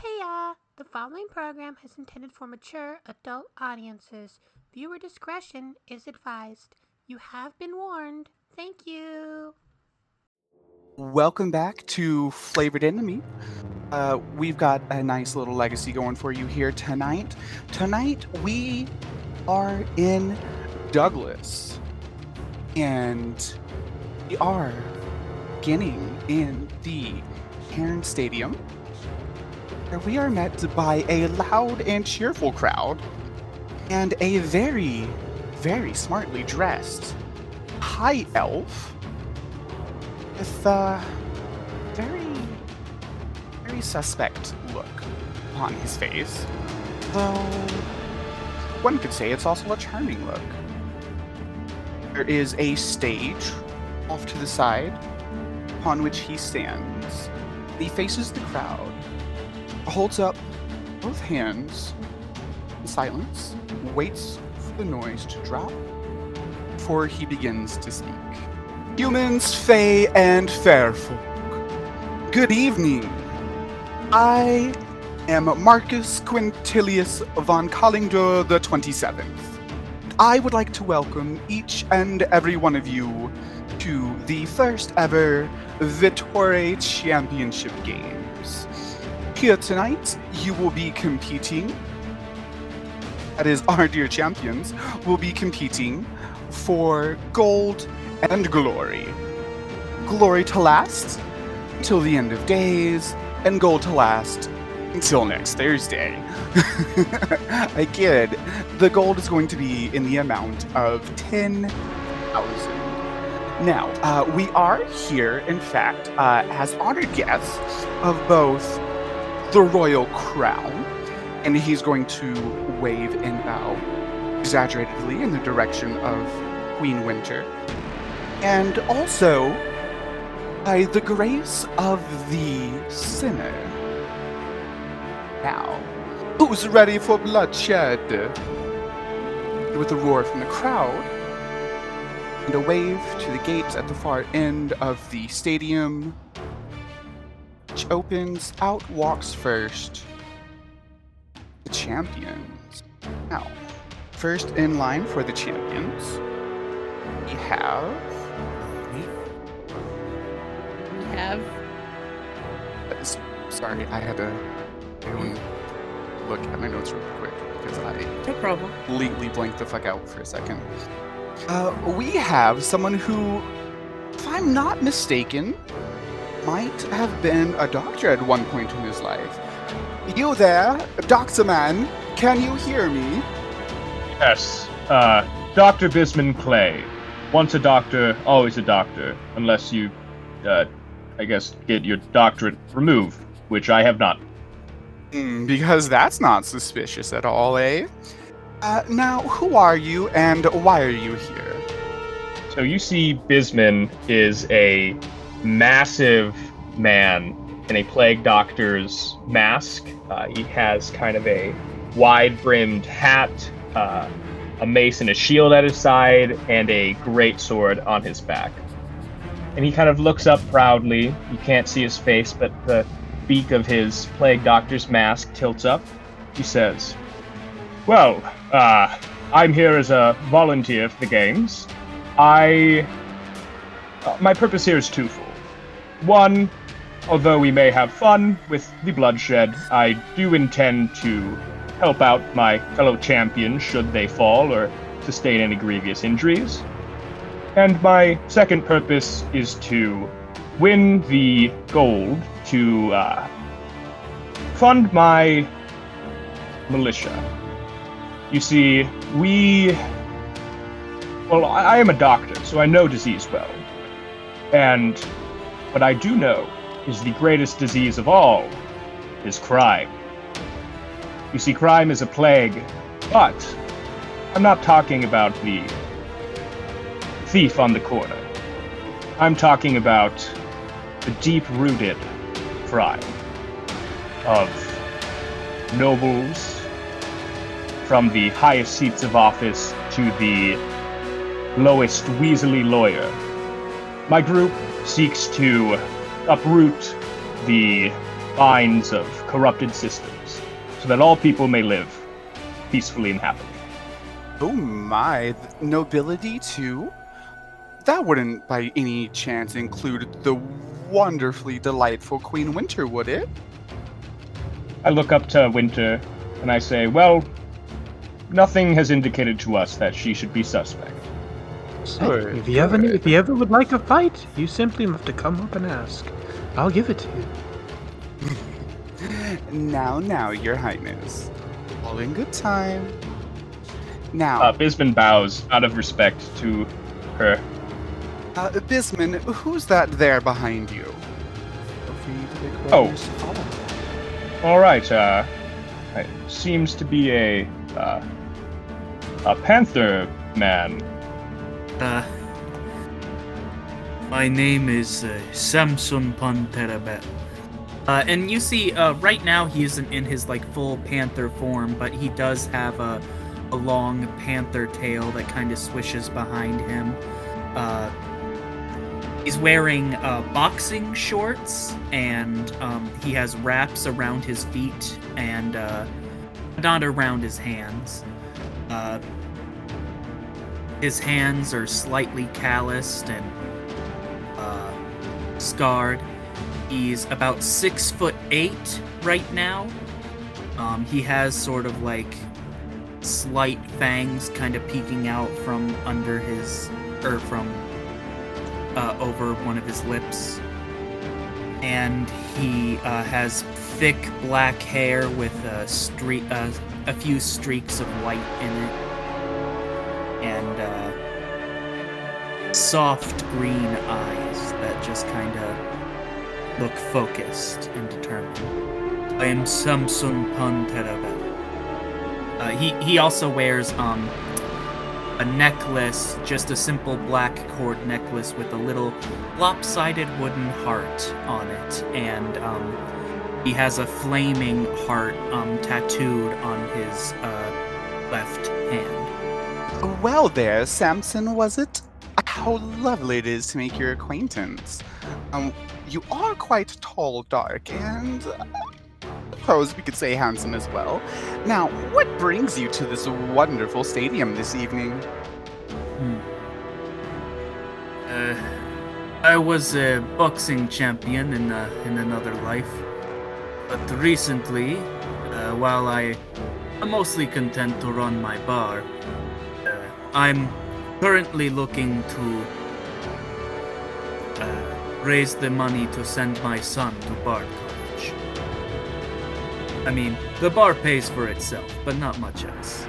Hey, uh, the following program is intended for mature adult audiences. Viewer discretion is advised. You have been warned. Thank you. Welcome back to Flavored Enemy. Uh, we've got a nice little legacy going for you here tonight. Tonight we are in Douglas, and we are beginning in the Heron Stadium, we are met by a loud and cheerful crowd and a very, very smartly dressed high elf with a very, very suspect look on his face. Though one could say it's also a charming look. There is a stage off to the side upon which he stands. He faces the crowd, holds up both hands in silence, waits for the noise to drop before he begins to speak. Humans, fey, and Fair folk. Good evening. I am Marcus Quintilius von Collingdur the 27th. I would like to welcome each and every one of you to the first ever Vitore Championship Games. Here tonight, you will be competing. That is, our dear champions will be competing for gold and glory. Glory to last until the end of days, and gold to last until next Thursday. I kid. The gold is going to be in the amount of 10,000. Now, uh, we are here, in fact, uh, as honored guests of both the Royal Crown, and he's going to wave and bow exaggeratedly in the direction of Queen Winter. And also, by the grace of the sinner. Now, who's ready for bloodshed? With a roar from the crowd, and a wave to the gates at the far end of the stadium, which opens, out walks first the champions. Now, first in line for the champions, we have. We have Sorry, I had to look at my notes real quick because I no problem. completely blanked the fuck out for a second. Uh, we have someone who, if I'm not mistaken, might have been a doctor at one point in his life. You there, Doctor Man? Can you hear me? Yes, uh, Dr. Bisman Clay. Once a doctor, always a doctor, unless you, uh, I guess, get your doctorate removed, which I have not. Hmm, because that's not suspicious at all, eh? Uh, now, who are you and why are you here? So you see, Bisman is a massive man in a plague doctor's mask. Uh, he has kind of a wide brimmed hat, uh, a mace and a shield at his side, and a great sword on his back. And he kind of looks up proudly. You can't see his face, but the beak of his plague doctor's mask tilts up. He says, Well, uh, I'm here as a volunteer for the games. I. Uh, my purpose here is twofold. One, although we may have fun with the bloodshed, I do intend to help out my fellow champions should they fall or sustain any grievous injuries. And my second purpose is to win the gold to uh, fund my militia. You see, we. Well, I am a doctor, so I know disease well. And what I do know is the greatest disease of all is crime. You see, crime is a plague, but I'm not talking about the thief on the corner. I'm talking about the deep rooted crime of nobles from the highest seats of office to the lowest weaselly lawyer. My group seeks to uproot the binds of corrupted systems, so that all people may live peacefully and happily. Oh my, nobility too? That wouldn't by any chance include the wonderfully delightful Queen Winter, would it? I look up to Winter and I say, Well, nothing has indicated to us that she should be suspect. Hey, if you ever need, if you ever would like a fight, you simply have to come up and ask. I'll give it to you. Now, now, Your Highness. All in good time. Now, Uh, Bisman bows out of respect to her. uh, Bisman, who's that there behind you? Feel free to declare Oh. All right, uh, it seems to be a uh, a panther man. Uh, my name is uh, Samson Panterabel. Uh, and you see, uh, right now he isn't in his like full panther form, but he does have a, a long panther tail that kind of swishes behind him. Uh, he's wearing uh, boxing shorts, and um, he has wraps around his feet and uh, not around his hands. His hands are slightly calloused and uh, scarred. He's about six foot eight right now. Um, he has sort of like slight fangs kind of peeking out from under his, or from uh, over one of his lips. And he uh, has thick black hair with a uh, a few streaks of white in it, and uh, soft green eyes that just kind of look focused and determined. I am Samson Panterabel. Uh, he he also wears um a necklace, just a simple black cord necklace with a little lopsided wooden heart on it, and um, he has a flaming heart um, tattooed on his uh, left. Well, there, Samson, was it? How lovely it is to make your acquaintance. Um, you are quite tall, dark, and I suppose we could say handsome as well. Now, what brings you to this wonderful stadium this evening? Uh, I was a boxing champion in uh, in another life, but recently, uh, while I am mostly content to run my bar, I'm currently looking to uh, raise the money to send my son to Bard College. I mean, the bar pays for itself, but not much else.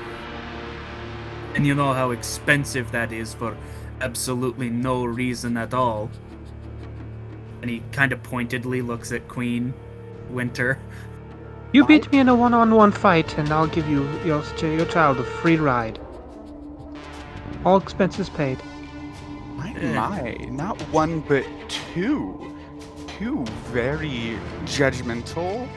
And you know how expensive that is for absolutely no reason at all. And he kind of pointedly looks at Queen Winter. You beat me in a one-on-one fight, and I'll give you your your child a free ride. All expenses paid. My, Eh. my, not one but two. Two very judgmental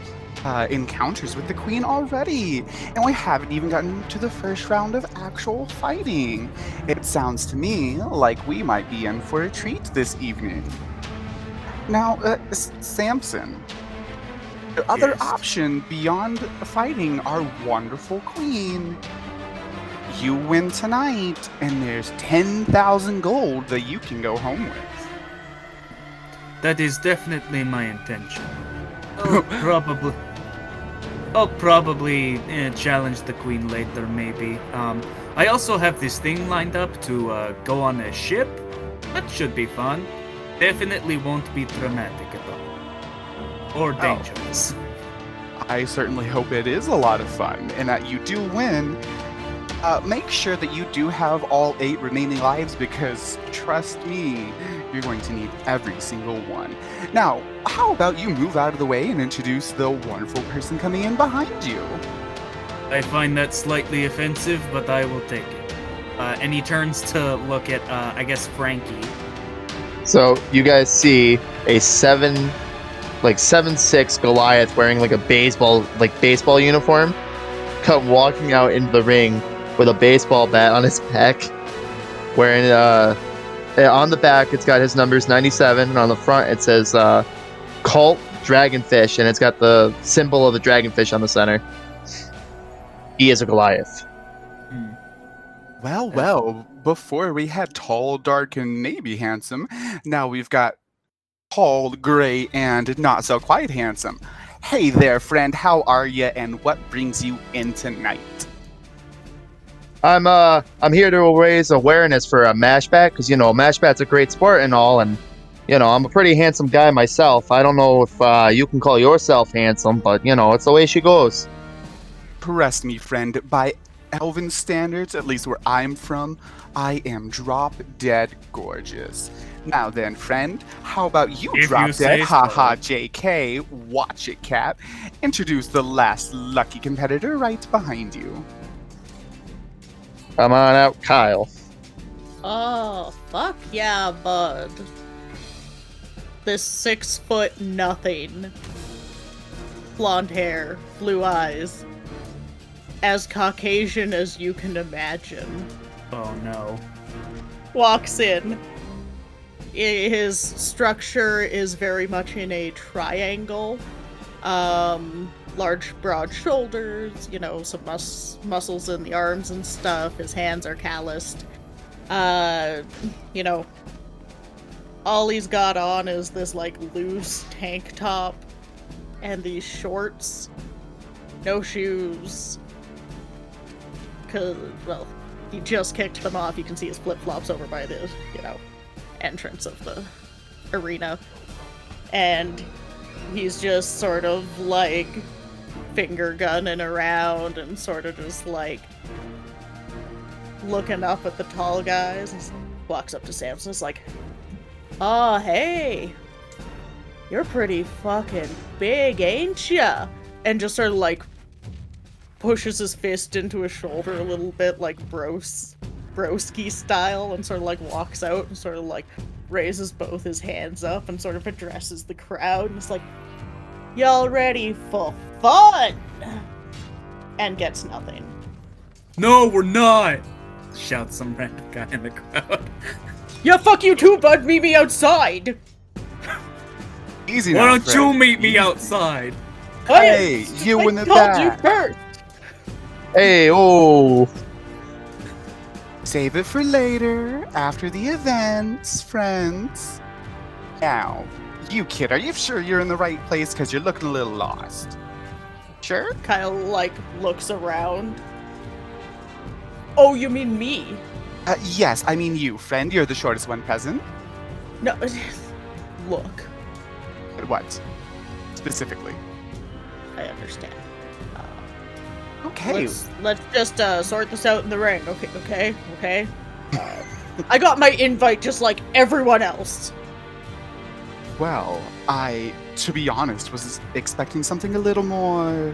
uh, encounters with the queen already. And we haven't even gotten to the first round of actual fighting. It sounds to me like we might be in for a treat this evening. Now, uh, S- Samson, the other Yes. option beyond fighting our wonderful queen you win tonight, and there's 10,000 gold that you can go home with. That is definitely my intention. I'll probably. I'll probably eh, challenge the queen later, maybe. Um, I also have this thing lined up to uh, go on a ship. That should be fun. Definitely won't be traumatic at all. Or dangerous. I certainly hope it is a lot of fun and that you do win. Uh, make sure that you do have all eight remaining lives because, trust me, you're going to need every single one. Now, how about you move out of the way and introduce the wonderful person coming in behind you? I find that slightly offensive, but I will take it. Uh, and he turns to look at, uh, I guess, Frankie. So you guys see a seven, like seven six Goliath wearing like a baseball like baseball uniform, come walking out into the ring with a baseball bat on his back, wearing uh, eh, on the back it's got his numbers ninety seven, and on the front it says uh, Cult dragonfish, and it's got the symbol of the dragonfish on the center. He is a Goliath. Hmm. Well, well, before we had tall, dark, and maybe handsome, now we've got tall, gray, and not so quite handsome. Hey there, friend, how are you, and what brings you in tonight? I'm uh I'm here to raise awareness for a mashbat because you know mashbat's a great sport and all, and you know I'm a pretty handsome guy myself. I don't know if uh, you can call yourself handsome, but you know it's the way she goes. Trust me, friend, by Elven standards, at least where I'm from, I am drop dead gorgeous. Now then, friend, how about you If drop you dead? say Haha, JK. Watch it, Cap. Introduce the last lucky competitor right behind you. Come on out, Kyle. Oh, fuck yeah, bud. This six foot nothing. Blonde hair, blue eyes. As Caucasian as you can imagine. Oh no. Walks in. I- His structure is very much in a triangle. Um, large, broad shoulders, you know, some mus- muscles in the arms and stuff. His hands are calloused. Uh, you know, all he's got on is this like loose tank top and these shorts. No shoes. Cause, well, he just kicked them off. You can see his flip flops over by the, you know, entrance of the arena. And he's just sort of like finger gunning around and sort of just like looking up at the tall guys. And walks up to Samson. Like, "Oh, hey, you're pretty fucking big, ain't ya?" And just sort of like pushes his fist into his shoulder a little bit, like bros, broski style, and sort of like walks out and sort of like raises both his hands up and sort of addresses the crowd and it's like, "Y'all ready for fun?" And gets nothing. No, we're not! Shouts some random guy in the crowd. Yeah, fuck you too, bud. Meet me outside. Easy Why now, don't you meet me outside? Hey, you I in the told you back. first. Hey, oh, Save it for later, after the events, friends. Now, you kid, are you sure you're in the right place? Because you're looking a little lost. Sure? Kyle like looks around. Oh, you mean me? Uh, yes, I mean you, friend. You're the shortest one present. No, look. What? Specifically. I understand. Okay. Let's let's just uh, sort this out in the ring. Okay, okay, okay. Uh, I got my invite just like everyone else. Well, I, to be honest, was expecting something a little more.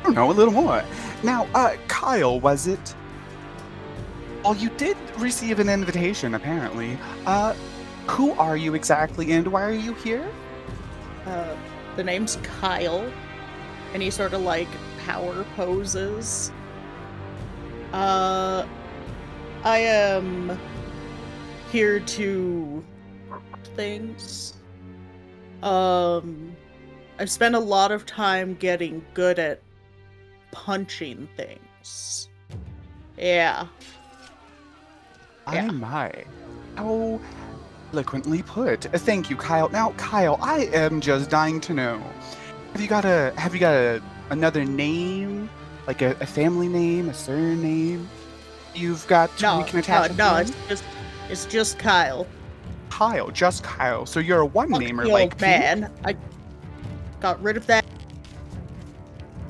I don't know, a little more. Now, uh, Kyle, was it? Well, you did receive an invitation, apparently. Uh, who are you exactly, and why are you here? Uh, the name's Kyle, and he sort of like power poses. Uh, I am here to things. Um, I've spent a lot of time getting good at punching things. Yeah. I Yeah. my. How eloquently put. Thank you, Kyle. Now, Kyle, I am just dying to know. Have you got a have you got a another name? Like a, a family name, a surname? You've got No, we can no, no, it's just it's just Kyle. Kyle, just Kyle. So you're a one namer the like old man. I got rid of that.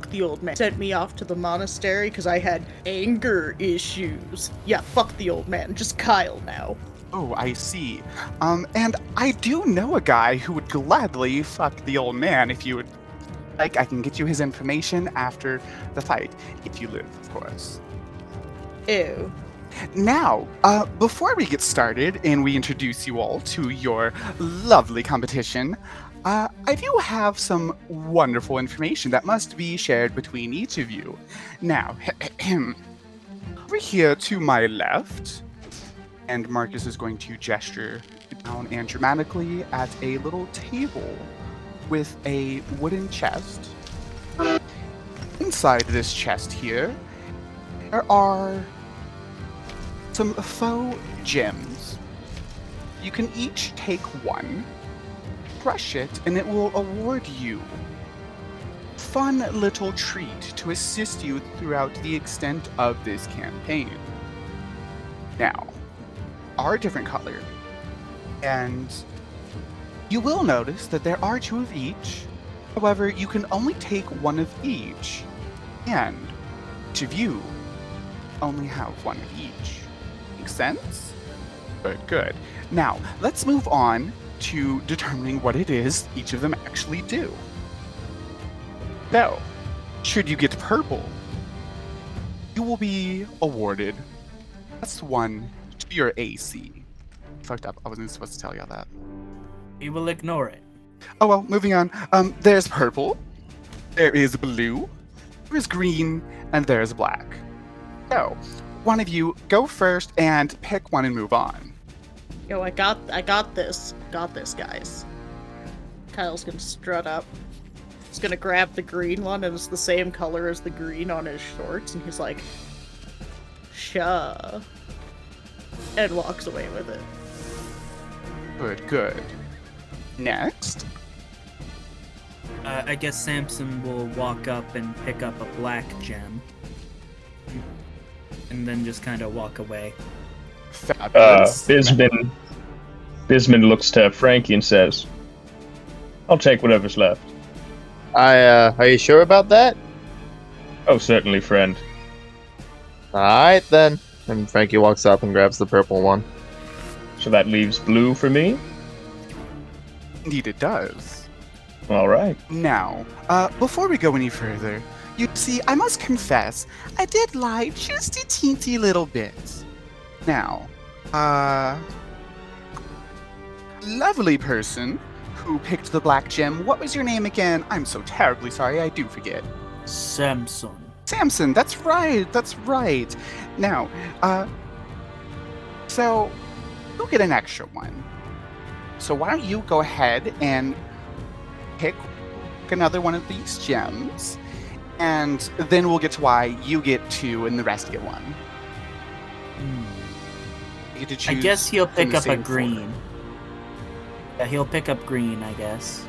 The old man sent me off to the monastery because I had anger issues. Yeah, fuck the old man. Just Kyle now. Oh, I see. Um, and I do know a guy who would gladly fuck the old man if you would like. I can get you his information after the fight, if you live, of course. Ew. Now, uh, before we get started and we introduce you all to your lovely competition, uh, I do have some wonderful information that must be shared between each of you. Now, over here to my left, and Marcus is going to gesture down and dramatically at a little table with a wooden chest. Inside this chest here, there are some faux gems. You can each take one, crush it, and it will award you fun little treat to assist you throughout the extent of this campaign. Now, are different color, and you will notice that there are two of each. However, you can only take one of each, and of you only have one of each. Make sense? Good, good. Now, let's move on to determining what it is each of them actually do. So, should you get purple, you will be awarded plus one to your AC. Fucked up. I wasn't supposed to tell y'all that. We will ignore it. Oh well, moving on. Um, there's purple, there is blue, there's green, and there's black. So, one of you go first and pick one and move on. Yo, I got I got this. Got this, guys. Kyle's gonna strut up. He's gonna grab the green one and it's the same color as the green on his shorts, and he's like, Sure. And walks away with it. Good, good. Next, Uh, I guess Samson will walk up and pick up a black gem. And then just kind of walk away. Uh. Bisman, Bisman looks to Frankie and says, I'll take whatever's left. I uh are you sure about that? Oh, certainly, friend. Alright then. And Frankie walks up and grabs the purple one. So that leaves blue for me? Indeed, it does. All right. Now, uh, before we go any further, you see, I must confess, I did lie just a teeny little bit. Now, uh, lovely person who picked the black gem, what was your name again? I'm so terribly sorry, I do forget. Samson. Samson, that's right, that's right. Now, uh, so you'll get an extra one. So why don't you go ahead and pick another one of these gems, and then we'll get to why you get two and the rest get one. You get to I guess he'll pick up a green. folder. Yeah, he'll pick up green, I guess.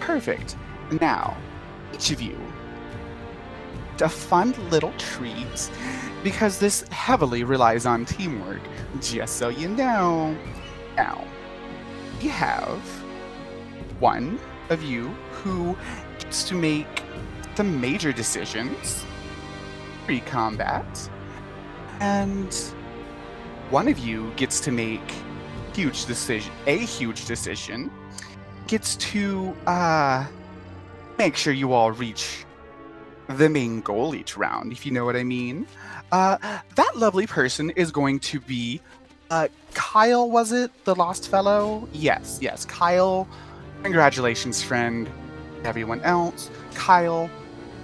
Perfect. Now, each of you, a fun little treat because this heavily relies on teamwork, just so you know. Now, we have one of you who gets to make the major decisions pre combat, and one of you gets to make huge decision a huge decision gets to uh make sure you all reach the main goal each round if you know what i mean. Uh that lovely person is going to be uh kyle was it? The lost fellow? Yes yes. Kyle congratulations friend. Everyone else kyle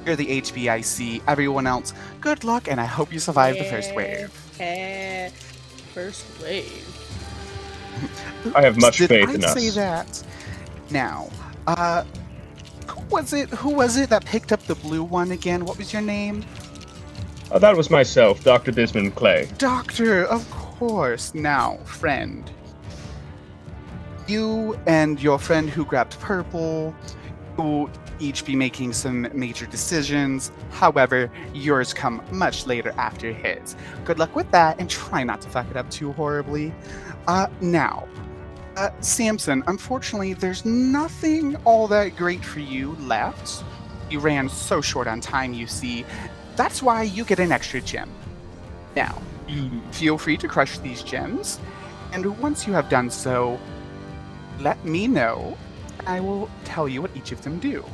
you're the hbic everyone else good luck and i hope you survive the first wave First wave. I have much Did faith I in say us. that? Now, uh, who was it? Who was it that picked up the blue one again? What was your name? Oh, that was myself, Dr. Bisman Clay. Doctor, of course. Now, friend, you and your friend who grabbed purple will each be making some major decisions. However, yours come much later after his. Good luck with that, and try not to fuck it up too horribly. Uh, now, uh, Samson, unfortunately, there's nothing all that great for you left. You ran so short on time, you see. That's why you get an extra gem. Now, feel free to crush these gems, and once you have done so, let me know. I will tell you what each of them do.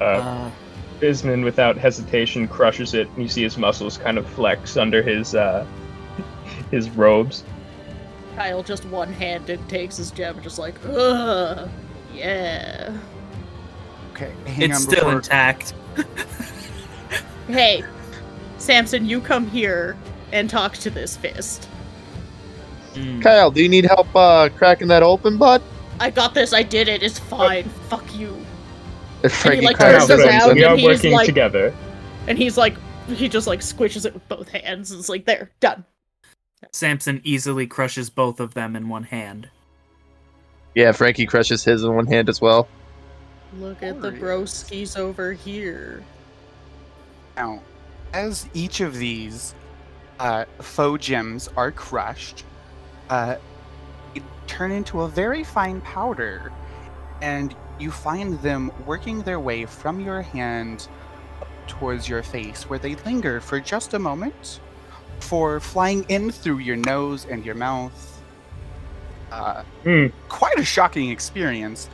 Uh, Uh, Bisman, without hesitation, crushes it, and you see his muscles kind of flex under his uh, his robes. Kyle just one-handed takes his gem and just like, ugh, yeah. Okay, hang it's on still before- intact. Hey, Samson, you come here and talk to this fist. Mm. Kyle, do you need help uh, cracking that open, bud? I got this. I did it. It's fine. Fuck you. If Frankie like, cracks turns around open- we are and working like- together. And he's like, he just like squishes it with both hands. And it's like, there, done. Samson easily crushes both of them in one hand. Yeah, Frankie crushes his in one hand as well. Look at the Glorious. broskies over here. Now, as each of these uh, faux gems are crushed, uh, they turn into a very fine powder, and you find them working their way from your hand towards your face, where they linger for just a moment, for flying in through your nose and your mouth. Uh, Hmm. quite a shocking experience.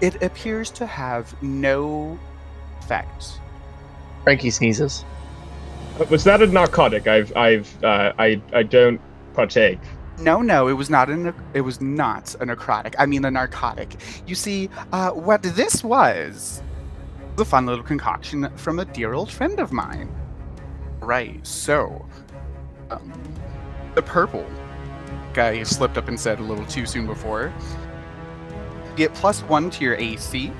It appears to have no effect. Frankie sneezes. Uh, Was that a narcotic? I've, I've, uh, I, I don't partake. No, no, it was not a it was not a necrotic. I mean a narcotic. You see, uh, what this was was a fun little concoction from a dear old friend of mine. Right. So, um, the purple guy slipped up and said a little too soon before. Get plus one to your AC.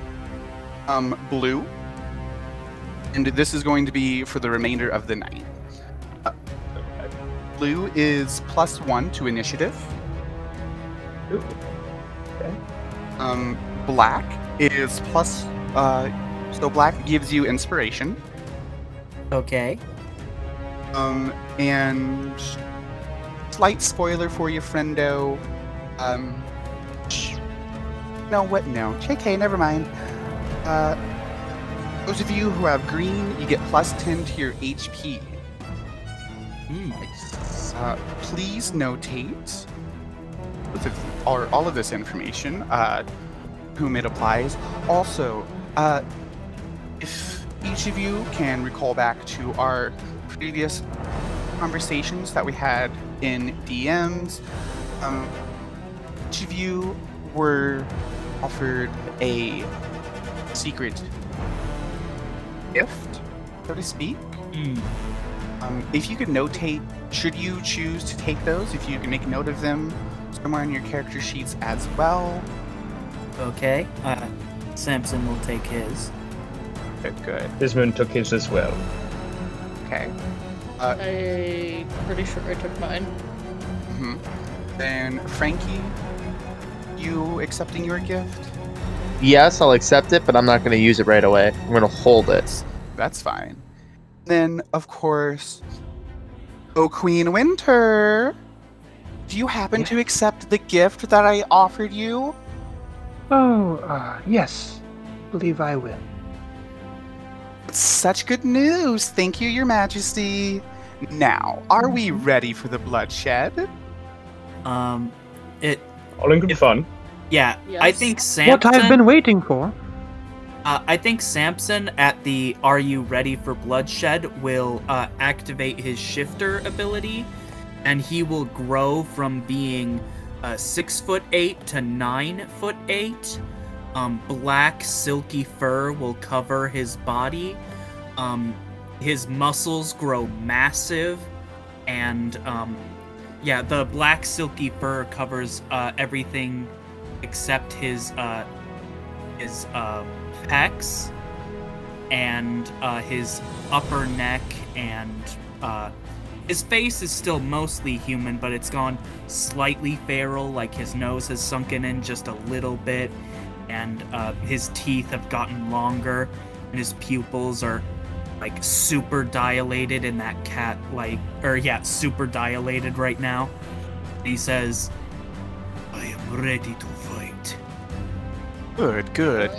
Um, blue. And this is going to be for the remainder of the night. Blue is plus one to initiative. Ooh. Um, black is plus. Uh, so black gives you inspiration. Okay. Um, and slight spoiler for you, friendo. Um, sh- no, what? No, JK, never mind. Uh, those of you who have green, you get plus ten to your HP. Hmm. Uh, please notate with or all of this information, uh, whom it applies. Also, uh, if each of you can recall back to our previous conversations that we had in DMs, um, each of you were offered a secret gift, so to speak. Hmm. Um, if you could notate, should you choose to take those, if you can make note of them somewhere on your character sheets as well. Okay. Uh, Samson will take his. Good, good. Desmond took his as well. Okay. I'm pretty sure I took mine. hmm Then, Frankie, you accepting your gift? Yes, I'll accept it, but I'm not going to use it right away. I'm going to hold it. That's, that's fine. Then, of course, oh, Queen Winter, do you happen to accept the gift that I offered you? Oh, uh, yes. Believe I will. Such good news. Thank you, Your Majesty. Now, are we ready for the bloodshed? Um, it. All in good If- fun. Yeah, I think Samson. What I've been waiting for. Uh, I think Samson at the Are You Ready for Bloodshed will uh, activate his shifter ability, and he will grow from being uh, six foot eight to nine foot eight. Um, black silky fur will cover his body. Um, his muscles grow massive, and um, yeah, the black silky fur covers uh, everything except his uh, his uh, pecs and uh, his upper neck and uh, his face is still mostly human but it's gone slightly feral like his nose has sunken in just a little bit and uh, his teeth have gotten longer and his pupils are like super dilated in that cat like or yeah super dilated right now he says i am ready to fight Good, good.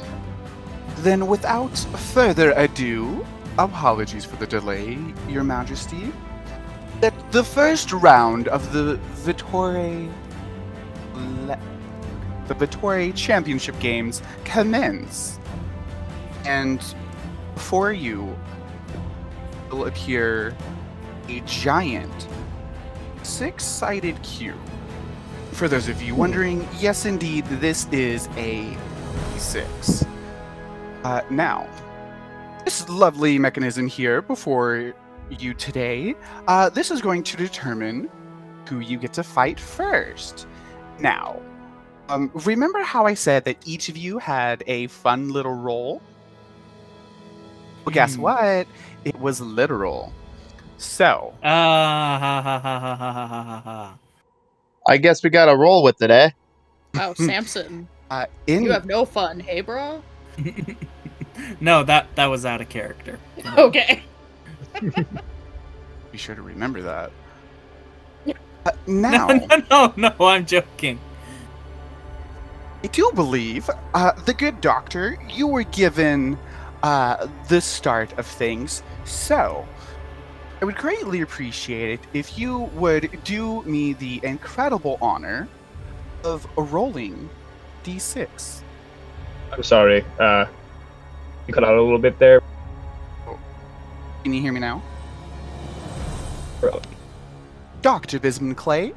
Then, without further ado, apologies for the delay, Your Majesty. That the first round of the Vitore, Le- the Vitore Championship Games commence, and before you will appear a giant six-sided cube. For those of you wondering, yes, indeed, this is a six. Uh, now, this lovely mechanism here before you today, uh, this is going to determine who you get to fight first. Now, um, remember how I said that each of you had a fun little role? Well, guess what? It was literal. So. Uh, ha, ha, ha, ha, ha, ha, ha. I guess we got a roll with it, eh? Oh, Samson. uh, in... You have no fun, hey, bro? No, that that was out of character. Okay. be sure to remember that. Uh, now, No, no, no, no, I'm joking. I do believe, uh, the good doctor, you were given uh, the start of things. So, I would greatly appreciate it if you would do me the incredible honor of rolling d6. I'm sorry. Uh, you cut out a little bit there. Can you hear me now? Bro, Dr. Bisman Clay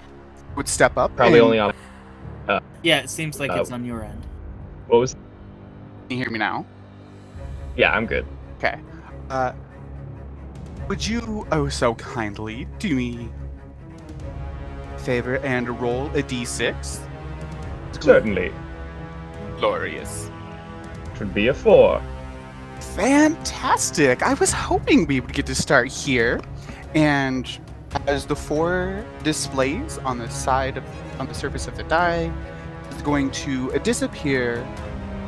would step up. Probably and- only on. Yeah, it seems like Uh, it's on your end. What was? Can you hear me now? Yeah, I'm good. Okay. Uh, would you oh so kindly do me a favor and roll a d6? Certainly. Glorious. Should be a four. Fantastic! I was hoping we would get to start here. And as the four displays on the side of on the surface of the die is going to disappear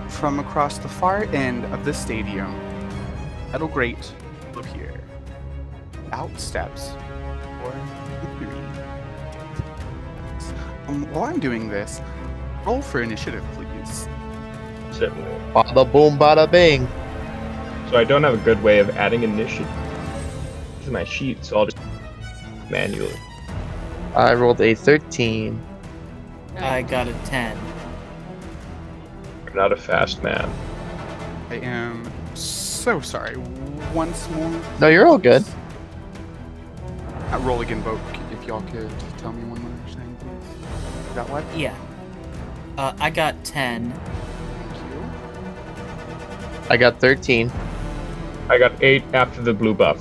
from across the far end of the stadium. Metal grate will appear. Out steps or um, while I'm doing this, roll for initiative, please. Certainly. Bada boom, bada bing. So I don't have a good way of adding initiative to my sheet, so I'll just manually. I rolled a 13. I got a 10. I'm not a fast man. I am so sorry. Once more. No, you're all good. I roll again, Vogue, if y'all could tell me one more time, please. Got what? Yeah. Uh, I got 10. Thank you. I got 13. I got eight after the blue buff.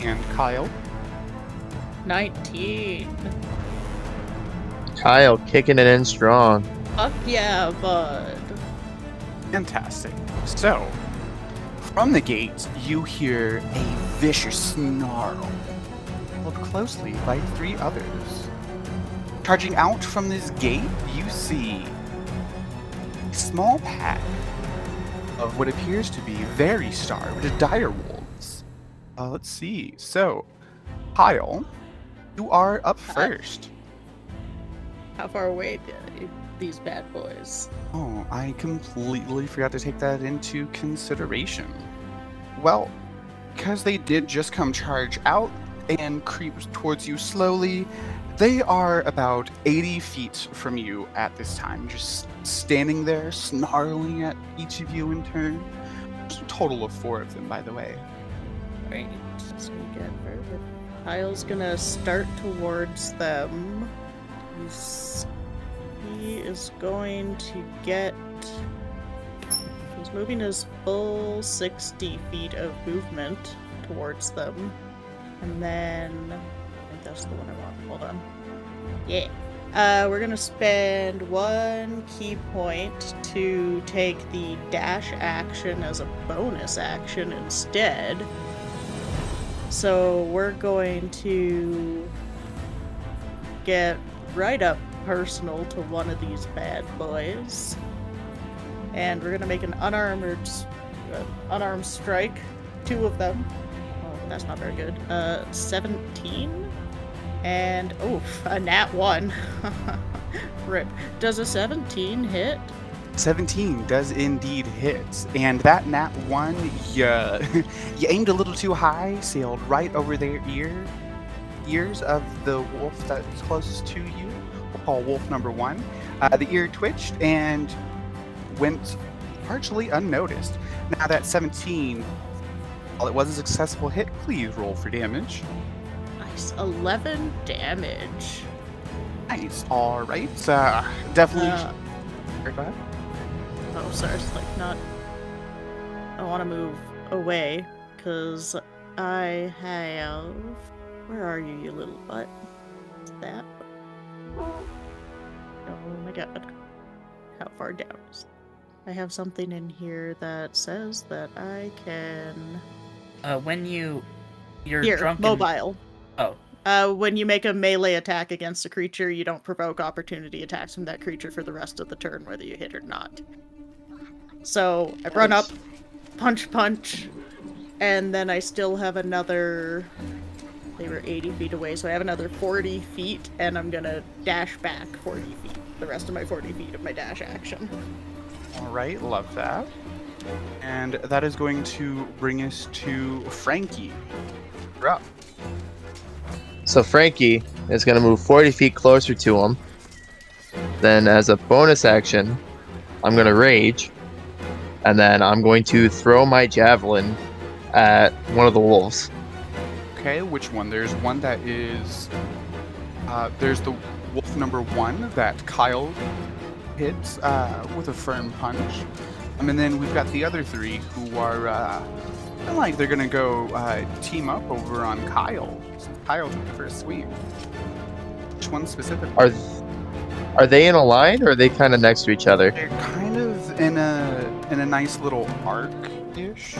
And Kyle. 19. Kyle kicking it in strong. Fuck yeah, bud. Fantastic. So, from the gate, you hear a vicious snarl, followed closely by three others. Charging out from this gate, you see a small pack of what appears to be very starved dire wolves. Uh, let's see. So, Kyle, you are up first. How far away are these bad boys? Oh, I completely forgot to take that into consideration. Well, because they did just come charge out and creep towards you slowly, they are about 80 feet from you at this time, just standing there, snarling at each of you in turn. There's a total of four of them, by the way. Right. So get further. Kyle's gonna start towards them. He's, he is going to get. He's moving his full 60 feet of movement towards them. And then. I think that's the one I want. Hold on. Yeah. Uh, we're gonna spend one ki point to take the dash action as a bonus action instead. So we're going to get right up personal to one of these bad boys. And we're gonna make an unarmored, uh, unarmed strike. Two of them. Oh, that's not very good. Uh, 17. And, oh, a nat 1. Rip. Does a 17 hit? 17 does indeed hit, and that nat one, you, you aimed a little too high, sailed right over their ear, ears of the wolf that's closest to you. We'll call wolf number one. Uh, the ear twitched and went partially unnoticed. Now that 17, while it was a successful hit, please roll for damage. Nice. 11 damage. Nice. All right. Uh, definitely. Uh, go ahead. Oh, sorry, it's like not. I want to move away because I have. Where are you, you little butt? that? Oh my god. How far down is I have something in here that says that I can. Uh, when you you're Here, drunk and- mobile. Oh, Uh, when you make a melee attack against a creature, you don't provoke opportunity attacks from that creature for the rest of the turn, whether you hit or not. So I run up, punch, punch, and then I still have another. They were 80 feet away, so I have another 40 feet, and I'm gonna dash back 40 feet. The rest of my 40 feet of my dash action. All right, love that. And that is going to bring us to Frankie. You're up. So Frankie is going to move 40 feet closer to him. Then, as a bonus action, I'm going to rage. And then I'm going to throw my javelin at one of the wolves. Okay, which one? There's one that is. Uh, there's the wolf number one that Kyle hits uh, with a firm punch. Um, and then we've got the other three who are. Uh, kinda like they're gonna go uh, team up over on Kyle. Kyle took the first sweep. Which one specifically? Are are they in a line or are they kind of next to each other? They're kind of in a in a nice little arc ish.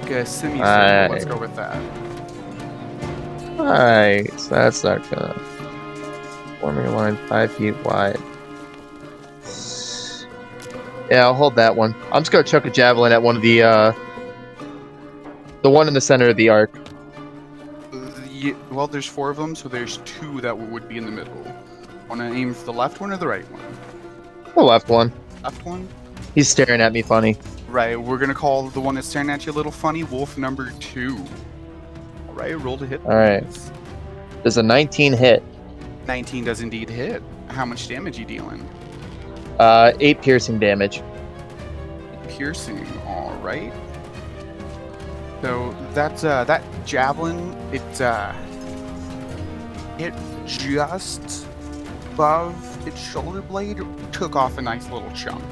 Like a semicircle. Aye. Let's go with that. Alright, so that's not gonna. Forming a line five feet wide. Yeah, I'll hold that one. I'm just gonna chuck a javelin at one of the, uh. The one in the center of the arc. The, well, there's four of them, so there's two that would be in the middle. Want to aim for the left one or the right one? The left one. Left one. He's staring at me funny. Right. We're gonna call the one that's staring at you a little funny Wolf number two. All right. Roll to hit. All right. There's a 19 hit. 19 does indeed hit. How much damage you dealing? Uh, 8 piercing damage. Piercing. All right. So that's uh that javelin. It uh it just above its shoulder blade took off a nice little chunk.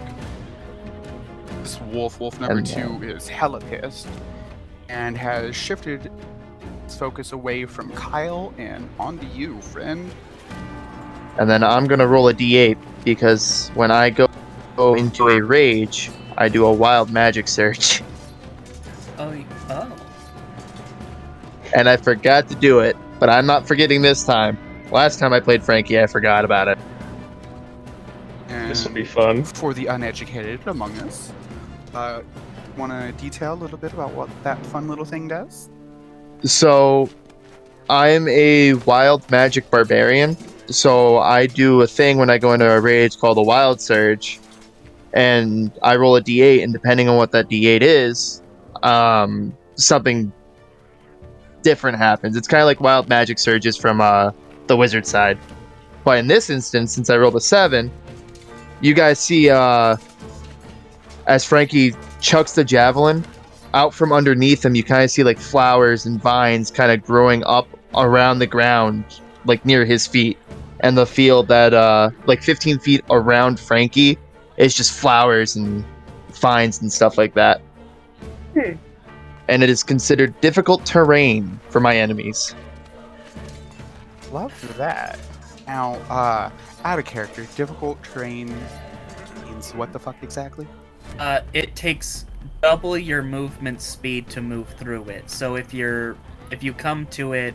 This wolf, wolf number two, is hella pissed and has shifted its focus away from Kyle and onto you, friend. And then I'm gonna roll a d8 because when I go, go into a rage, I do a wild magic surge. And I forgot to do it, but I'm not forgetting this time. Last time I played Frankie, I forgot about it. And This will be fun. for the uneducated among us, uh, want to detail a little bit about what that fun little thing does? So, I'm a wild magic barbarian. So I do a thing when I go into a rage called a wild surge, and I roll a d8, and depending on what that d8 is, um, something different happens. It's kind of like wild magic surges from uh, the wizard side. But in this instance, since I rolled a seven, you guys see uh, as Frankie chucks the javelin, out from underneath him, you kind of see like flowers and vines kind of growing up around the ground, like near his feet. And the field that, uh, like 15 feet around Frankie, is just flowers and vines and stuff like that. Hmm. And it is considered difficult terrain for my enemies. Love that. Now, uh, out of character, difficult terrain means what the fuck exactly? Uh, it takes double your movement speed to move through it. So if you're if you come to it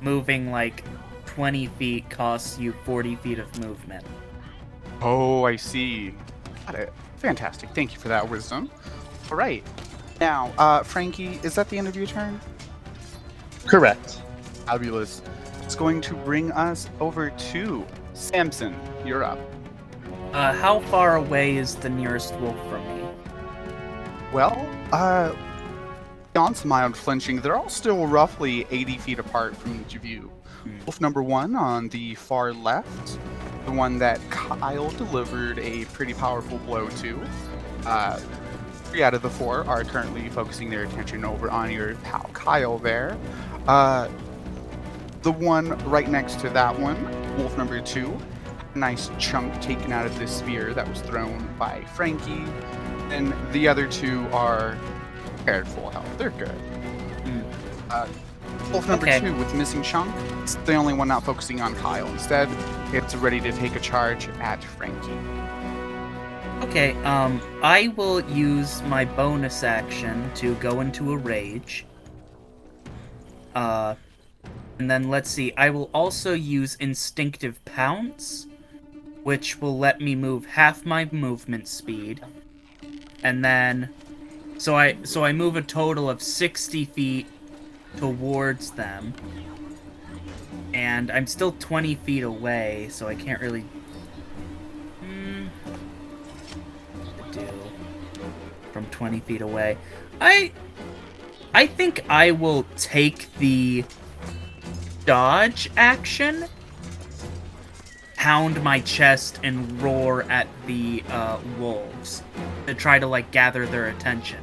moving like 20 feet costs you 40 feet of movement. Oh, I see. Got it. Fantastic. Thank you for that wisdom. All right. Now, uh, Frankie, is that the end of your turn? Correct. Fabulous. It's going to bring us over to Samson. You're up. Uh, how far away is the nearest wolf from me? Well, uh, beyond some mild flinching, they're all still roughly 80 feet apart from each of you. Wolf number one on the far left, the one that Kyle delivered a pretty powerful blow to. Uh, three out of the four are currently focusing their attention over on your pal Kyle there. Uh, the one right next to that one, wolf number two, nice chunk taken out of this spear that was thrown by Frankie. And the other two are paired full health. They're good. Hmm. Uh, Wolf number Okay. two with missing chunk. It's the only one not focusing on Kyle. Instead, it's ready to take a charge at Frankie. Okay, um, I will use my bonus action to go into a rage. Uh, and then let's see, I will also use Instinctive Pounce, which will let me move half my movement speed. And then, so I, so I move a total of 60 feet towards them. And I'm still 20 feet away, so I can't really. From 20 feet away. I I think I will take the dodge action, pound my chest and roar at the uh, wolves to try to like gather their attention.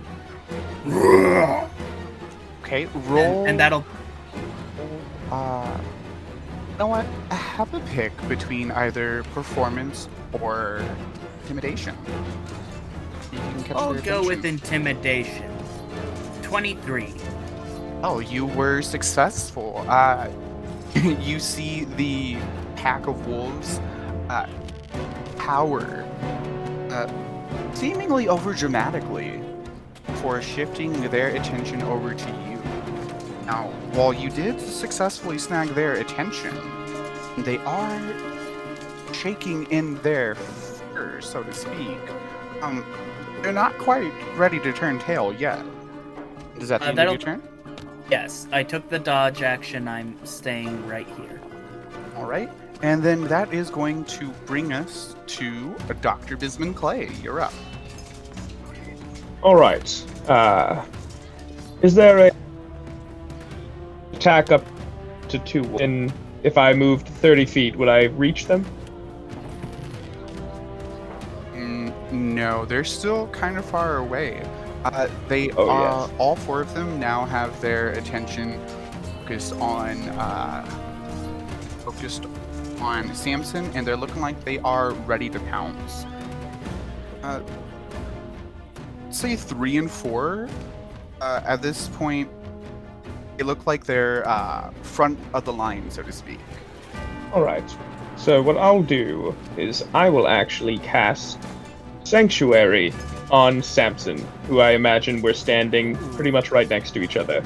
Okay, roll. And, and that'll Uh, you know what? I Have a pick between either performance or intimidation. You I'll go with intimidation. 23. Oh, you were successful. Uh, you see the pack of wolves uh, power, uh, seemingly over dramatically, for shifting their attention over to you. Now, while you did successfully snag their attention, they are shaking in their fur, so to speak. Um, they're not quite ready to turn tail yet. Does that Uh, the end of your turn? Yes, I took the dodge action. I'm staying right here. All right. And then that is going to bring us to Dr. Bisman Clay. You're up. All right. Uh, is there a attack up to two? And if I moved thirty feet, would I reach them? No, they're still kind of far away. Uh, they Oh, are, yes. all four of them now have their attention focused on uh, focused on Samson, and they're looking like they are ready to pounce. Uh, say three and four. Uh, at this point, they look like they're uh, front of the line, so to speak. All right. So what I'll do is I will actually cast Sanctuary on Samson, who I imagine we're standing pretty much right next to each other.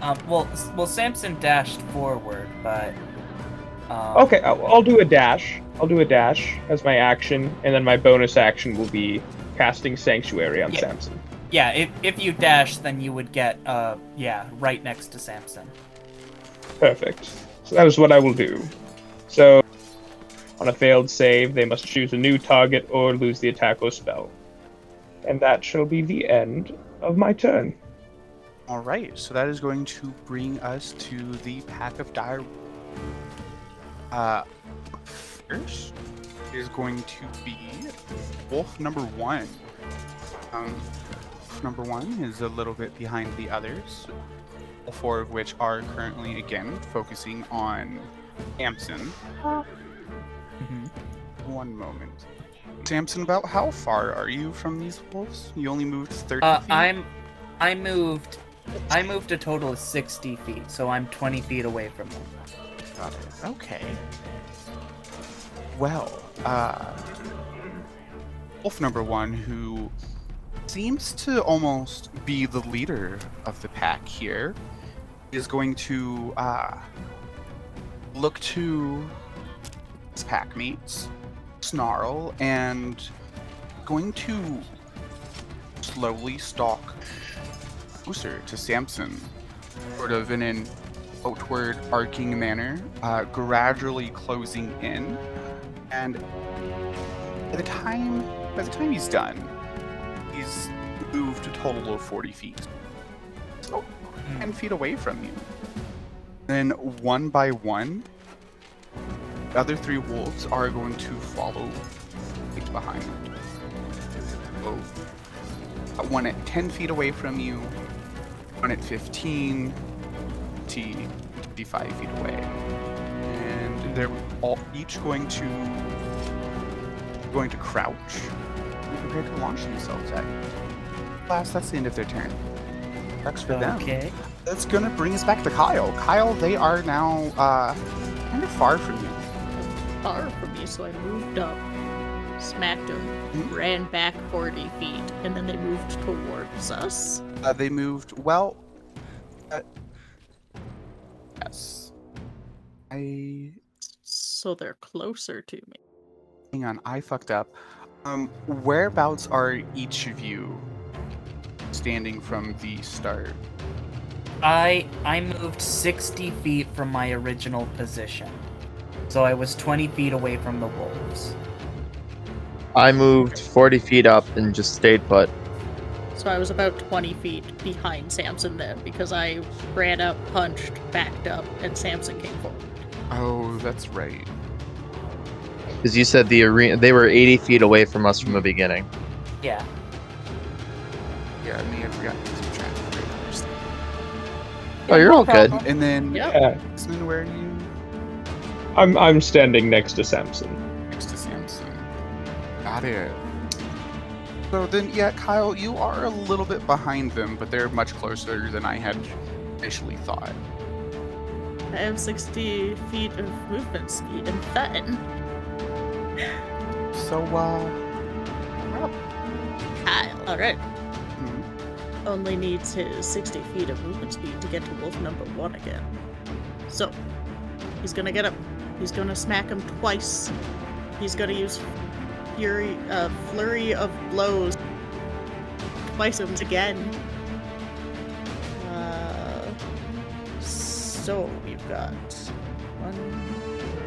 Um, well, well, Samson dashed forward, but. Um, Okay, I'll, I'll do a dash. I'll do a dash as my action, and then my bonus action will be casting Sanctuary on Yeah. Samson. Yeah, if, if you dash, then you would get, uh, yeah, right next to Samson. Perfect. So that is what I will do. So, on a failed save, they must choose a new target or lose the attack or spell. And that shall be the end of my turn. All right, so that is going to bring us to the pack of dire. Uh, first is going to be wolf number one. Um, wolf number one is a little bit behind the others, all four of which are currently again focusing on Samson. Mhm. One moment. Samson, about how far are you from these wolves? You only moved 30 Uh, feet? I'm. I moved. I moved a total of 60 feet, so I'm 20 feet away from them. Got it. Okay. Well, uh, Wolf number one, who seems to almost be the leader of the pack here, is going to uh, look to pack mates, snarl, and going to slowly stalk closer to Samson, sort of in an outward arcing manner, uh, gradually closing in, and by the time by the time he's done, he's moved a total of 40 feet, so 10 feet away from you. Then one by one, the other three wolves are going to follow right behind. So, one at 10 feet away from you, one at 15, 20, 25 feet away. And they're all each going to going to crouch and prepare to launch themselves at you. Last, that's the end of their turn. Sucks for them. Okay. That's gonna bring us back to Kyle. Kyle, they are now uh, kind of far from you. Far from me, so I moved up, smacked him, Mhm. ran back 40 feet, and then they moved towards us. Uh, they moved well. Uh, yes. I So they're closer to me. hang on. I fucked up. Um, whereabouts are each of you standing from the start? I I moved 60 feet from my original position. So I was 20 feet away from the wolves. I moved 40 feet up and just stayed put. So I was about 20 feet behind Samson then because I ran up, punched, backed up, and Samson came forward. Oh, that's right. Because you said the arena, they were 80 feet away from us from the beginning. Yeah. Yeah, I may have forgotten to keep track of your numbers. Oh, you're all good. And then, Yep. Yeah, Desmond, where you? I'm I'm standing next to Samson. Next to Samson. Got it. So then, yeah, Kyle, you are a little bit behind them, but they're much closer than I had initially thought. I have 60 feet of movement speed and then So, uh, we're. Kyle, alright, Mhm. only needs his 60 feet of movement speed to get to wolf number one again. So, he's gonna get him. He's gonna smack him twice. He's gonna use fury, uh, flurry of blows twice once again. Uh, so we've got 1,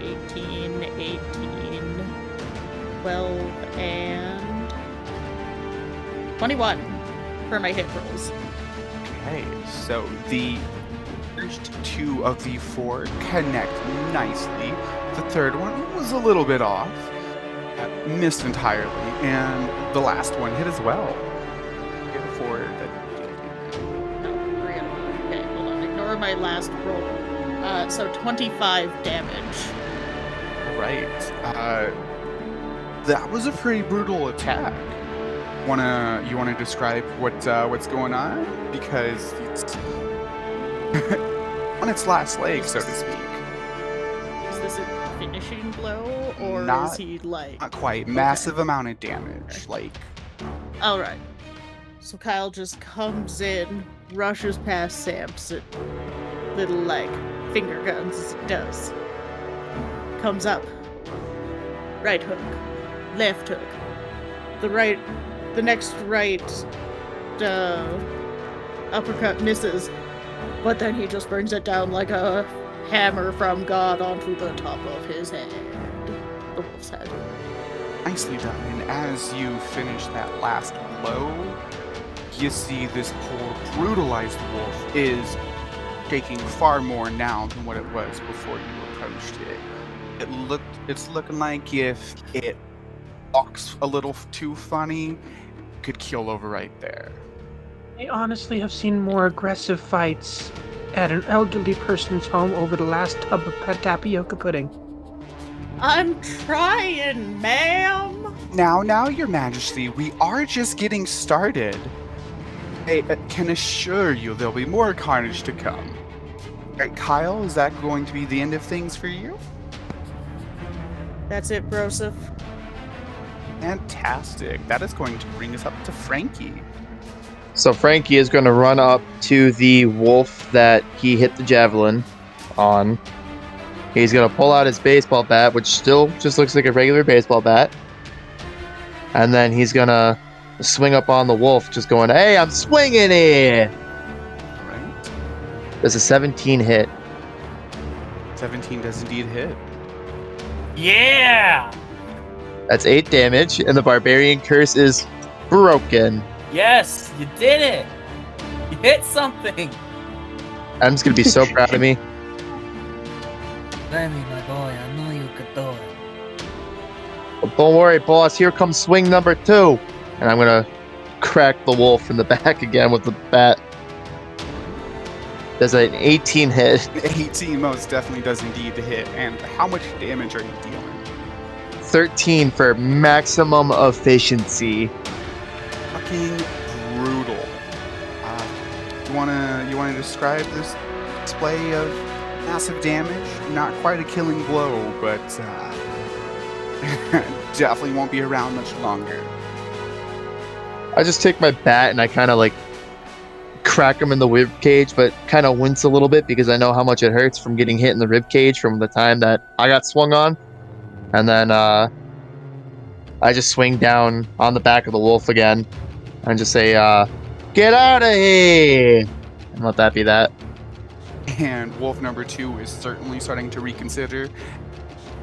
18, 18, 12, and 21 for my hit rolls. Okay, so the first two of the four connect nicely. The third one was a little bit off, missed entirely, and the last one hit as well. Hit for No, three out of four. Okay, hold on. Ignore my last roll. Uh, so 25 damage. right. Uh, that was a pretty brutal attack. Wanna you wanna describe what uh, what's going on because it's on its last leg, so to speak. Is this a finishing blow, or is Not- he like? Not quite. Massive amount of damage. Like All right. So Kyle just comes in, rushes past Samson, little like finger guns as it does. Comes up, right hook, left hook, the right, the next right, uh, uppercut misses, but then he just brings it down like a hammer from God onto the top of his head, the wolf's head. Nicely done. And as you finish that last blow, you see this poor brutalized wolf is taking far more now than what it was before you approached it. It looked it's looking like if it walks a little too funny, could keel over right there. I honestly have seen more aggressive fights at an elderly person's home over the last tub of tapioca pudding. I'm trying, ma'am. Now, now, Your Majesty, we are just getting started. I uh, can assure you there'll be more carnage to come. Alright, Kyle, is that going to be the end of things for you? That's it, Broseph. Fantastic. That is going to bring us up to Frankie. So Frankie is going to run up to the wolf that he hit the javelin on. He's going to pull out his baseball bat, which still just looks like a regular baseball bat. And then he's going to swing up on the wolf, just going, Hey, I'm swinging it! Alright. There's a 17 hit. 17 does indeed hit. Yeah! That's 8 damage, and the barbarian curse is broken. Yes, you did it! You hit something! Adam's going to be so proud of me. Lemmy, my boy, I know you could do it. But don't worry, boss. Here comes swing number two. And I'm going to crack the wolf in the back again with the bat. There's an 18 hit. 18 most definitely does indeed hit. And how much damage are you dealing? 13 for maximum efficiency. Fucking brutal. Uh, wanna you wanna describe this display of massive damage? Not quite a killing blow, but uh, definitely won't be around much longer. I just take my bat and I kind of like crack him in the rib cage, but kind of wince a little bit because I know how much it hurts from getting hit in the rib cage from the time that I got swung on. And then uh, I just swing down on the back of the wolf again and just say, uh, "Get out of here!" And let that be that. And wolf number two is certainly starting to reconsider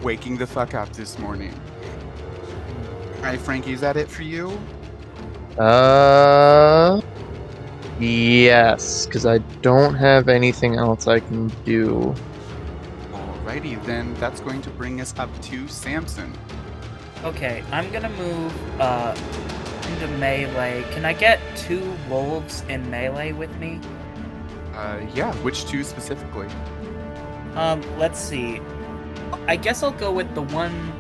waking the fuck up this morning. Alright, Frankie, is that it for you? Uh, yes, because I don't have anything else I can do. Alrighty, then that's going to bring us up to Samson. Okay, I'm gonna move uh into melee. Can I get two wolves in melee with me? Uh, yeah, which two specifically? Um, let's see. I guess I'll go with the one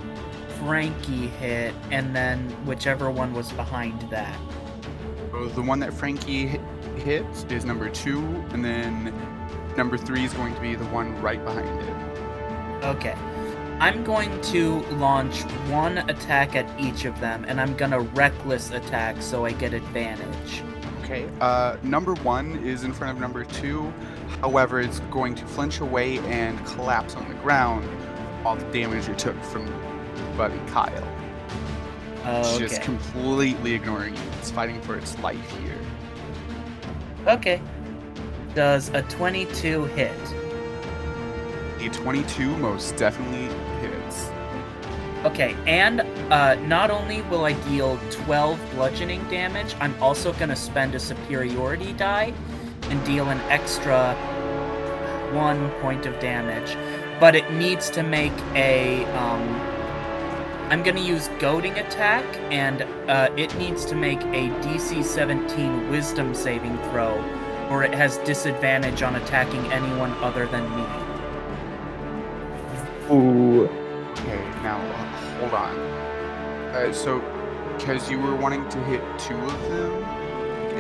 Frankie hit, and then whichever one was behind that. So the one that Frankie hit, hit is number two, and then number three is going to be the one right behind it. Okay. I'm going to launch one attack at each of them, and I'm gonna reckless attack so I get advantage. Okay. Uh, number one is in front of number two. However, it's going to flinch away and collapse on the ground. All the damage it took from Buddy Kyle. It's Okay. just completely ignoring you. It's fighting for its life here. Okay. Does a 22 hit? A 22 most definitely. Okay, and uh, not only will I deal 12 bludgeoning damage, I'm also going to spend a superiority die and deal an extra one point of damage. But it needs to make a. Um, I'm going to use goading attack, and uh, it needs to make a DC 17 wisdom saving throw, or it has disadvantage on attacking anyone other than me. Ooh. Okay, now hold on. Uh, so, because you were wanting to hit two of them,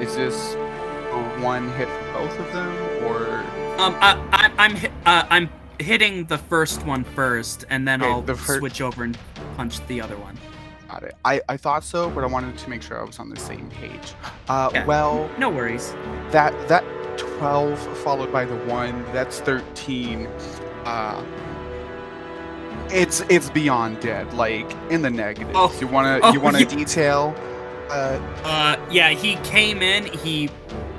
is this a one hit for both of them, or Um, I, I, I'm uh, I'm hitting the first one first, and then Okay, I'll the fir- switch over and punch the other one. got it? I I thought so, but I wanted to make sure I was on the same page. Uh, Yeah. well, No worries. that that 12 followed by the one that's 13 uh it's it's beyond dead like in the negative. Oh. you want to Oh, you want to yeah. detail uh Uh, yeah, he came in. He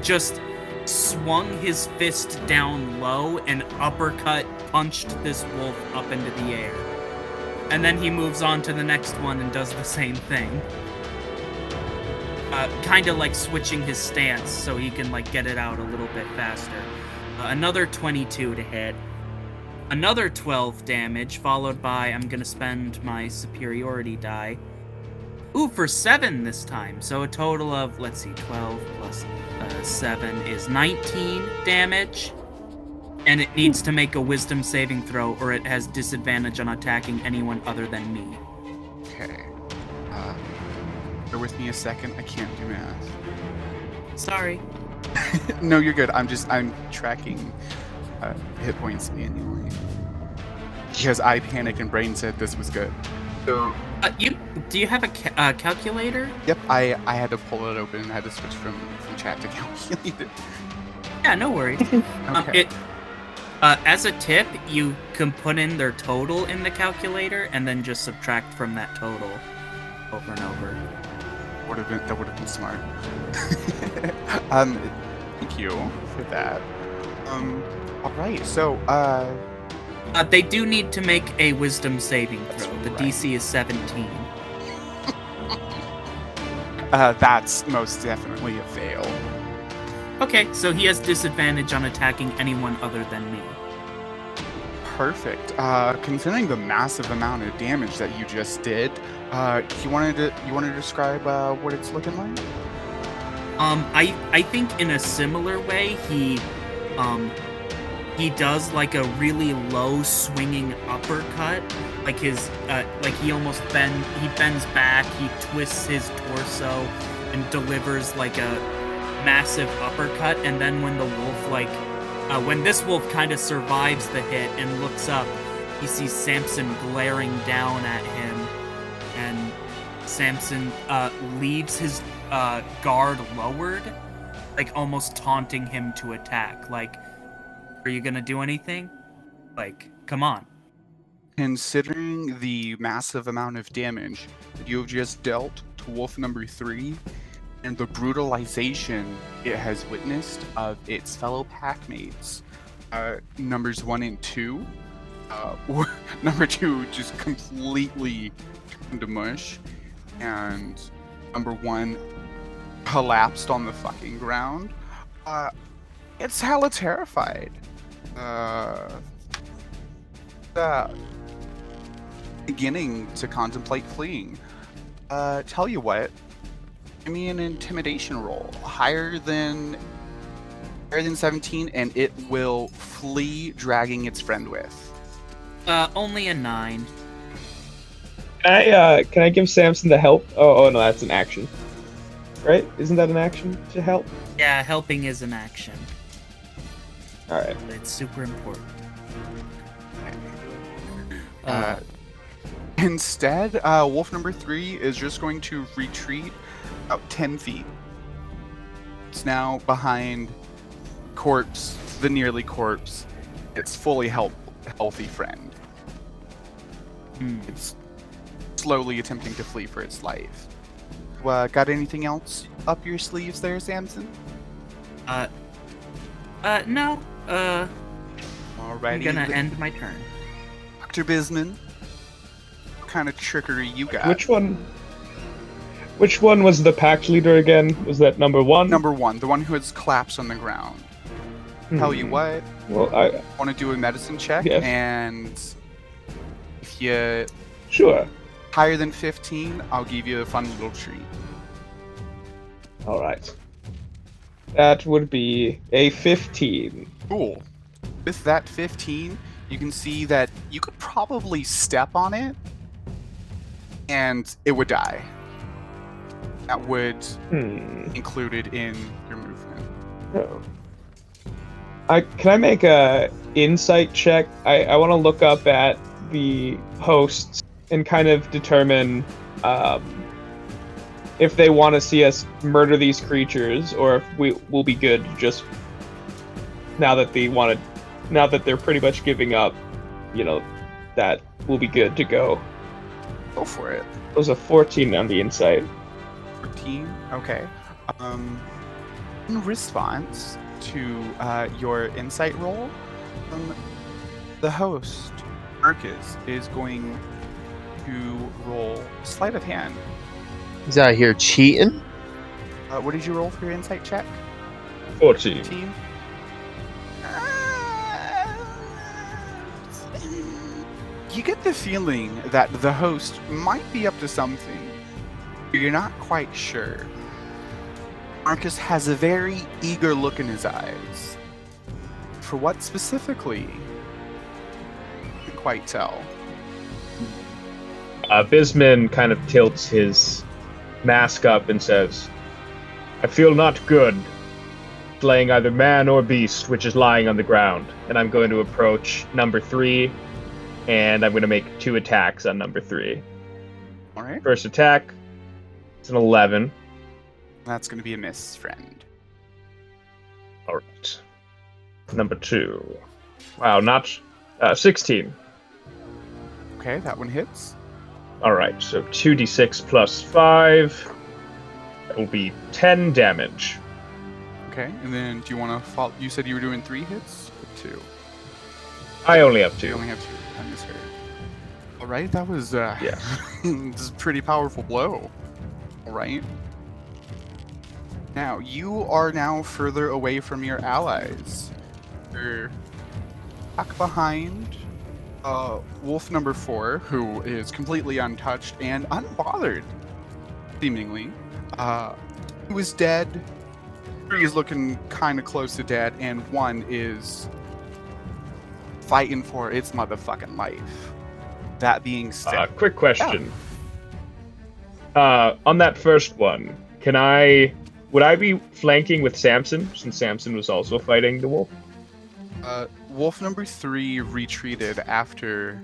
just swung his fist down low and uppercut punched this wolf up into the air. And then he moves on to the next one and does the same thing. Uh, kind of like switching his stance so he can like get it out a little bit faster. Uh, another 22 to hit. Another 12 damage, followed by I'm gonna spend my superiority die. Ooh, for 7 this time. So a total of, let's see, 12 plus uh, 7 is 19 damage. And it needs to make a wisdom saving throw, or it has disadvantage on attacking anyone other than me. okay uh bear with me a second i can't do math Sorry. no you're good i'm just i'm tracking uh, hit points manually because i panicked and brain said this was good so Uh, you do you have a ca- uh, calculator? yep i i had to pull it open and i had to switch from from chat to calculator Yeah, no worries. Um, okay it, uh, as a tip, you can put in their total in the calculator and then just subtract from that total over and over. would have been that would have been smart. um, thank you for that. Um, all right. So, uh, Uh, they do need to make a wisdom saving throw. The right. DC is 17. uh, that's most definitely a fail. Okay, so he has disadvantage on attacking anyone other than me. Perfect. Uh, considering the massive amount of damage that you just did, uh, you wanted to you want to describe uh, what it's looking like? Um, I I think in a similar way he, um, he does like a really low swinging uppercut, like his uh, like he almost bend he bends back, he twists his torso, and delivers like a massive uppercut, and then when the wolf like, uh, when this wolf kind of survives the hit and looks up, he sees Samson glaring down at him, and Samson uh, leaves his uh, guard lowered, like almost taunting him to attack. Like, are you gonna do anything? Like, come on. Considering the massive amount of damage that you have just dealt to Wolf number three, and the brutalization it has witnessed of its fellow packmates, uh, numbers one and two, uh, number two just completely turned to mush, and number one collapsed on the fucking ground. Uh, it's hella terrified. Uh, uh, beginning to contemplate fleeing. Uh, tell you what, give me an intimidation roll higher than higher than 17, and it will flee, dragging its friend with. Uh, only a nine. Can I uh, can I give Samson the help? Oh, oh no, that's an action, right? Isn't that an action to help? Yeah, helping is an action. All right. It's super important. Uh, Uh, Instead, uh, wolf number three is just going to retreat about 10 feet. It's now behind corpse, the nearly corpse, its fully health, healthy friend. hmm. It's slowly attempting to flee for its life. Uh, got anything else up your sleeves there, Samson? Uh, uh, no. Uh, Alrighty. I'm gonna th- end my turn. Dr. Bisman, what kind of trickery you got? Which one? Which one was the pact leader again? Was that number one? Number one, the one who has collapsed on the ground. Tell you Hmm. what, Well, I want to do a medicine check, Yes. and if you sure. higher than 15, I'll give you a fun little treat. All right. That would be a fifteen. Cool. With that 15, you can see that you could probably step on it, and it would die. That would Hmm. included in your movement. Oh. I can I make a insight check? I, I want to look up at the hosts and kind of determine um, if they want to see us murder these creatures or if we will be good just now that they wanted, now that they're pretty much giving up you know that will be good to go Go for it. it was a 14 on the insight 14. Okay. Um, in response to uh, your insight roll, um, the host, Marcus, is going to roll sleight of hand. He's out here cheating. Uh, what did you roll for your insight check? 14 Team. You get the feeling that the host might be up to something. You're not quite sure. Marcus has a very eager look in his eyes. For what specifically? Can't quite tell. Uh, Bisman kind of tilts his mask up and says, I feel not good slaying either man or beast which is lying on the ground. And I'm going to approach number three, and I'm going to make two attacks on number three. All right. First attack, it's an 11. That's going to be a miss, friend. All right. Number two. Wow, not uh, 16. Okay, that one hits. All right, so 2d6 plus 5. That will be 10 damage. Okay, and then do you want to follow? You said you were doing three hits? Or two? I only have You two. only have two. I misheard. All right, that was uh, Yeah. this is a pretty powerful blow. All right. Now you are now further away from your allies. You're back behind uh, Wolf number four, who is completely untouched and unbothered, seemingly. Uh, who is dead. Three is looking kind of close to dead, and one is fighting for its motherfucking life. That being said, Uh, quick question. Uh, on that first one, can I would I be flanking with Samson since Samson was also fighting the wolf? Uh, wolf number three retreated after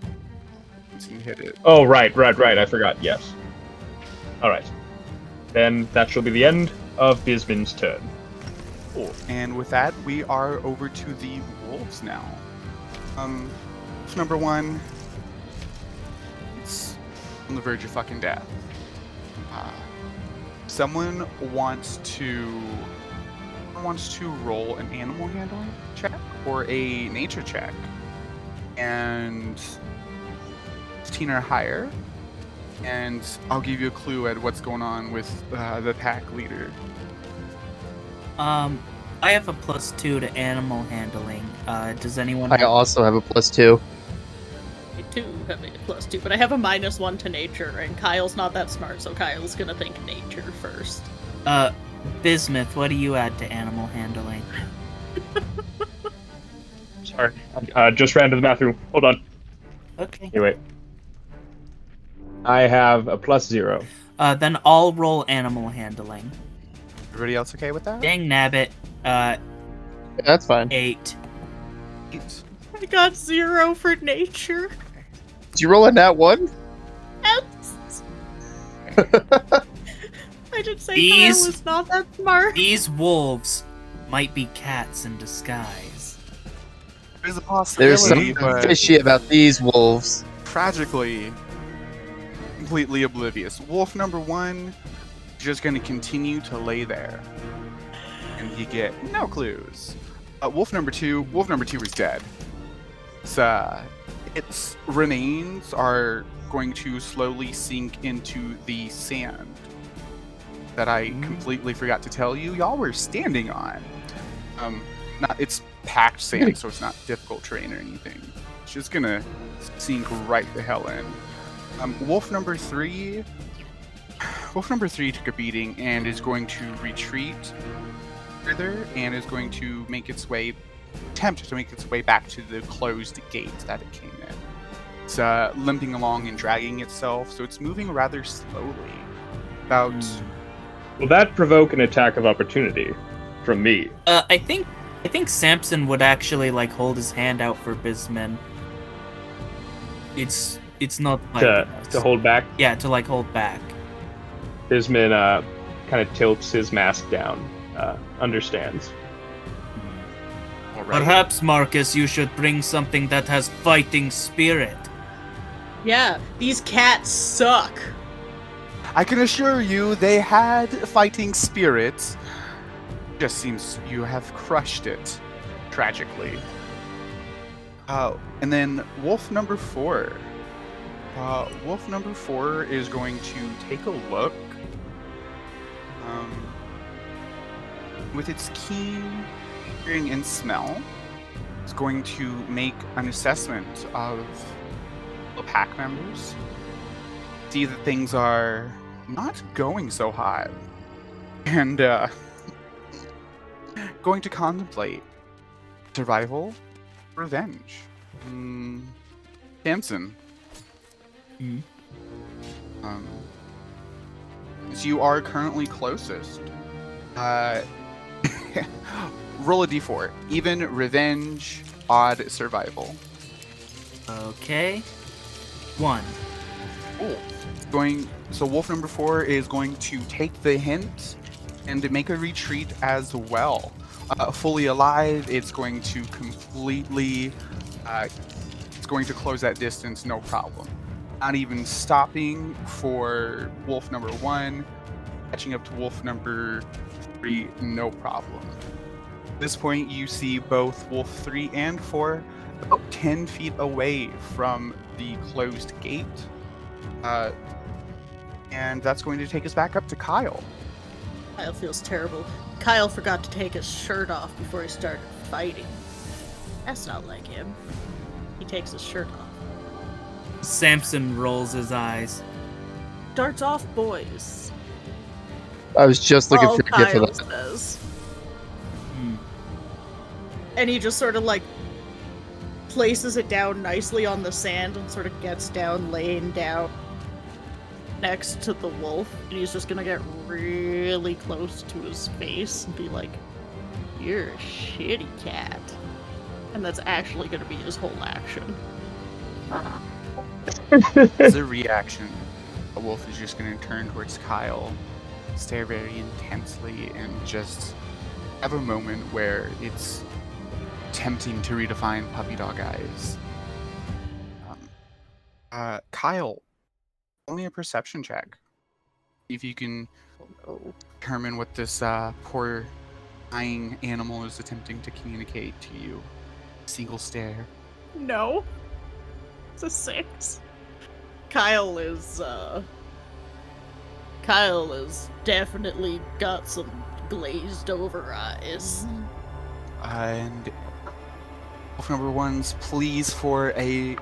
he hit it. Oh, right, right, right. I forgot. Yes. All right. Then that shall be the end of Bisman's turn. Cool. And with that, we are over to the wolves now. Um, number one, it's on the verge of fucking death. Uh, someone wants to wants to roll an animal handling check or a nature check, and 15 or higher. And I'll give you a clue at what's going on with uh, the pack leader. Um, I have a plus two to animal handling. Uh, does anyone? I have- also have a plus two. I too have a plus two, but I have a minus one to nature, and Kyle's not that smart, so Kyle's gonna think nature first. Uh, Bisman, what do you add to animal handling? Sorry. Uh, just ran to the bathroom. Hold on. Okay. Here, wait. I have a plus zero. Uh, then I'll roll animal handling. Everybody else okay with that? Dang nabbit. Uh, Yeah, that's fine. eight. Eight. I got zero for nature. Did you roll a nat one? Yes. I did say These- Kyle was not that smart. These wolves might be cats in disguise. There's a possibility. There's something but fishy about these wolves. tragically, completely oblivious. Wolf number one, just going to continue to lay there, and you get no clues. Uh, wolf number two, wolf number two is dead. So uh, its remains are going to slowly sink into the sand that I completely forgot to tell you y'all were standing on. Um, not it's packed sand, so it's not difficult terrain or anything. It's just gonna sink right the hell in. Um, wolf number three. Wolf number three took a beating and is going to retreat further and is going to make its way, attempt to make its way back to the closed gate that it came in. It's uh, limping along and dragging itself, so it's moving rather slowly. About Will that provoke an attack of opportunity from me? Uh, I think I think Samson would actually like hold his hand out for Bisman. It's it's not like To, to hold back? yeah to like hold back. Bisman uh, kind of tilts his mask down. Uh, understands. all right. Perhaps Marcus, you should bring something that has fighting spirit. Yeah, these cats suck. I can assure you they had fighting spirits. Just seems you have crushed it tragically. Uh, and then wolf number four. Uh, wolf number four is going to take a look. Um, with its keen hearing and smell, it's going to make an assessment of the pack members see that things are not going so hot and uh, going to contemplate survival revenge mm, Samson Mhm. um, as you are currently closest uh, roll a d4 even revenge odd survival Okay. One. Cool. Going so wolf number four is going to take the hint and make a retreat as well. Uh, fully alive, it's going to completely, uh, it's going to close that distance, no problem. Not even stopping for wolf number one, catching up to wolf number three, no problem. At this point, you see both wolf three and four about 10 feet away from the closed gate. Uh, and that's going to take us back up to Kyle. Kyle feels terrible. Kyle forgot to take his shirt off before he started fighting. That's not like him. He takes his shirt off. Samson rolls his eyes. Darts off, boys. I was just looking All for a gift for Kyle that. says. Hmm. And he just sort of like places it down nicely on the sand and sort of gets down, laying down. next to the wolf, and he's just gonna get really close to his face and be like, You're a shitty cat. And that's actually gonna be his whole action. As a reaction, a wolf is just going to turn towards Kyle, stare very intensely, and just have a moment where it's tempting to redefine puppy dog eyes. Um, uh, Kyle, only a perception check. If you can determine what this uh, poor dying animal is attempting to communicate to you. Single stare. No. It's a six. Kyle is, uh. Kyle has definitely got some glazed over eyes. And wolf number one's pleas for a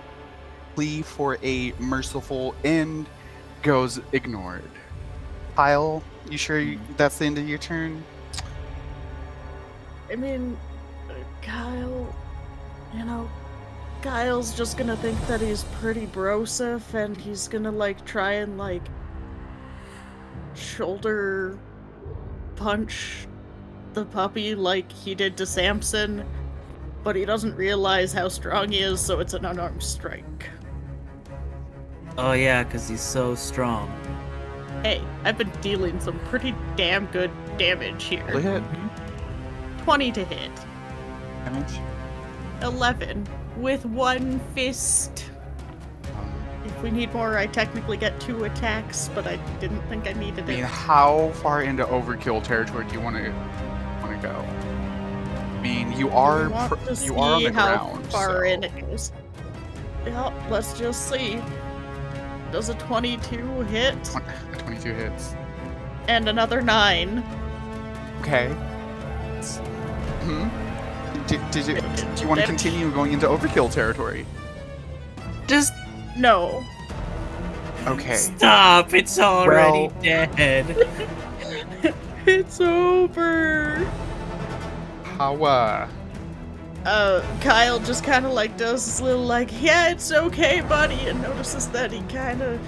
plea for a merciful end goes ignored. Kyle, you sure you, that's the end of your turn? I mean, uh, Kyle, you know, Kyle's just gonna think that he's pretty brosif and he's gonna like try and like shoulder punch the puppy like he did to Samson, but he doesn't realize how strong he is, so it's an unarmed strike. Oh yeah, because he's so strong. Hey, I've been dealing some pretty damn good damage here. Roll a hit. 20 to hit, Damage. 11 with one fist. If we need more, I technically get two attacks, but I didn't think I needed it. I mean, how far into overkill territory do you want to want to go? I mean, you are pr- you are on the how ground. far so- in it goes. Yeah, let's just see. Does a 22 hit? Twen- 22 hits. And another 9. Okay. Hmm. Did, did you, do you want to continue going into overkill territory? Just No. Okay. stop! It's already Well- dead. It's over. How uh Uh, Kyle just kind of like does this little like, yeah, it's okay, buddy, and notices that he kind of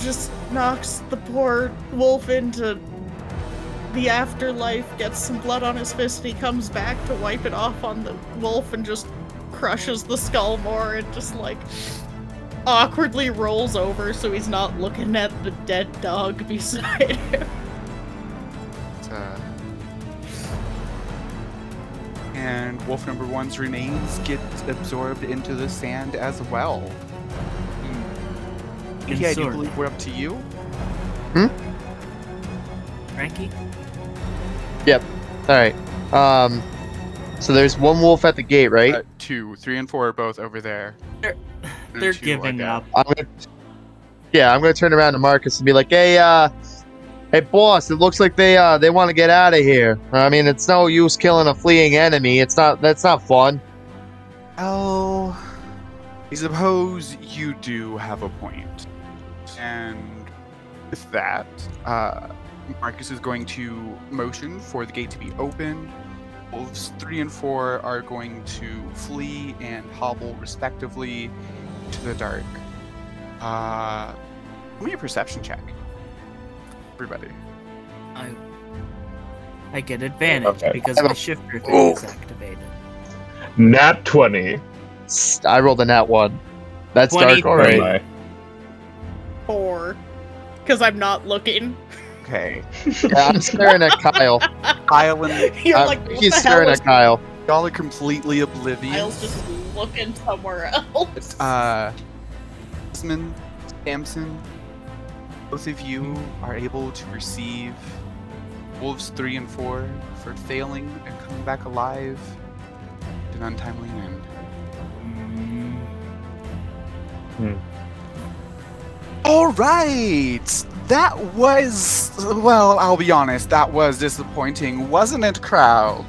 just knocks the poor wolf into the afterlife, gets some blood on his fist, and he comes back to wipe it off on the wolf and just crushes the skull more and just like awkwardly rolls over so he's not looking at the dead dog beside him. uh, and wolf number one's remains get absorbed into the sand as well. And Yeah, I do believe we're up to you. Frankie? All right. Um, so there's one wolf at the gate, right? Uh, two, three, and four are both over there. They're- They're two giving up. I'm gonna, yeah, I'm gonna turn around to Marcus and be like, "Hey, uh, hey, boss, it looks like they uh they want to get out of here. I mean, it's no use killing a fleeing enemy. It's not that's not fun." Oh, I suppose you do have a point. And with that, uh, Marcus is going to motion for the gate to be open. Wolves 3 and 4 are going to flee and hobble respectively to the dark. Uh, give me a perception check. Everybody. I I get advantage Okay. because my shifter thing is activated. Nat 20. I rolled a nat one. That's dark, 23. all right. Right. Four. Because I'm not looking. Okay. Yeah, I'm staring at Kyle. Kyle and You're I'm- like, what he's the hell staring is at Kyle. y'all are completely oblivious. Kyle's just looking somewhere else. uh, Desmond, Samson, both of you are able to receive Wolves 3 and 4 for failing and coming back alive at an untimely end. All right! That was, well, I'll be honest, that was disappointing, wasn't it, crowd?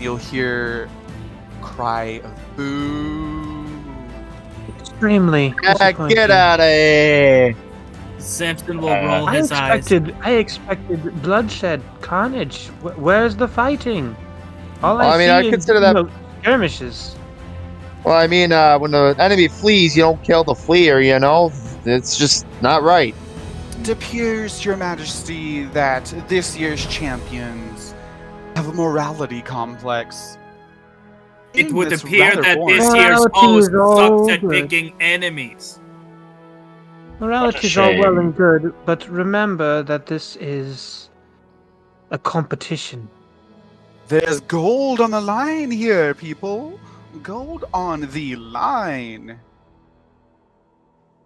You'll hear a cry of boo. Extremely. Yeah, get out of here. Samson will Uh, roll I his eyes. expected, I expected bloodshed, carnage. Wh- Where's the fighting? All Well, I, I mean, see I is, consider you that- know, skirmishes. Well, I mean, uh, when the enemy flees, you don't kill the fleer, you know? it's just not right. It appears, Your Majesty, that this year's champions have a morality complex. It would appear that boring- this year's Morality host is all sucks at good. picking enemies. Morality is all well and good, but remember that this is a competition. There's gold on the line here, people. Gold on the line.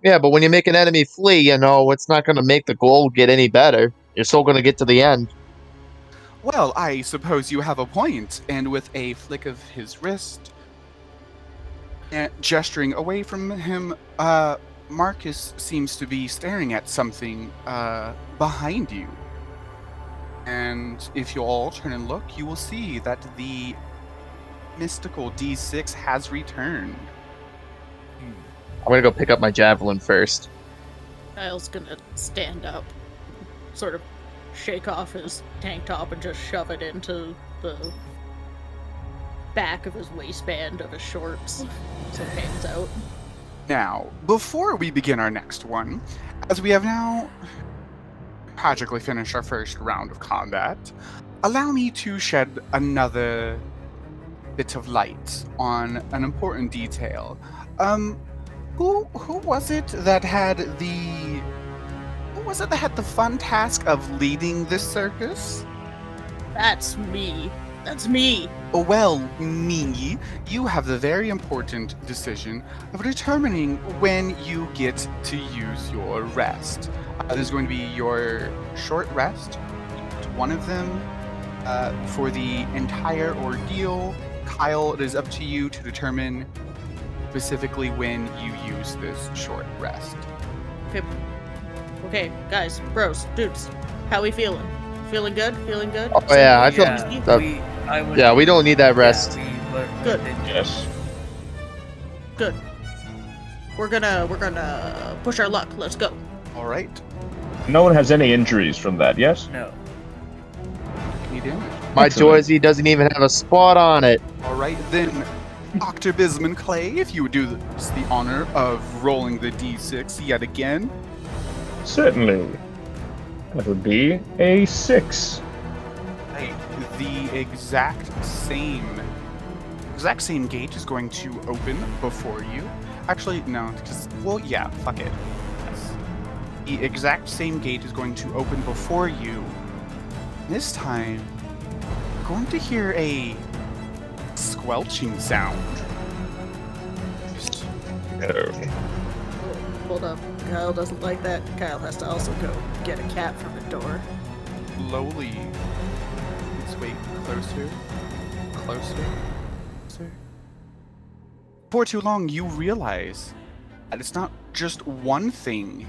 Yeah, but when you make an enemy flee, you know, it's not going to make the goal get any better. You're still going to get to the end. Well, I suppose you have a point. and with a flick of his wrist, and gesturing away from him, uh, Marcus seems to be staring at something uh, behind you. And if you all turn and look, you will see that the mystical D6 has returned. I'm going to go pick up my javelin first. Kyle's gonna stand up, sort of shake off his tank top and just shove it into the back of his waistband of his shorts. So it hangs out. Now, before we begin our next one, as we have now tragically finished our first round of combat, allow me to shed another bit of light on an important detail. Um, who who was it that had the who was it that had the fun task of leading this circus? That's me. That's me. Well, me, you have the very important decision of determining when you get to use your rest. Uh, there's going to be your short rest, one of them, uh, for the entire ordeal. Kyle, it is up to you to determine specifically when you use this short rest. Okay. Okay, guys, bros, dudes, how we feeling? Feeling good? Feeling good? Oh, yeah, I feel yeah, the- we, I would, Yeah, we don't need that yeah, rest. we learned Good. Yes. Good. We're gonna we're gonna push our luck. Let's go. All right. No one has any injuries from that, yes? No. Any damage? My Excellent. Joyzy doesn't even have a spot on it. All right, then, Dr. Bisman Clay, if you would do us the honor of rolling the d6 yet again. Certainly. That would be a six. Right, the exact same exact same gate is going to open before you. Actually, no, because well, yeah, fuck it. Yes. The exact same gate is going to open before you. This time, you're going to hear a squelching sound. Just Oh. Hold up. Kyle doesn't like that. Kyle has to also go get a cat from the door. slowly its way closer, closer, closer. For too long, you realize that it's not just one thing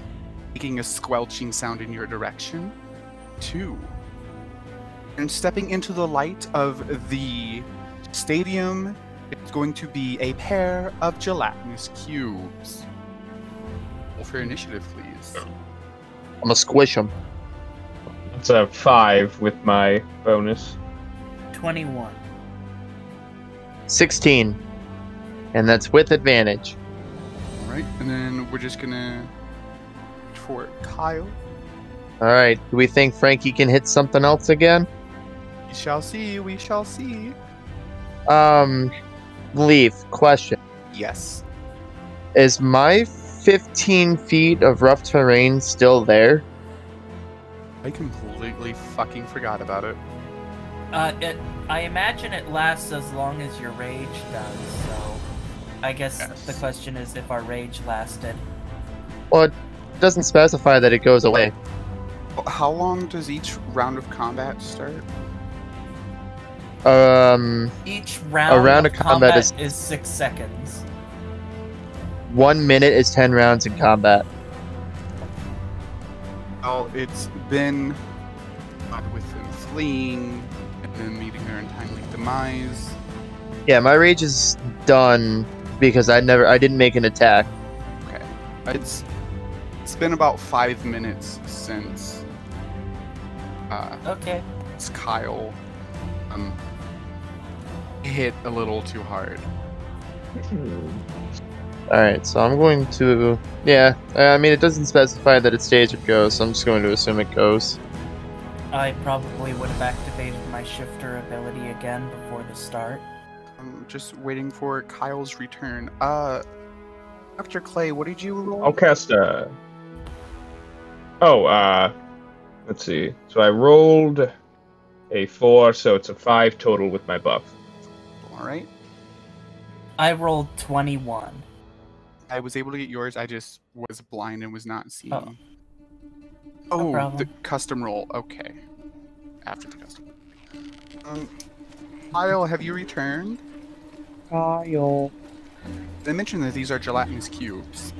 making a squelching sound in your direction, two. And stepping into the light of the stadium, it's going to be a pair of gelatinous cubes. Roll for initiative, please. I'm gonna squish them. It's a five with my bonus. 21. 16. And that's with advantage. All right, and then we're just gonna for Kyle. All right. Do we think Frankie can hit something else again? We shall see. We shall see. Um, Leaf, question. Yes. Is my 15 feet of rough terrain still there? I completely fucking forgot about it. Uh, it, I imagine it lasts as long as your rage does, so I guess Yes. the question is if our rage lasted. Well, it doesn't specify that it goes away. How long does each round of combat start? Um, Each round, a round of of combat combat, is- is... six seconds. one minute is 10 rounds in combat. Well, it's been with them fleeing and then meeting their untimely demise. Yeah, my rage is done because I never, I didn't make an attack. Okay. It's it's been about five minutes since uh, Okay. It's Kyle um hit a little too hard. All right, so I'm going to. Yeah, I mean it doesn't specify that it stays or goes, so I'm just going to assume it goes. I probably would have activated my shifter ability again before the start. I'm just waiting for Kyle's return. Uh, Dr. Clay, what did you roll? I'll cast a. Oh, uh, let's see. So I rolled a four, so it's a five total with my buff. All right. I rolled 21. I was able to get yours. I just was blind and was not seeing. Oh. Oh, No the custom roll. Okay. After the custom. Um, Kyle, have you returned? Kyle. They mentioned that these are gelatinous cubes.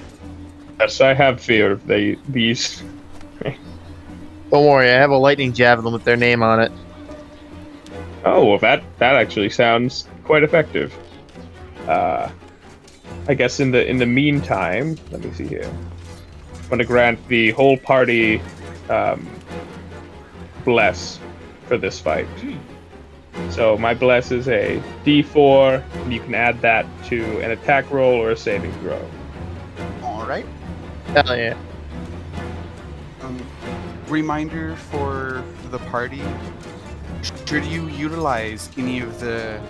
Yes, I have fear of they, these. Don't worry, I have a lightning javelin with their name on it. Oh, well, that that actually sounds quite effective. Uh, I guess in the in the meantime, let me see here. I'm going to grant the whole party um, bless for this fight. So my bless is a D4, and you can add that to an attack roll or a saving throw. All right. Hell yeah. Um, reminder for the party: should you utilize any of the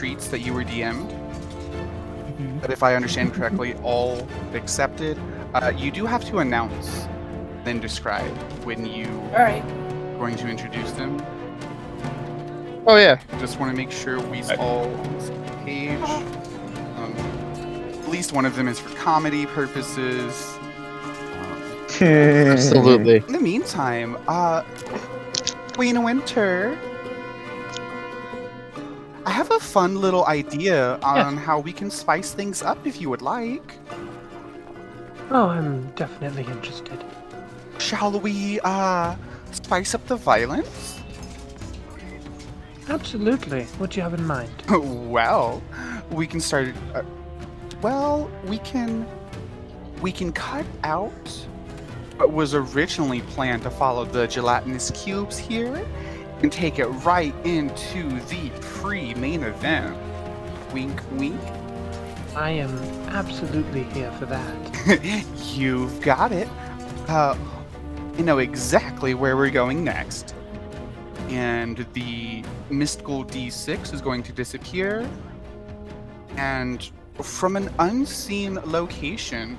treats that you were DM'd, Mhm. but if I understand correctly, all accepted. Uh, you do have to announce, then describe when you Alright. going to introduce them. Oh yeah. Just want to make sure we Right. all on the same page. Um, at least one of them is for comedy purposes. Um, Absolutely. in the meantime, uh, Queen Winter, I have a fun little idea on how we can spice things up if you would like. Oh, I'm definitely interested. Shall we, uh, spice up the violence? Absolutely. What do you have in mind? well, we can start. Uh, well, we can. We can cut out what was originally planned to follow the gelatinous cubes here, and take it right into the pre-main event. Wink, wink. I am absolutely here for that. You've got it. Uh, I know exactly where we're going next. And the mystical D6 is going to disappear. And from an unseen location,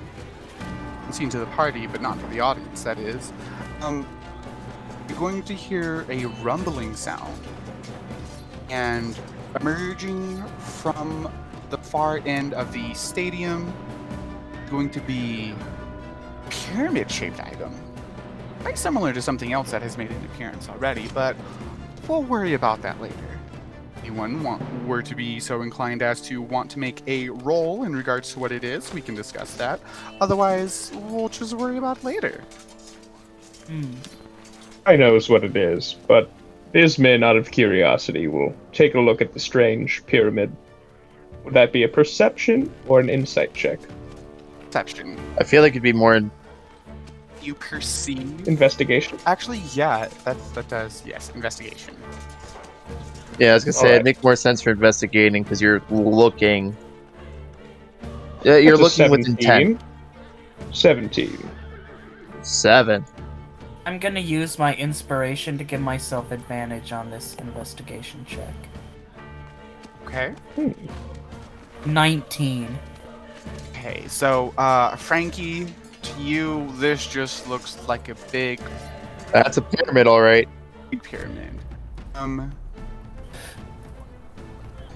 unseen to the party, but not to the audience, that is, um, you're going to hear a rumbling sound. And emerging from the far end of the stadium, going to be pyramid shaped item. Quite similar to something else that has made an appearance already, but we'll worry about that later. Anyone want, were to be so inclined as to want to make a roll in regards to what it is, we can discuss that. Otherwise, we'll just worry about later. Hmm. I knows what it is, but Bisman, out of curiosity, will take a look at the strange pyramid. Would that be a perception or an insight check? Perception. I feel like it'd be more. You perceive. Investigation. Actually, yeah, that that does. Yes, investigation. Yeah, I was gonna say Alright. it'd make more sense for investigating because you're looking. Yeah, you're That's a looking with intent. 17. Seven. I'm gonna use my inspiration to give myself advantage on this investigation check. Okay. 19. Okay, so uh, Frankie, to you, this just looks like a big That's a pyramid, all right. pyramid. Um,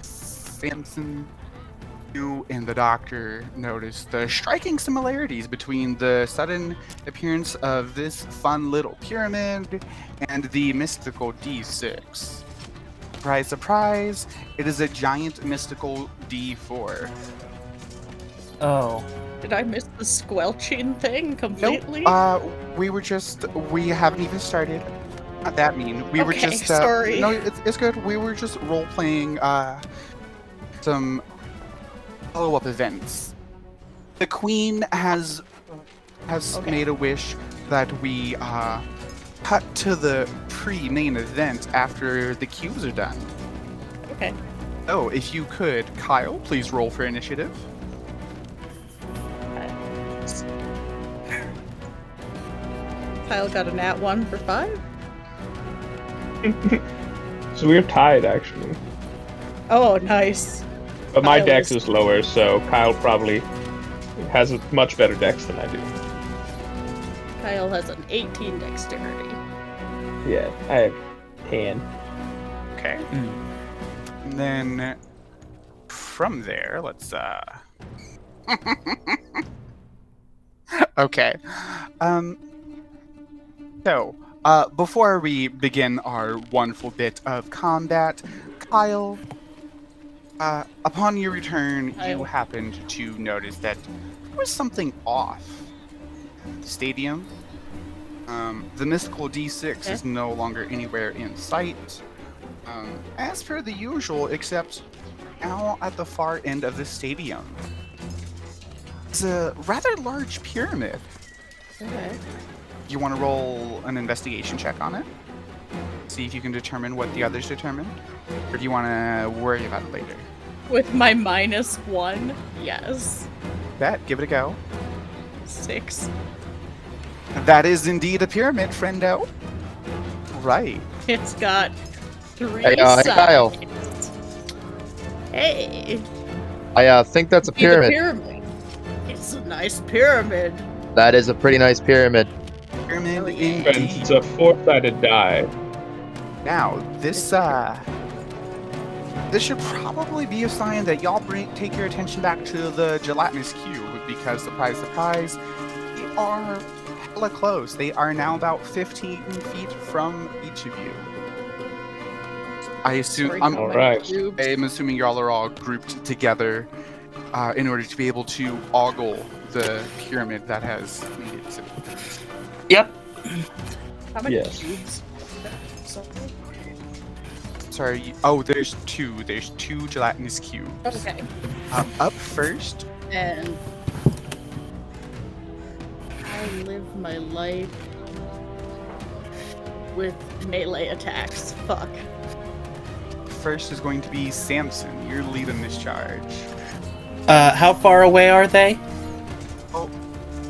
Samson, you and the doctor notice the striking similarities between the sudden appearance of this fun little pyramid and the mystical D6. Surprise, surprise! It is a giant mystical D4. Oh. Did I miss the squelching thing Nope. completely? Uh, we were just we haven't even started. Not that mean. We were just uh, sorry. No, it's, it's good. We were just role playing uh some follow up events. The Queen has has okay. made a wish that we uh, cut to the pre-main event after the cubes are done. Okay. Oh, if you could, Kyle, please roll for initiative. Kyle got an at one for five. so we're tied, actually. Oh, nice. But my Kyle dex is- is lower, so Kyle probably has a much better dex than I do. Kyle has an 18 dexterity. Yeah, I have ten. Okay. And then from there, let's uh Okay. Um so, uh before we begin our wonderful bit of combat, Kyle uh upon your return, you happened to notice that there was something off. The stadium um, the mystical D6 Okay. is no longer anywhere in sight. Um, as per the usual, except now at the far end of the stadium. It's a rather large pyramid. Okay. You want to roll an investigation check on it? See if you can determine what the others determined? Or do you want to worry about it later? With my minus one, yes. Bet, give it a go. Six. That is indeed a pyramid, friendo. Right. It's got three Hey, uh, hey. Kyle. Hey. I uh, think that's a pyramid. pyramid. It's a nice pyramid. That is a pretty nice pyramid. Pyramid yeah. Friends, indeed. it's a four-sided die. Now, this uh this should probably be a sign that y'all bring take your attention back to the gelatinous cube because surprise surprise, they are hella close. They are now about 15 feet from each of you. I assume I'm, Alright. I'm assuming y'all are all grouped together uh, in order to be able to ogle the pyramid that has made it so. Yep. How many Yes. cubes? Sorry. Sorry. you- Oh, there's two. There's two gelatinous cubes. Okay. Um, up first And I live my life with melee attacks. Fuck. First is going to be Samson. You're leading this charge. Uh, how far away are they? Oh,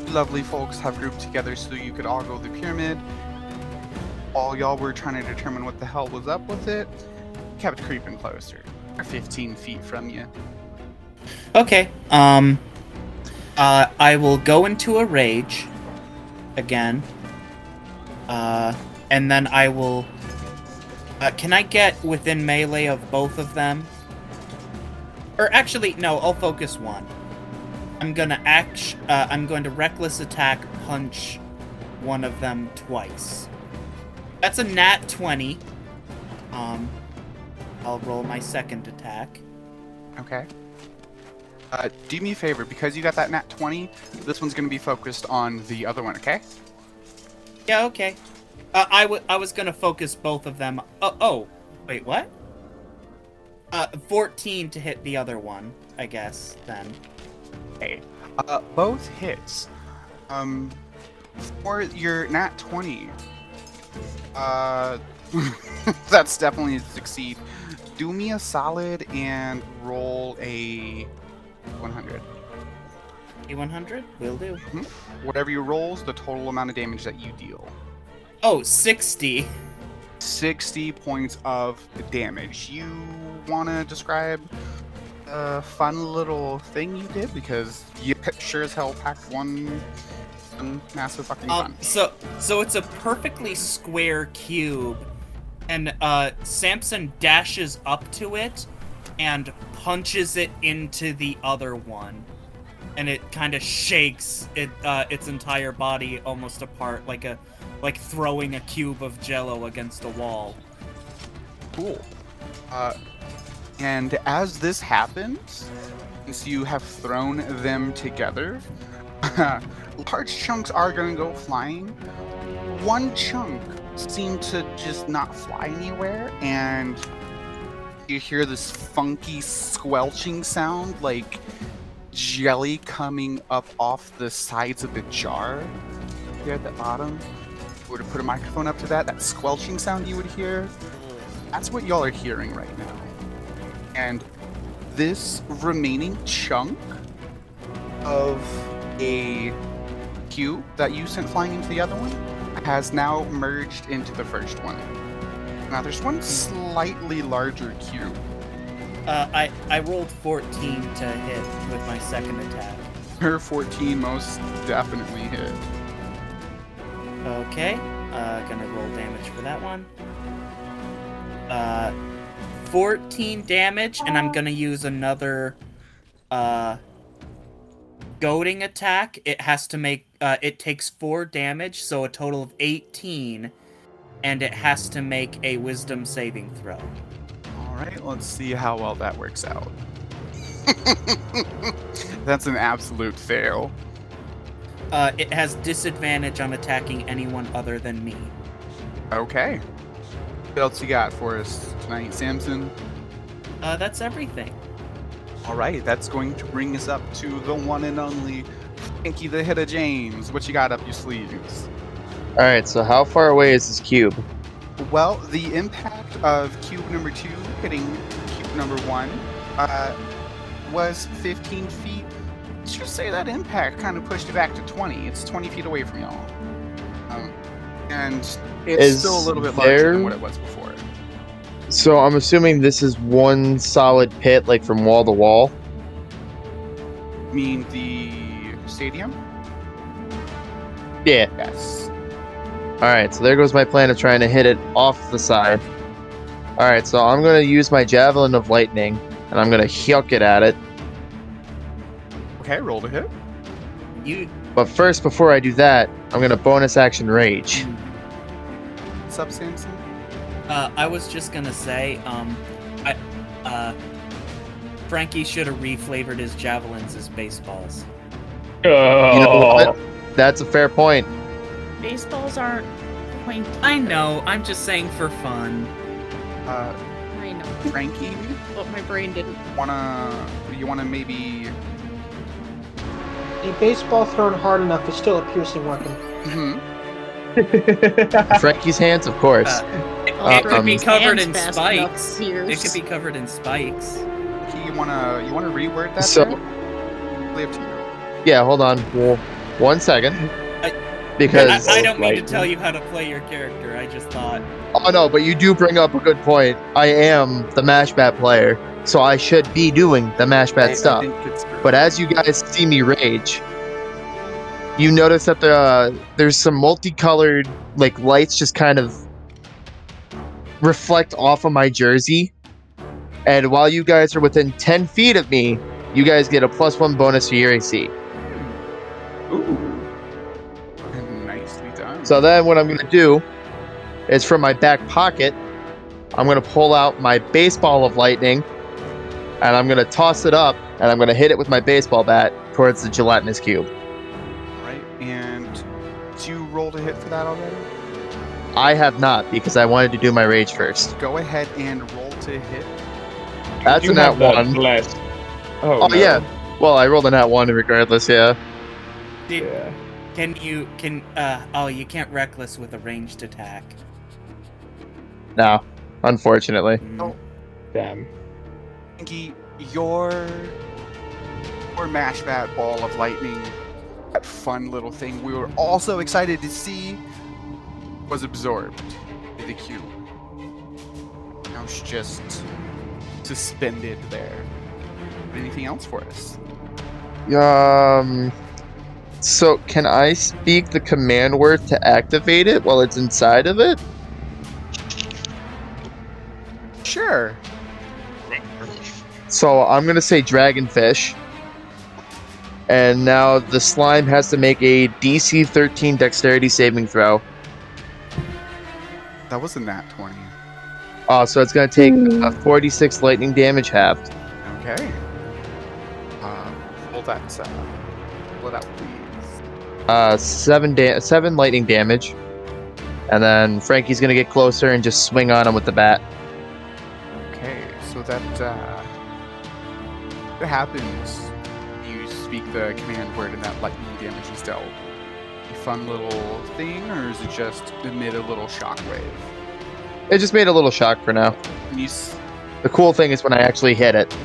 lovely folks have grouped together so you could all go to the pyramid. All y'all were trying to determine what the hell was up with it. Kept creeping closer. They're 15 feet from you. Okay. Um, uh, I will go into a rage again. Uh, and then I will. Uh, can I get within melee of both of them? Or actually, no. I'll focus one. I'm gonna act. Uh, I'm going to reckless attack punch one of them twice. That's a nat twenty. Um, I'll roll my second attack. Okay. Uh, do me a favor, because you got that nat 20, this one's going to be focused on the other one, okay? Yeah, okay. Uh, I wa- I was gonna focus both of them. Oh, oh, wait, what? Uh, 14 to hit the other one, I guess, then. Okay. Uh, both hits. Um, for your nat 20, uh, that's definitely a succeed. Do me a solid and roll a 100. A100? Will do. Whatever you rolls, the total amount of damage that you deal. Oh, 60. 60 points of damage. You want to describe a fun little thing you did? Because you sure as hell packed one, massive fucking fun. Um, so, so it's a perfectly square cube, and, uh, Samson dashes up to it and punches it into the other one. And it kind of shakes it, uh, its entire body almost apart, like a, like throwing a cube of jello against a wall. Cool. Uh, and as this happens, since you have thrown them together, large chunks are going to go flying. One chunk seemed to just not fly anywhere, and you hear this funky squelching sound like jelly coming up off the sides of the jar here at the bottom. If we were to put a microphone up to that, that squelching sound you would hear, that's what y'all are hearing right now. And this remaining chunk of a cube that you sent flying into the other one has now merged into the first one. Now there's one slightly larger cube. Uh, I I rolled 14 to hit with my second attack. Her 14 most definitely hit. Okay, uh, gonna roll damage for that one. Uh, 14 damage, and I'm gonna use another, uh, goading attack. It has to make, uh, it takes 4 damage, so a total of 18, and it has to make a wisdom saving throw. All right, let's see how well that works out. That's an absolute fail. Uh, it has disadvantage on attacking anyone other than me. Okay. What else you got for us tonight, Samson? Uh, that's everything. All right, that's going to bring us up to the one and only Frankie the Hitter James. What you got up your sleeves? All right. So how far away is this cube? Well, the impact of cube number two hitting cube number one uh, was 15 feet. Let's just say that impact kind of pushed it back to 20. It's 20 feet away from y'all. Um, and it's Is still a little bit larger there- than what it was before. So I'm assuming this is one solid pit, like from wall to wall. I mean, the stadium? Yeah. Yes. All right. So there goes my plan of trying to hit it off the side. All right. So I'm gonna use my javelin of lightning, and I'm gonna yuck it at it. Okay, roll to hit. You But first, before I do that, I'm gonna bonus action rage. What's up, Samson? Uh, I was just gonna say, um, I, uh, Frankie should have reflavored his javelins as baseballs. Oh, You know what? That's a fair point. Baseballs aren't pointy. I know. I'm just saying for fun. Uh, I know. Frankie, But my brain didn't. wanna you wanna maybe? A baseball thrown hard enough is still a piercing weapon. Mhm. Frankie's hands, of course. Uh, it, Uh, it could be um, covered in spikes. Pierce. It could be covered in spikes. Frankie, you wanna you wanna reword that? So- there? Totally up to you. Yeah. Hold on. Well, one second. I- Because I, I don't mean to tell you how to play your character. I just thought. Oh no, but you do bring up a good point. I am the Mashbat player, so I should be doing the I- Mashbat I stuff. think But as you guys see me rage, you notice that the uh, there's some multicolored like lights just kind of reflect off of my jersey. And while you guys are within 10 feet of me, you guys get a plus one bonus to your AC. Ooh. Nicely done. So then what I'm gonna do is from my back pocket, I'm gonna pull out my baseball of lightning and I'm gonna toss it up and I'm gonna hit it with my baseball bat towards the gelatinous cube. right, and did you roll to hit for that already? I have not because I wanted to do my rage first. Go ahead and roll to hit. That's you a nat have one. blessed. Oh, Oh no. yeah. Well, I rolled a nat one regardless, yeah. Did, Yeah. Can you can uh oh you can't reckless with a ranged attack. No, unfortunately. Mm. Damn. Frankie, your your mash that ball of lightning, that fun little thing we were also excited to see, was absorbed by the cube. Now it's just suspended there. Anything else for us? Um so can I speak the command word to activate it while it's inside of it? Sure. So I'm gonna say dragonfish. And now the slime has to make a DC 13 dexterity saving throw. That was a nat 20. Oh, so it's gonna take a 46 lightning damage halved. Okay. Uh, hold that, uh, pull that, please. Uh, seven da- seven lightning damage, and then Frankie's gonna get closer and just swing on him with the bat. Okay, so that, uh, what happens you speak the command word and that lightning damage is dealt? Fun little thing, or is it just emit a little shockwave? It just made a little shock for now. S- The cool thing is when I actually hit it.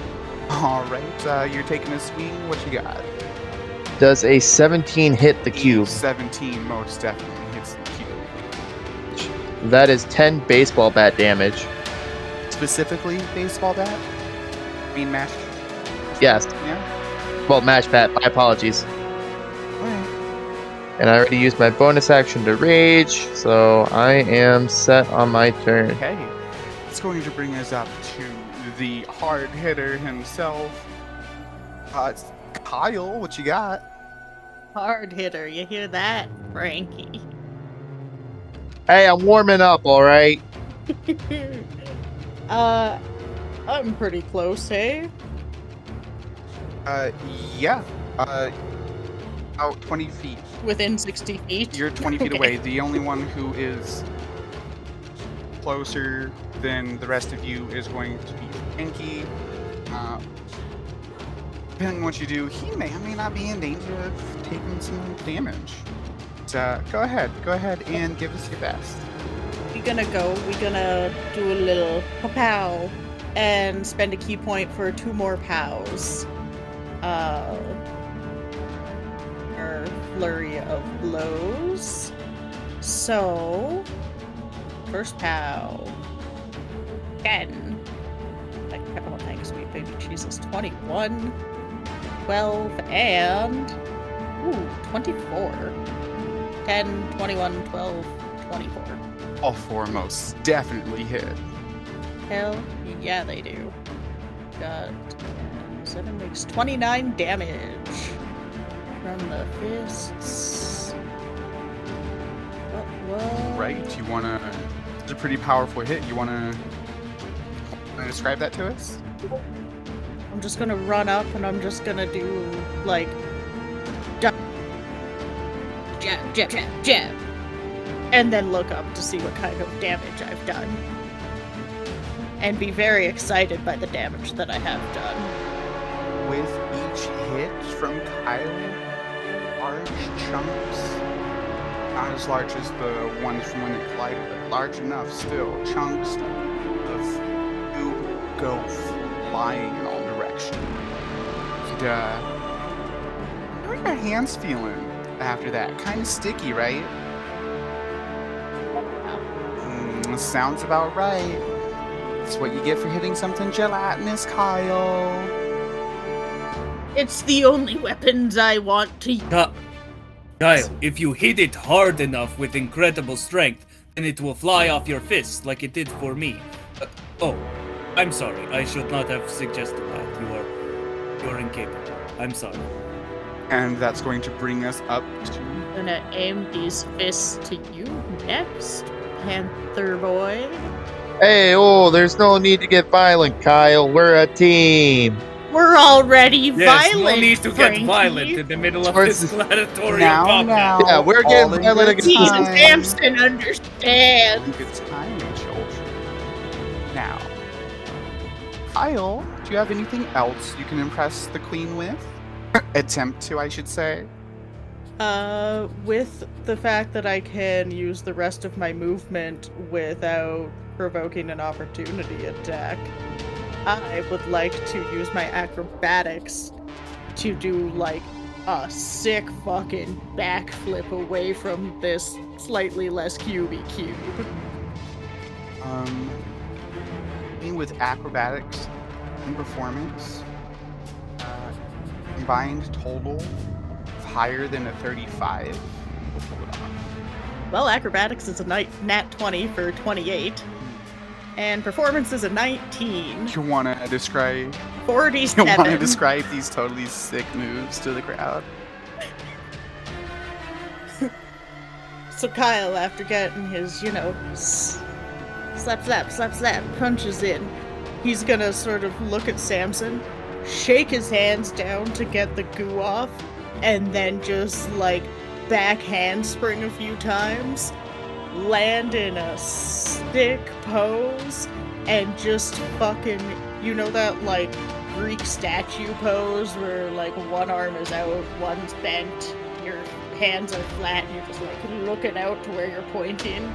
Alright, uh, you're taking a swing, what you got? Does a 17 hit the cube? 17 most definitely hits the cube. That is 10 baseball bat damage. Specifically, baseball bat. I mean, match. Yes. Yeah. Well, match bat. My apologies. Alright. And I already used my bonus action to rage, so I am set on my turn. Okay. It's going to bring us up to the hard hitter himself. Uh, it's Kyle, what you got? Hard hitter, you hear that, Frankie? Hey, I'm warming up, alright? uh, I'm pretty close, hey? Uh, yeah. Uh, out 20 feet. Within 60 feet. You're 20 feet Okay. away. The only one who is closer than the rest of you is going to be Frankie. Uh, depending on what you do, he may or may not be in danger of taking some damage. So, uh, go ahead. Go ahead and give us your best. We're gonna go. we're gonna do a little pow and spend a ki point for two more pows. Uh, flurry of blows. So, first pow. 10. Like, oh, thanks, sweet baby Jesus. 21, 12, and. Ooh, 24. 10, 21, 12, 24. All four most definitely hit. Hell yeah, they do. Got seven makes 29 damage from the fists. What? Right? You wanna? It's a pretty powerful hit. You wanna? Wanna describe that to us? I'm just gonna run up and I'm just gonna do like jab, jab, jab, jab, jab, and then look up to see what kind of damage I've done, and be very excited by the damage that I have done. With each hit from Kyle, large chunks, not as large as the ones from when it collided, but large enough still, chunks of goo go flying in all directions. And, uh, how are your hands feeling after that? Kind of sticky, right? Mm, sounds about right. That's what you get for hitting something gelatinous, Kyle. It's the only weapons I want to Ka- Kyle, if you hit it hard enough with incredible strength, then it will fly off your fist like it did for me. Uh, oh, I'm sorry. I should not have suggested that. You are, you're incapable. I'm sorry. And that's going to bring us up to I'm gonna aim these fists to you next, Panther boy. Hey, oh, there's no need to get violent, Kyle. We're a team. We're already Yes, violent. no need to Frankie. get violent in the middle of Towards this the- gladiatorial now, combat. now. Yeah, we're getting violent again. Season time. Samson understand. Good time, children. Now, Kyle, do you have anything else you can impress the queen with? Attempt to, I should say. Uh, with the fact that I can use the rest of my movement without provoking an opportunity attack, I would like to use my acrobatics to do like a sick fucking backflip away from this slightly less cubey cube. Um, being with acrobatics and performance, uh, combined total of higher than a 35. We'll pull it off. Well, acrobatics is a nat 20 for 28. And performance is a 19. You want to describe? 47. You want to describe these totally sick moves to the crowd? So Kyle, after getting his, you know, slap, slap, slap, slap, punches in, he's gonna sort of look at Samson, shake his hands down to get the goo off, and then just like back handspring a few times, land in a stick pose, and just fucking, you know that like Greek statue pose where like one arm is out, one's bent, your hands are flat, and you're just like looking out to where you're pointing.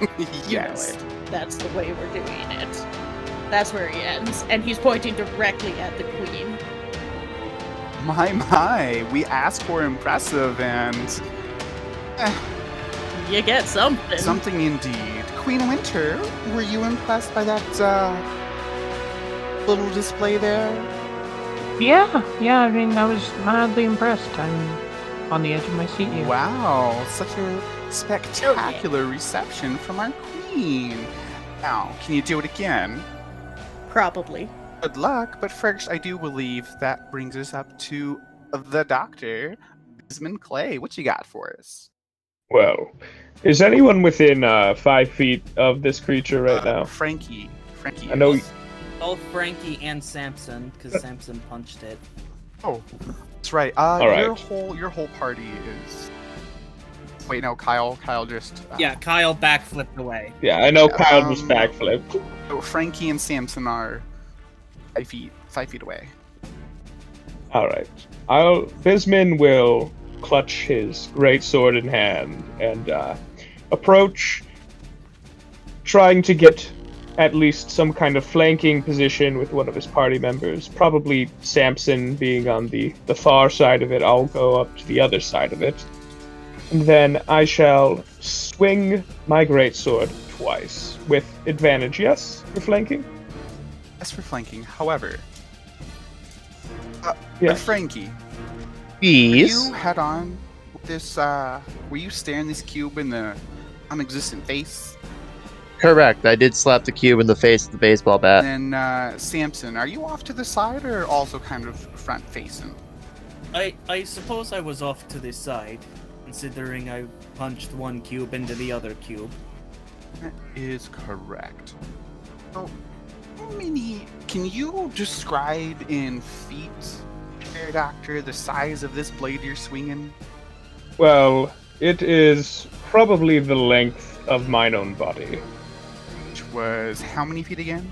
You yes. know it. That's the way we're doing it. That's where he ends, and he's pointing directly at the queen. My, my, we asked for impressive and. Eh, You get something. Something indeed. Queen Winter, were you impressed by that uh, little display there? Yeah, yeah. I mean, I was mildly impressed. I'm on the edge of my seat here. Wow, such a spectacular reception from our queen. Now, can you do it again? Probably. Good luck, but first, I do believe that brings us up to the doctor, Bisman Clay. What you got for us? Well, is anyone within uh, five feet of this creature right Uh, now? Frankie. Frankie. I know. is- Both Frankie and Samson, because Samson punched it. Oh, that's right. Uh, All your whole your whole party is. Wait, no, Kyle. Kyle just. Uh, Yeah, Kyle backflipped away. Yeah, I know Kyle just Um, backflipped. so Frankie and Samson are five feet five feet away. All right. I'll. Bisman will clutch his great sword in hand and uh, approach, trying to get at least some kind of flanking position with one of his party members. Probably Samson being on the the far side of it. I'll go up to the other side of it, and then I shall swing my great sword twice with advantage. Yes, for flanking. As for flanking, however, uh, Yes. Frankie, Please. you head on with this. Uh, were you staring this cube in the non-existent face? Correct. I did slap the cube in the face with the baseball bat. And uh, Samson, are you off to the side or also kind of front facing? I I suppose I was off to this side, considering I punched one cube into the other cube. That is correct. So, how many? Can you describe in feet, Fair Doctor, the size of this blade you're swinging? Well, it is probably the length of mine own body. Which was how many feet again?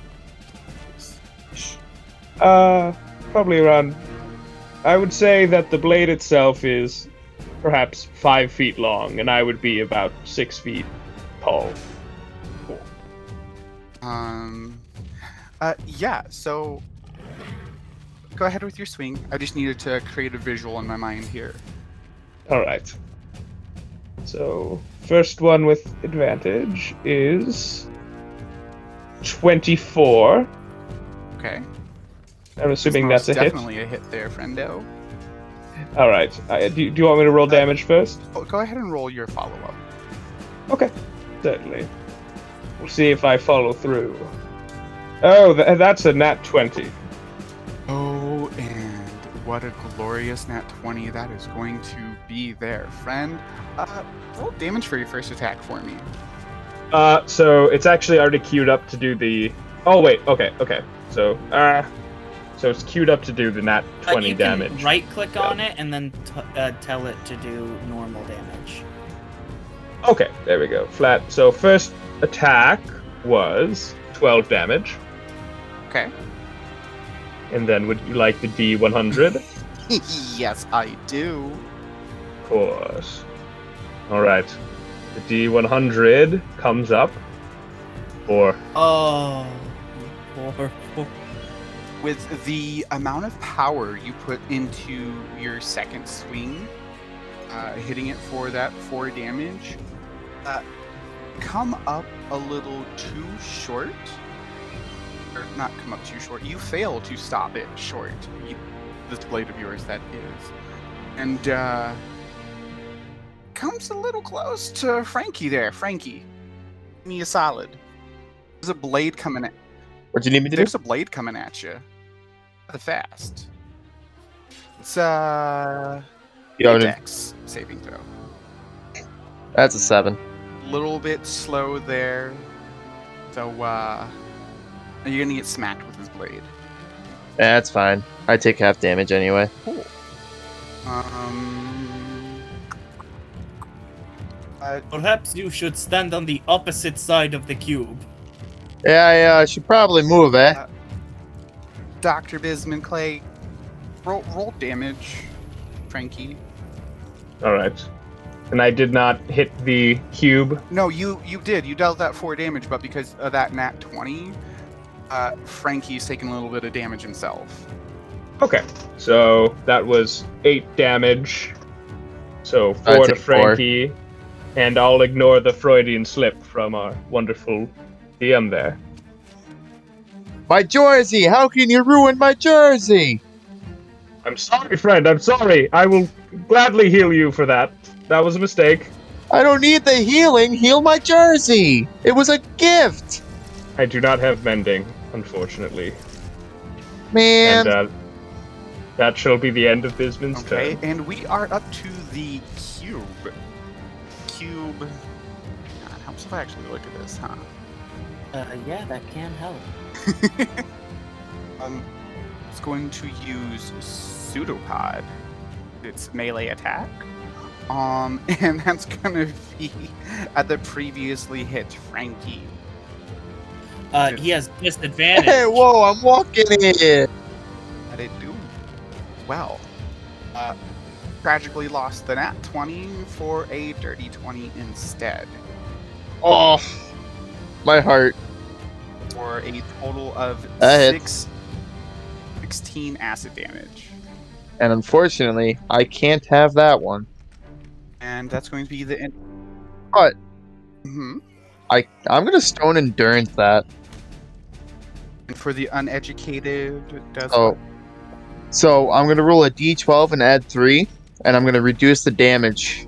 Uh, probably around. I would say that the blade itself is perhaps five feet long, and I would be about six feet tall. Um. Uh, yeah. So, go ahead with your swing. I just needed to create a visual in my mind here. All right. So, first one with advantage is 24. Okay. I'm assuming that's a hit. definitely a hit there, friendo. All right. Uh, do, do you want me to roll damage first? Oh, go ahead and roll your follow-up. Okay, certainly. We'll see if I follow through. Oh, th- that's a nat 20. And what a glorious nat 20 that is going to be there, friend. Uh, roll damage for your first attack for me. Uh, so it's actually already queued up to do the. Oh wait, okay, okay. So, uh, so it's queued up to do the nat Uh, 20 you can damage. Right click on it and then t- uh, tell it to do normal damage. Okay, there we go. Flat. So first attack was 12 damage, Okay. And then would you like the D100? yes, I do. Of course. All right. The D100 comes up for Oh, poor, poor. With the amount of power you put into your second swing, uh, hitting it for that four damage, uh, come up a little too short. Or not come up too short. You fail to stop it short. You, this blade of yours, that is. And, uh, comes a little close to Frankie there. Frankie, give me a solid. There's a blade coming at What do you need me to do? there's a blade coming at you. The fast. It's uh You want me to- dex saving throw. That's a seven. A Little bit slow there. So uh you're gonna get smacked with his blade. That's fine. I take half damage anyway. Cool. Um uh, Perhaps you should stand on the opposite side of the cube. Yeah, yeah, I should probably move, eh? Dr. Bisman Clay, roll roll damage, Frankie. all right. And I did not hit the cube. No, you you did. You dealt that four damage, but because of that nat twenty, uh, Frankie's taking a little bit of damage himself. Okay. So that was eight damage. So I four to take four. Frankie. and I'll ignore the Freudian slip from our wonderful DM there. My jersey! How can you ruin my jersey? I'm sorry, friend. I'm sorry. I will gladly heal you for that. That was a mistake. I don't need the healing. Heal my jersey. It was a gift, I do not have mending, unfortunately. man. And uh, that shall be the end of Bisman's Okay, turn. and we are up to the cube. Cube. God, helps if I actually look at this, huh? Uh, yeah, that can help. um, it's going to use pseudopod. Its melee attack. Um, and that's gonna be at the previously hit Frankie. Uh, he has disadvantage. Hey, whoa! I'm walking in. That it do well. Uh, tragically lost the nat 20 for a dirty 20 instead. Oh, my heart. For a total of That six, 16 acid damage. And unfortunately, I can't have that one. And that's going to be the end. But hmm I I'm gonna stone endurance that. And for the uneducated, does Oh. So I'm gonna roll a d12 and add three, and I'm gonna reduce the damage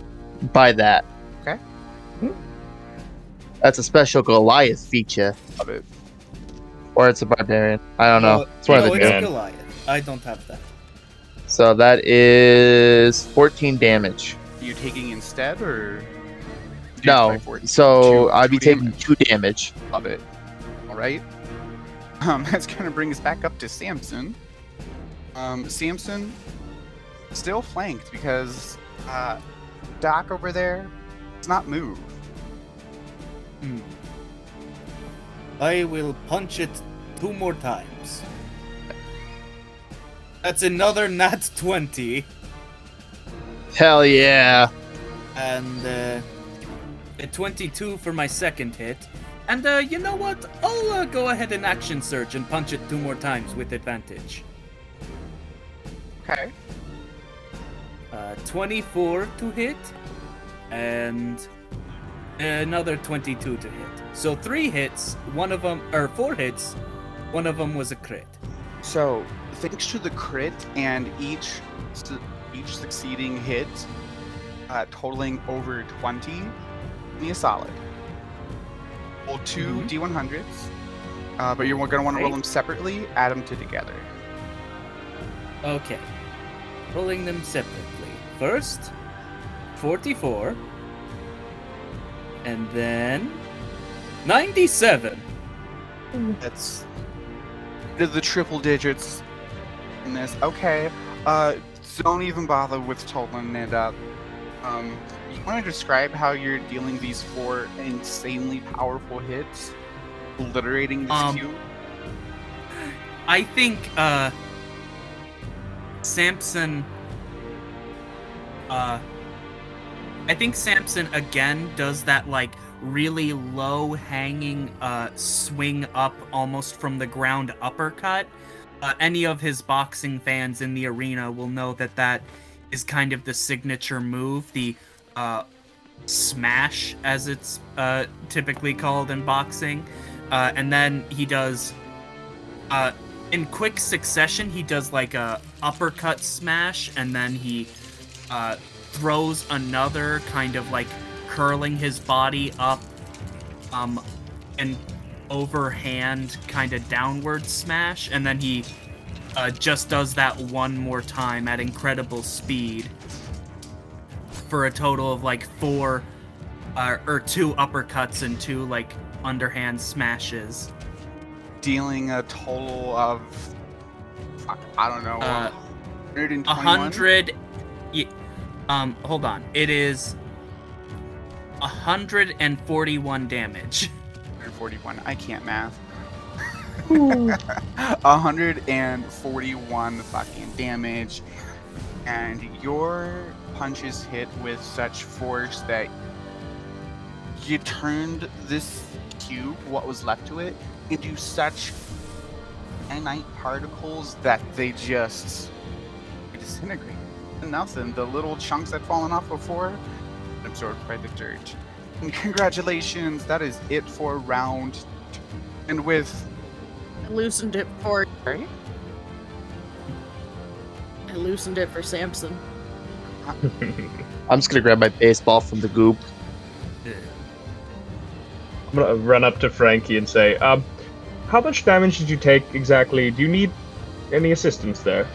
by that. Okay. Hmm. That's a special Goliath feature, Love it. or it's a barbarian. I don't know. It's one no, of the it's two. Man. Goliath. I don't have that. So that is 14 damage. Are you taking instead, or? No. So Two- I'd be two taking two damage. Love it. All right. Um, that's gonna bring us back up to Samson. Um, Samson still flanked because uh, Doc over there does not move. Hmm. I will punch it two more times. That's another nat 20. Hell yeah! And uh, a 22 for my second hit. And uh, you know what? I'll uh, go ahead and action surge and punch it two more times with advantage. Okay. Uh, 24 to hit, and another 22 to hit. So three hits, one of them, or four hits, one of them was a crit. So thanks to the crit and each su- each succeeding hit, uh, totaling over 20, give me a solid. Roll 2 Mhm. d100s, uh, but you're gonna want to roll them separately. Add them to together. Okay. Rolling them separately. First, 44. And then 97. That's the, the triple digits in this. Okay. Uh, don't even bother with totaling it up. Um, you want to describe how you're dealing these four insanely powerful hits, obliterating this Um, cube? I think uh Samson uh I think Samson again does that like really low hanging uh swing up almost from the ground uppercut. Uh, any of his boxing fans in the arena will know that that is kind of the signature move, the uh smash as it's uh typically called in boxing. Uh and then he does uh in quick succession he does like a uppercut smash and then he uh, throws another kind of like curling his body up um and overhand kind of downward smash and then he uh, just does that one more time at incredible speed for a total of like four uh, or two uppercuts and two like underhand smashes Dealing a total of, fuck, I don't know, Uh, 121? A hundred. y- Um, hold on. It is a hundred and forty-one damage. 141. I can't math. 141 fucking damage. And your punches hit with such force that you turned this cube, what was left to it, into such nanite particles that they just disintegrate. Nothing. The little chunks that fallen off before absorbed by the dirt. And congratulations, that is it for round. Two. And with I loosened it for right? I loosened it for Samson. I'm just gonna grab my baseball from the goop. I'm gonna run up to Frankie and say, um, how much damage did you take exactly? Do you need any assistance there?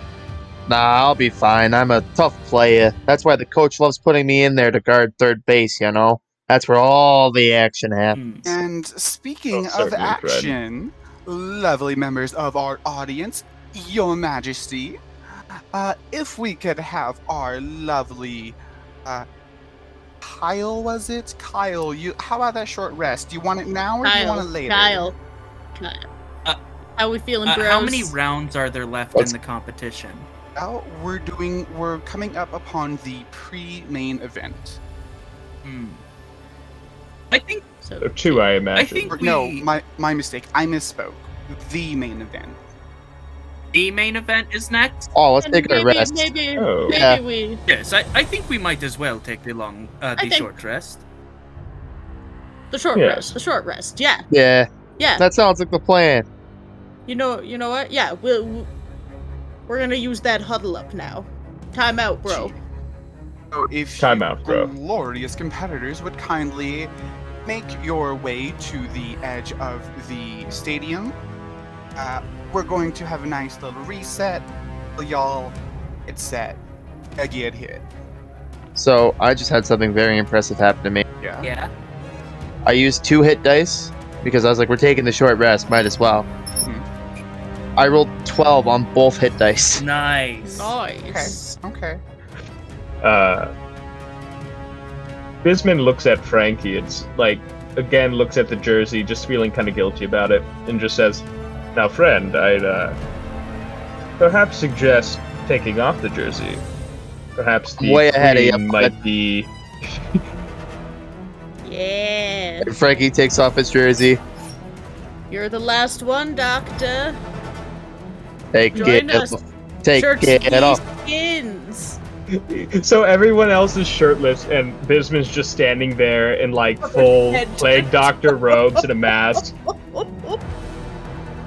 Nah, I'll be fine. I'm a tough player. That's why the coach loves putting me in there to guard third base, you know? That's where all the action happens. Hmm. And speaking Oh, of certainly, Fred. action, lovely members of our audience, Your Majesty, uh, if we could have our lovely uh, Kyle, was it? Kyle, you. How about that short rest? Do you want it now or do you want Kyle, it later? Kyle, Kyle. Uh, How we feeling, Uh, bros? how many rounds are there left What's- in the competition? Well, we're doing. We're coming up upon the pre-main event. Hmm. I think So, Or two, I imagine. I imagine. think Or- no, my my mistake. I misspoke. The main event. The main event is next. Oh, let's and take a rest. Maybe, Oh. maybe Yeah. we. Yes, I, I think we might as well take the long, uh, the short rest. The short Yeah. rest. The short rest. Yeah, Yeah, yeah. that sounds like the plan. You know, you know what? Yeah, we'll, we're gonna use that huddle up now. Time out, bro. So if Time out, bro. glorious competitors would kindly make your way to the edge of the stadium, uh, we're going to have a nice little reset. Y'all, it's set. I get hit. So I just had something very impressive happen to me. Yeah. Yeah. I used two hit dice because I was like, we're taking the short rest, might as well. I rolled 12 on both hit dice. Nice. Nice. Okay. Okay. uh, Bisman looks at Frankie. It's like again looks at the jersey, just feeling kind of guilty about it, and just says, "Now, friend, I'd uh, perhaps suggest taking off the jersey. Perhaps the Way ahead of you, queen might be." Yeah. And Frankie takes off his jersey. You're the last one, Doctor. Take Join it. us. Take Church it off. skins. so everyone else is shirtless, and Bisman's just standing there in like full plague doctor robes and a mask.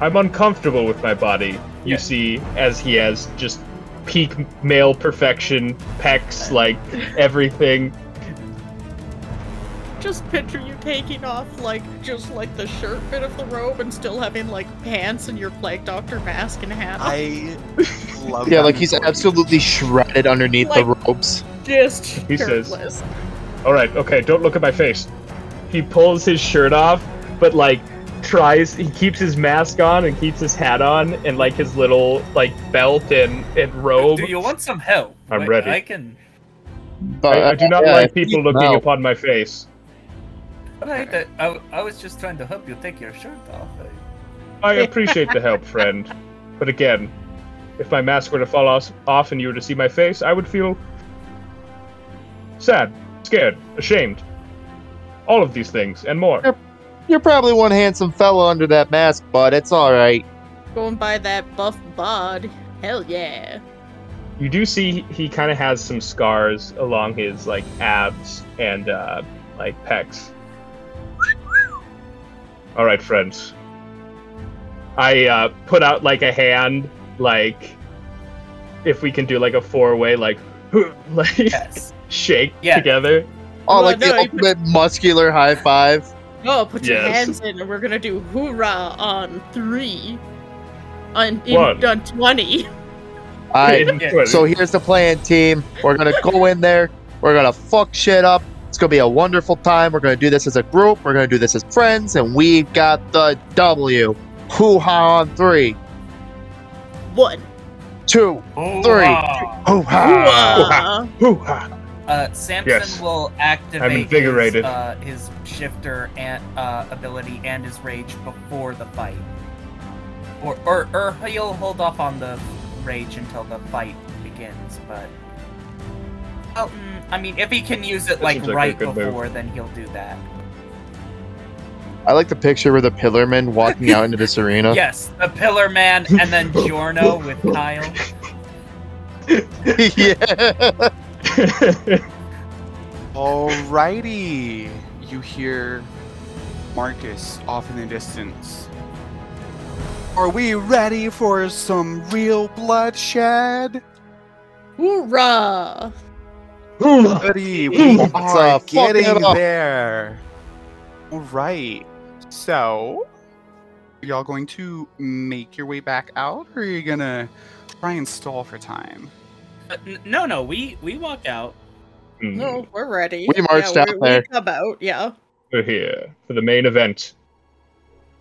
I'm uncomfortable with my body. You Yeah. see, as he has just peak male perfection, pecs, like everything. Just picture you taking off like just like the shirt bit of the robe and still having like pants and your plague doctor mask and hat. on. I love it. Yeah, like he's story. absolutely shredded underneath the robes. just He says- shirtless. All right, okay, don't look at my face. He pulls his shirt off, but like tries. He keeps his mask on and keeps his hat on and like his little like belt and and robe. Do you want some help? I'm Wait, ready. I can. But, I, I do not yeah, like people looking no. upon my face. Alright, I, uh, I, I was just trying to help you take your shirt off. I- I appreciate the help, friend. But again, if my mask were to fall off, off and you were to see my face, I would feel sad, scared, ashamed. All of these things and more. Yep. You're probably one handsome fellow under that mask, but it's alright. Going by that buff bod. Hell yeah. You do see he kind of has some scars along his like abs and uh, like pecs. All right, friends. I uh, put out like a hand, like if we can do like a four-way, like like Yes. shake Yeah. together. Oh, Well, like no, the you ultimate muscular high five. Oh, put your Yes. hands in and we're gonna do hoorah on three. On, in, One. on 20. Alright, In Yeah. 20. so here's the plan, team. We're gonna go in there. We're gonna fuck shit up. It's gonna be a wonderful time. We're gonna do this as a group. We're gonna do this as friends, and we got the W. Hoo ha on three, One. two, Three. wow. hoo Hoorah. ha. Hoo-ha. Uh, Samson Yes. will activate invigorated. His, uh, his shifter and uh, ability and his rage before the fight, or, or or he'll hold off on the rage until the fight begins. But well, I mean, if he can use it That like seems like a right good move. before, then he'll do that. I like the picture with the Pillarman walking out into this arena. Yes, the Pillar Man, and then Giorno with Kyle. yeah. Alrighty. You hear Marcus off in the distance. Are we ready for some real bloodshed? Hoorah! Buddy, we Let's, are fuck it getting up. there. All right. So, are y'all going to make your way back out, or are you gonna try and stall for time? Uh, n- no, no, we we walk out. Hmm. No, we're ready. We marched yeah, out we- there. We come out, yeah. We're here for the main event.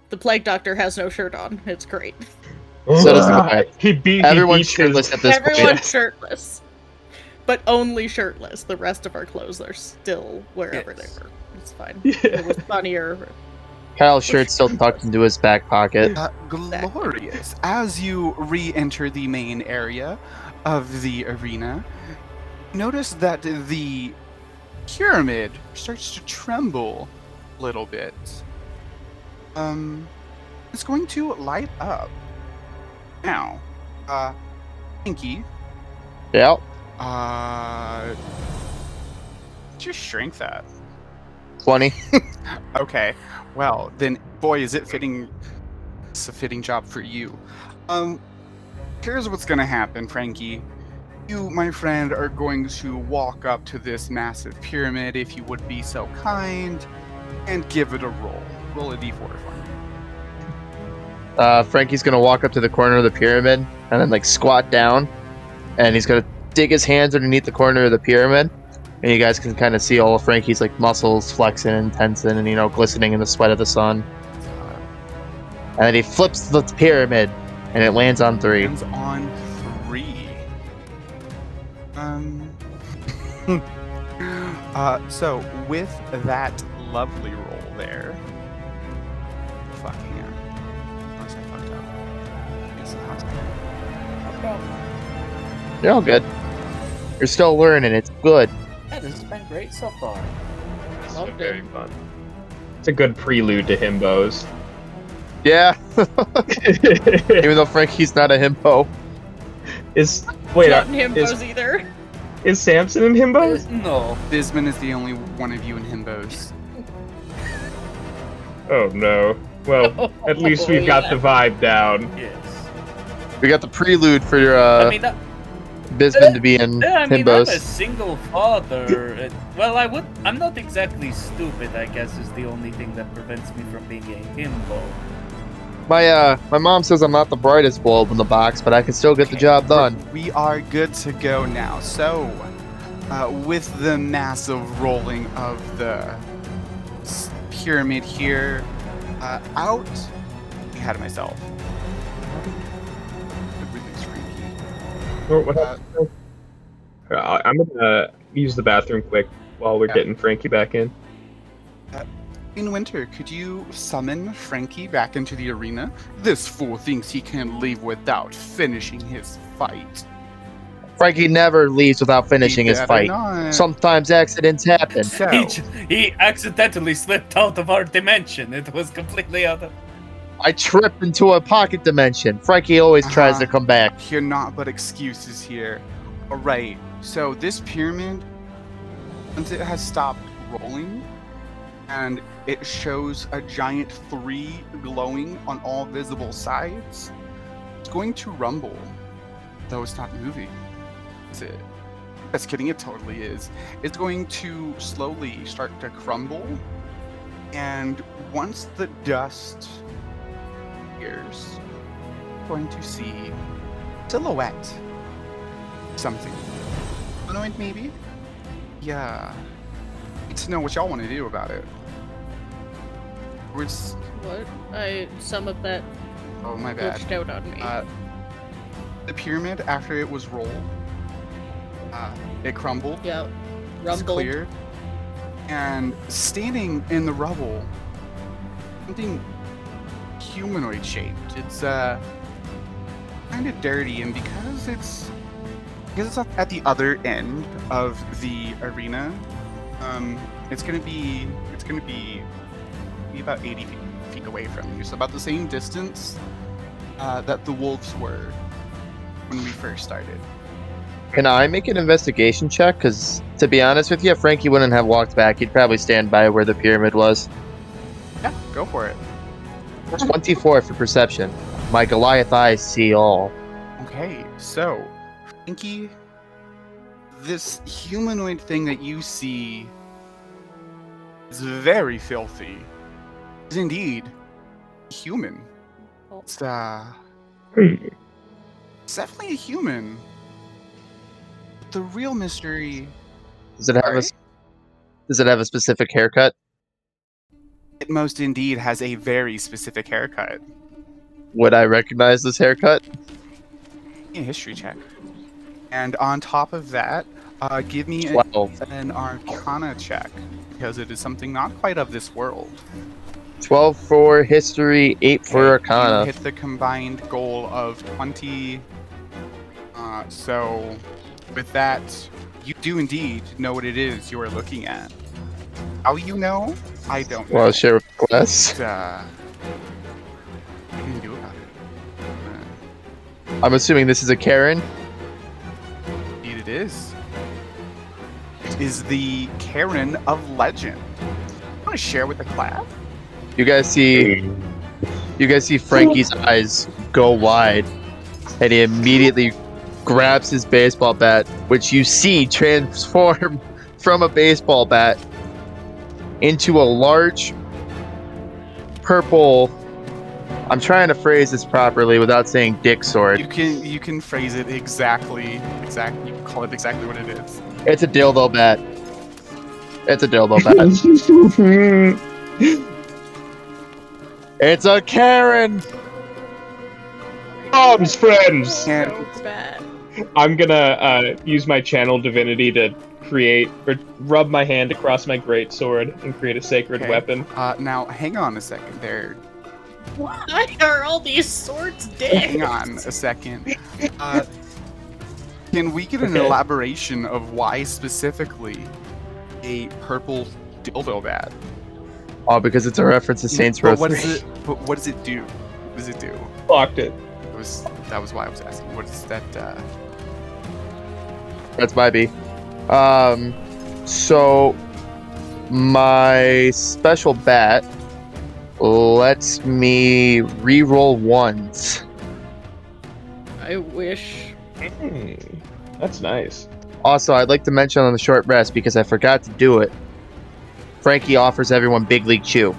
The plague doctor has no shirt on. It's great. So does the guy. He beat. he Everyone's beats his- shirtless at this Everyone's point. shirtless. But only shirtless. The rest of our clothes are still wherever Yes. they were. It's fine. Yeah. It was funnier. Kyle's shirt still tucked into his back pocket. Uh, glorious. As you re-enter the main area of the arena, notice that the pyramid starts to tremble a little bit. Um, it's going to light up. Now, uh, Pinky, Yep. uh, just shrink that. 20. Okay. Well, then, boy, is it fitting. It's a fitting job for you. Um, here's what's gonna happen, Frankie. You, my friend, are going to walk up to this massive pyramid, if you would be so kind, and give it a roll. Roll a d4 for me. Uh, Frankie's gonna walk up to the corner of the pyramid and then like squat down, and he's gonna dig his hands underneath the corner of the pyramid, and you guys can kind of see all of Frankie's like muscles flexing and tensing and you know glistening in the sweat of the sun. And then he flips the pyramid, and it lands on three. Lands on three. Um. uh, so with that lovely roll there. Fuck yeah. Unless I fucked up. It's Yes, that's You're all good. You're still learning. It's good. Yeah, this has been great so far. This has Loved been it. very fun. It's a good prelude to himbos. Yeah. Even though Frankie's not a himbo. is wait, Not uh, in is, himbos either. is Samson in himbos? No. Bisman is the only one of you in himbos. Oh no. Well, at least we've got the vibe down. Yes. We got the prelude for your uh, I mean, that, Bisman to be in yeah, I mean, I'm a single father. well, I would. I'm not exactly stupid. I guess is the only thing that prevents me from being a himbo. My uh, my mom says I'm not the brightest bulb in the box, but I can still get the job done. We are good to go now. So, uh, with the massive rolling of the pyramid here uh, out, I had myself. Everything's freaky. What, what happened? Uh, I'm gonna use the bathroom quick while we're Yeah. getting Frankie back in. In winter, could you summon Frankie back into the arena? This fool thinks he can leave without finishing his fight. Frankie never leaves without finishing his fight. not. Sometimes accidents happen. So, He, he accidentally slipped out of our dimension. It was completely out of. I trip into a pocket dimension. Frankie always tries Uh-huh. to come back. You're not but excuses here. Alright, so this pyramid, once it has stopped rolling, and it shows a giant three glowing on all visible sides, it's going to rumble, though it's not moving. Is it? Just kidding, it totally is. It's going to slowly start to crumble, and once the dust appears, going to see silhouette. Something. Humanoid, maybe? Yeah. Need to know what y'all want to do about it. Where's. What? I some of that Oh, my bad. glitched out on me. Uh, the pyramid, after it was rolled, uh, it crumbled. yeah. It's Rumbled. cleared. And standing in the rubble, something humanoid shaped. It's uh kind of dirty, and because it's because it's at the other end of the arena, um, it's gonna be it's gonna be be about 80 feet, away from you, so about the same distance uh, that the wolves were when we first started. Can I make an investigation check? Because to be honest with you, Frankie wouldn't have walked back. He'd probably stand by where the pyramid was. Yeah, go for it. 24 for perception. My Goliath eyes see all. Okay, so, Frankie, this humanoid thing that you see is very filthy. Is indeed human. It's uh, it's definitely a human. But the real mystery, Does it have a Does it have a specific haircut? it most indeed has a very specific haircut. Would I recognize this haircut? A history check. And on top of that, uh, give me a, an Arcana check because it is something not quite of this world. 12 for history, 8 for arcana. hit the combined goal of 20. Uh, so, with that, you do indeed know what it is you are looking at. How you know? I don't know. Well, share with Quest. But, uh, what can you do about it? Uh, I'm assuming this is a Karen. indeed, it is. It is the Karen of Legend. Want to share with the class? You guys see you guys see Frankie's eyes go wide and he immediately grabs his baseball bat, which you see transform from a baseball bat into a large purple I'm trying to phrase this properly without saying dick sword. You can you can phrase it exactly exactly. You can call it exactly what it is. It's a dildo bat. It's a dildo bat. it's a Karen. Bombs, friends. And Bad. I'm gonna uh, use my channel divinity to create or rub my hand across my great sword and create a sacred Okay. weapon. Uh, now, hang on a second there. Why are all these swords dead? Hang on a second. Uh, can we get an Okay. elaboration of why specifically a purple dildo bat? Oh, because it's a reference to Saints Row but what does it? But what does it do? What does it do? Blocked it. It was that was why I was asking. What is that? Uh, That's my B. Um, so my special bat lets me re-roll ones. I wish. That's nice. Also, I'd like to mention on the short rest because I forgot to do it. Frankie offers everyone Big League Chew.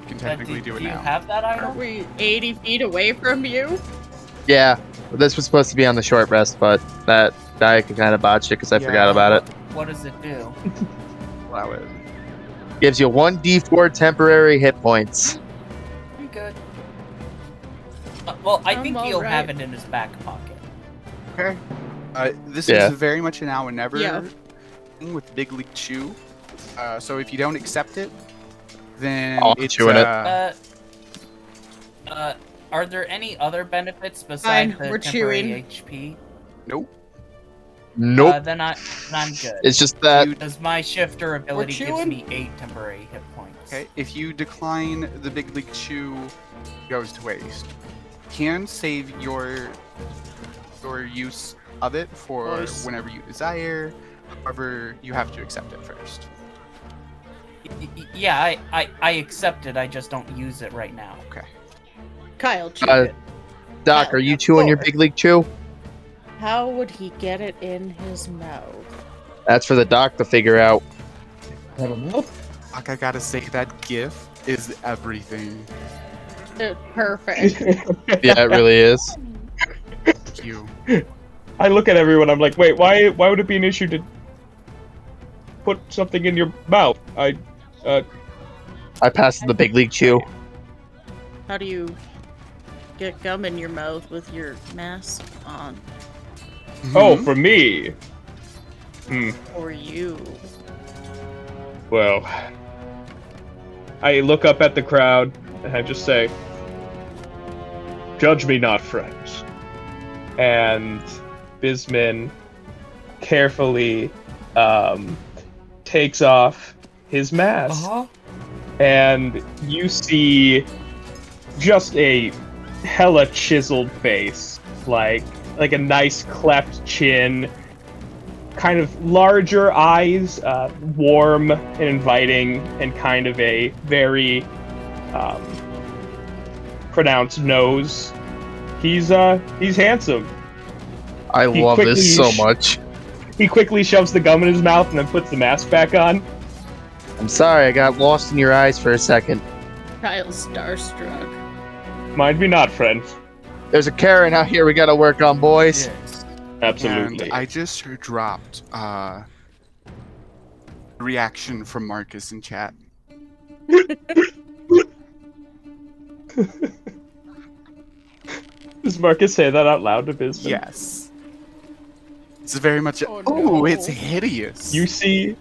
you can technically do, it you now. You have that item? Are we 80 feet away from you? Yeah, this was supposed to be on the short rest, but that I could kind of botch it because I Yeah. forgot about it. What does it do? Allow it. Gives you one D4 temporary hit points. I'm good. Uh, well, I I'm think he'll have it in his back pocket. Okay. Uh, this Yeah. is very much an now and never Yeah. with Big League Chew. Uh, so if you don't accept it, then I'll it's chew in it. uh, Uh, uh, are there any other benefits besides Fine, the we're temporary chewing. HP? nope. Nope. Uh, then I, then I'm good. it's just that You- Because my shifter ability gives me eight temporary hit points. Okay, if you decline the Big League Chew, goes to waste. Can save your your use of it for Nice. whenever you desire. However, you have to accept it first. Y- y- Yeah, I, I, I accept it. I just don't use it right now. Okay. Kyle, chew Uh, it. Doc, are you chewing your Big League Chew? How would he get it in his mouth? That's for the doc to figure out. I don't know. Like I gotta say, that GIF is everything. Uh, Perfect. Yeah, it really is. Thank you. I look at everyone. I'm like, wait, why? Why would it be an issue to put something in your mouth? I, uh, I passed the Big League Chew. How do you get gum in your mouth with your mask on? oh, Mhm. for me. Hmm. Or you? Well, I look up at the crowd and I just say, Judge me not, friends. And Bisman carefully um, takes off his mask. Uh-huh. and you see just a hella chiseled face, like like a nice cleft chin kind of larger eyes, uh, warm and inviting, and kind of a very um, pronounced nose. He's uh he's handsome. I He love quickly this so sh- much. He quickly shoves the gum in his mouth and then puts the mask back on. I'm sorry, I got lost in your eyes for a second. Kyle's starstruck. Mind me not, friend. There's a Karen out here we gotta work on, boys. Yes. Absolutely. And I just dropped uh, reaction from Marcus in chat. Does Marcus say that out loud to Bisman? Yes. It's very much. A, Oh, oh, no. it's hideous. You see,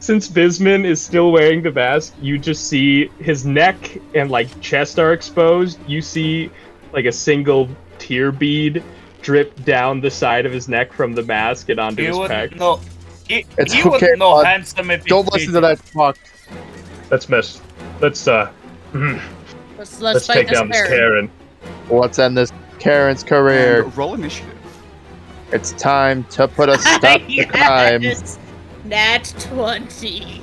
since Bisman is still wearing the mask, you just see his neck and like chest are exposed. You see like a single tear bead drip down the side of his neck from the mask and onto You his wouldn't pec. know. It's he okay, wouldn't know bud. handsome if he Don't listen to that talk. Let's miss. Let's uh. mhm, Let's let's, Let's take this down this Karen. Karen. Let's end this Karen's career. And roll initiative. It's time to put a stop to crime. Yes. Nat twenty.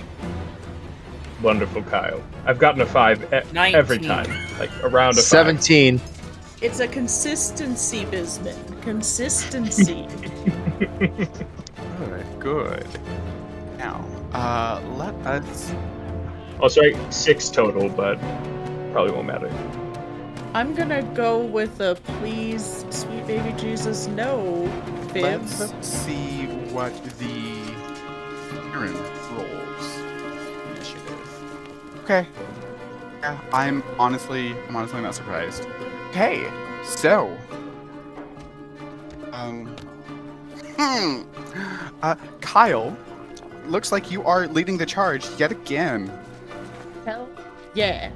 Wonderful, Kyle. I've gotten a five e- every 19. time, like around a five. 17. It's a consistency, Bisman. Consistency. Good, good. Now, uh, let us. Oh, sorry, six total, but probably won't matter. I'm gonna go with a please, sweet baby Jesus, no. Fib. Let's see what the Aaron rolls initiative. Okay. Yeah, I'm honestly, I'm honestly not surprised. Okay, so, um, hmm, uh, Kyle, looks like you are leading the charge yet again. Hell yeah.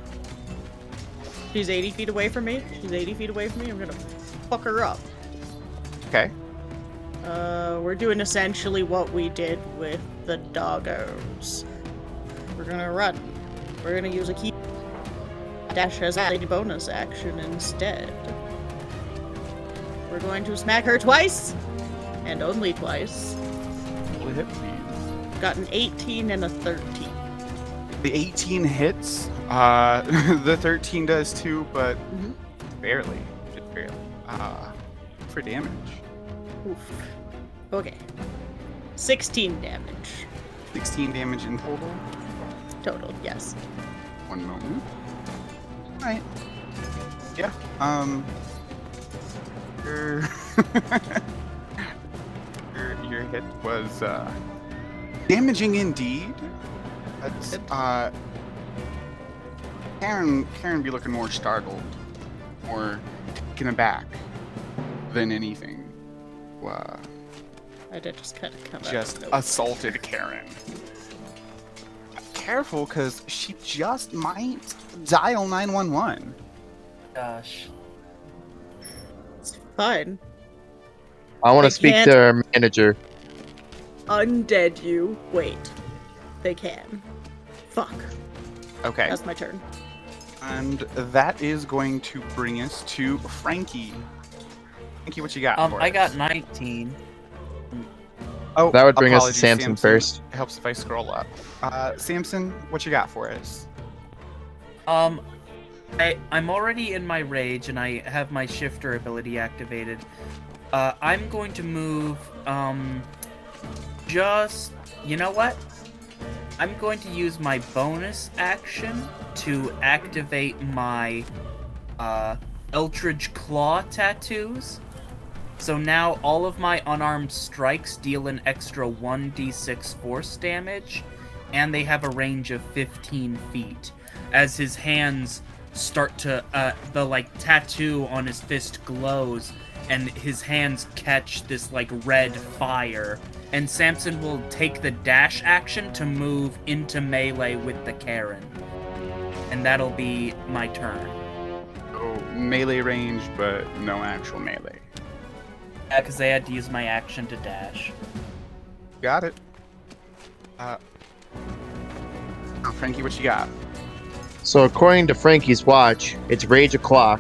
She's 80 feet away from me. She's 80 feet away from me. I'm gonna fuck her up. Okay. Uh, we're doing essentially what we did with the doggos. We're gonna run. We're gonna use a ki dash as a bonus action instead. We're going to smack her twice, and only twice. Roll a hit, please. Got an 18 and a 13. The 18 hits. Uh, the 13 does too, but Mhm. barely, just barely. Uh, for damage. Oof. Okay. 16 damage 16 damage in total. total. Yes. One moment. Alright. Yeah. Um. Your, your, your hit was uh, damaging indeed. That's uh. Karen, Karen be looking more startled, more taken aback than anything. Uh, I did just kind of come just Nope. assaulted Karen. Careful, because she just might dial 911. Gosh. It's fine. I want to speak can't- to our manager. Undead you. Wait. They can. Fuck. Okay. That's my turn. And that is going to bring us to Frankie. Frankie, what you got? Um, for I us? got 19. Oh, That would bring us to apologies, Samson first. It helps if I scroll up. Uh, Samson, what you got for us? Um, I I'm already in my rage and I have my shifter ability activated. Uh, I'm going to move. Um, just you know what? I'm going to use my bonus action to activate my uh, Eldritch Claw tattoos. So now all of my unarmed strikes deal an extra 1d6 force damage, and they have a range of 15 feet. As his hands start to, uh, the like tattoo on his fist glows, and his hands catch this like red fire. And Samson will take the dash action to move into melee with the Karen. And that'll be my turn. Oh, melee range, but no actual melee. Yeah, because I had to use my action to dash. Got it. Uh, now, Frankie, what you got? So according to Frankie's watch, it's rage o'clock.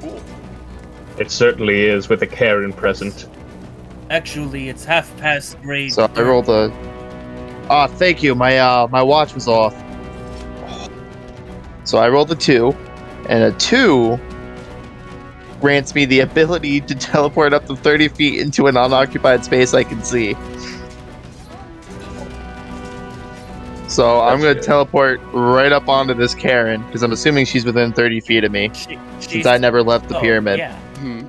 Cool. It certainly is with a Karen present. Actually, it's half past grade. So I rolled a. Ah, thank you. My uh, my watch was off. So I rolled a two, and a two grants me the ability to teleport up to 30 feet into an unoccupied space I can see. So I'm gonna teleport right up onto this Karen because I'm assuming she's within 30 feet of me She, since I never left the oh, pyramid. Yeah. Hmm.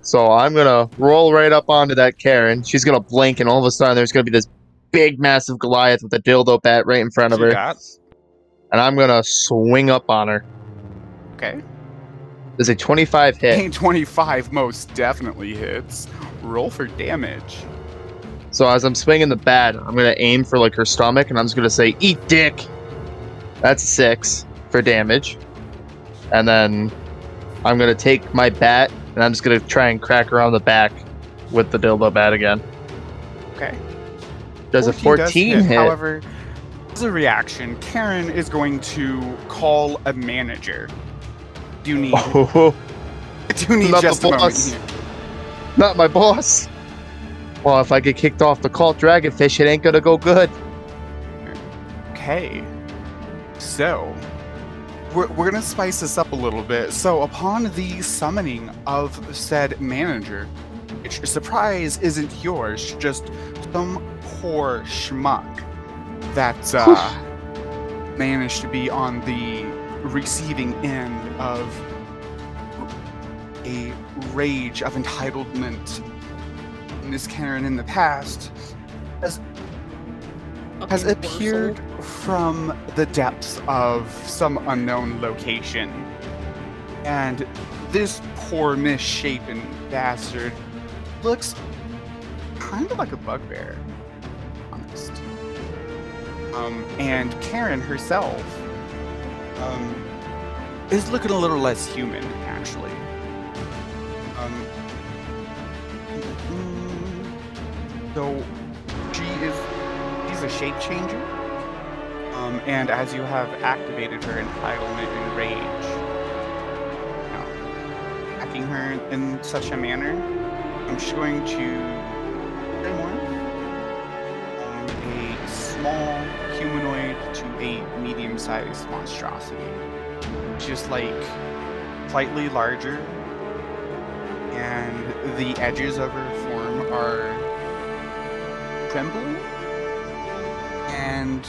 So I'm gonna roll right up onto that Karen. She's gonna blink, and all of a sudden there's gonna be this big, massive Goliath with a dildo bat right in front of her, got- and I'm gonna swing up on her. Okay. There's a 25 hit. A 25 most definitely hits. Roll for damage. So as I'm swinging the bat, I'm gonna aim for like her stomach, and I'm just gonna say, "Eat dick." That's six for damage, and then I'm gonna take my bat, and I'm just gonna try and crack her on the back with the dildo bat again. Okay. Does a 14 does hit? However, as a reaction, Karen is going to call a manager. Do you need? Oh, do need not just moment boss. here? not my boss. Well, if I get kicked off the cult dragonfish, it ain't gonna go good. Okay. So, we're, we're to spice this up a little bit. So, upon the summoning of said manager, which surprise isn't yours, just some poor schmuck that uh, managed to be on the receiving end of a rage of entitlement. Miss Karen in the past has has Fucking appeared from the depths of some unknown location. And this poor misshapen bastard looks kind of like a bugbear, honest. Um, and Karen herself um, is looking a little less human, actually. Um, mm, so she is she's a shape changer. Um, and as you have activated her entitlement and rage, you know, attacking her in such a manner, I'm just going to morph um, a small humanoid to a medium-sized monstrosity. Just like slightly larger, and the edges of her form are trembling and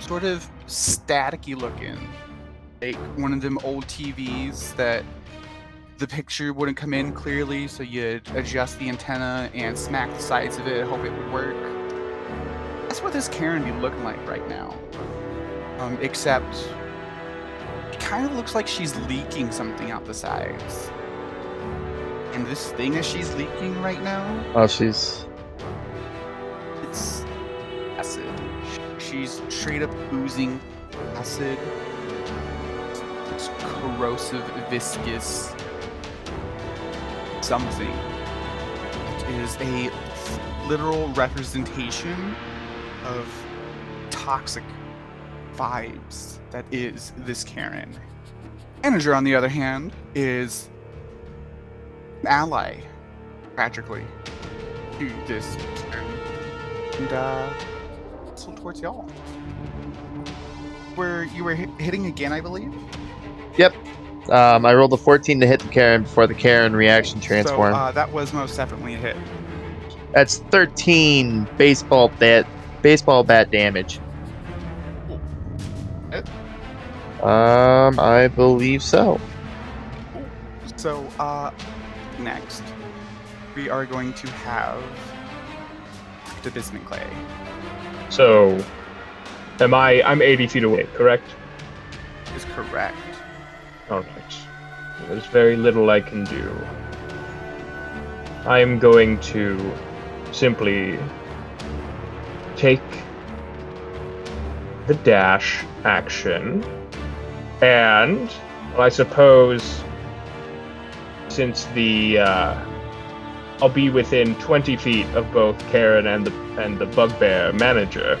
sort of staticky looking. Like one of them old TVs that the picture wouldn't come in clearly, so you'd adjust the antenna and smack the sides of it, hope it would work. That's what this Karen be looking like right now. Um, except it kind of looks like she's leaking something out the sides. And this thing that she's leaking right now Oh, she's it's acid. She's straight up oozing acid. It's corrosive, viscous something. It is a literal representation of toxic vibes that is this Karen. Manager, on the other hand, is an ally, tragically, to this Karen and uh, so towards y'all. Where you were hitting again, I believe. Yep. Um, I rolled a 14 to hit the Karen before the Karen reaction transform. So uh, that was most definitely a hit. That's 13 baseball bat baseball bat damage. Um, I believe so. So uh, next, we are going to have the Bisman Clay. So, am I? I'm 80 feet away, correct? Is correct. All right. There's very little I can do. I am going to simply take the dash action, and I suppose since the uh, I'll be within 20 feet of both Karen and the and the bugbear manager.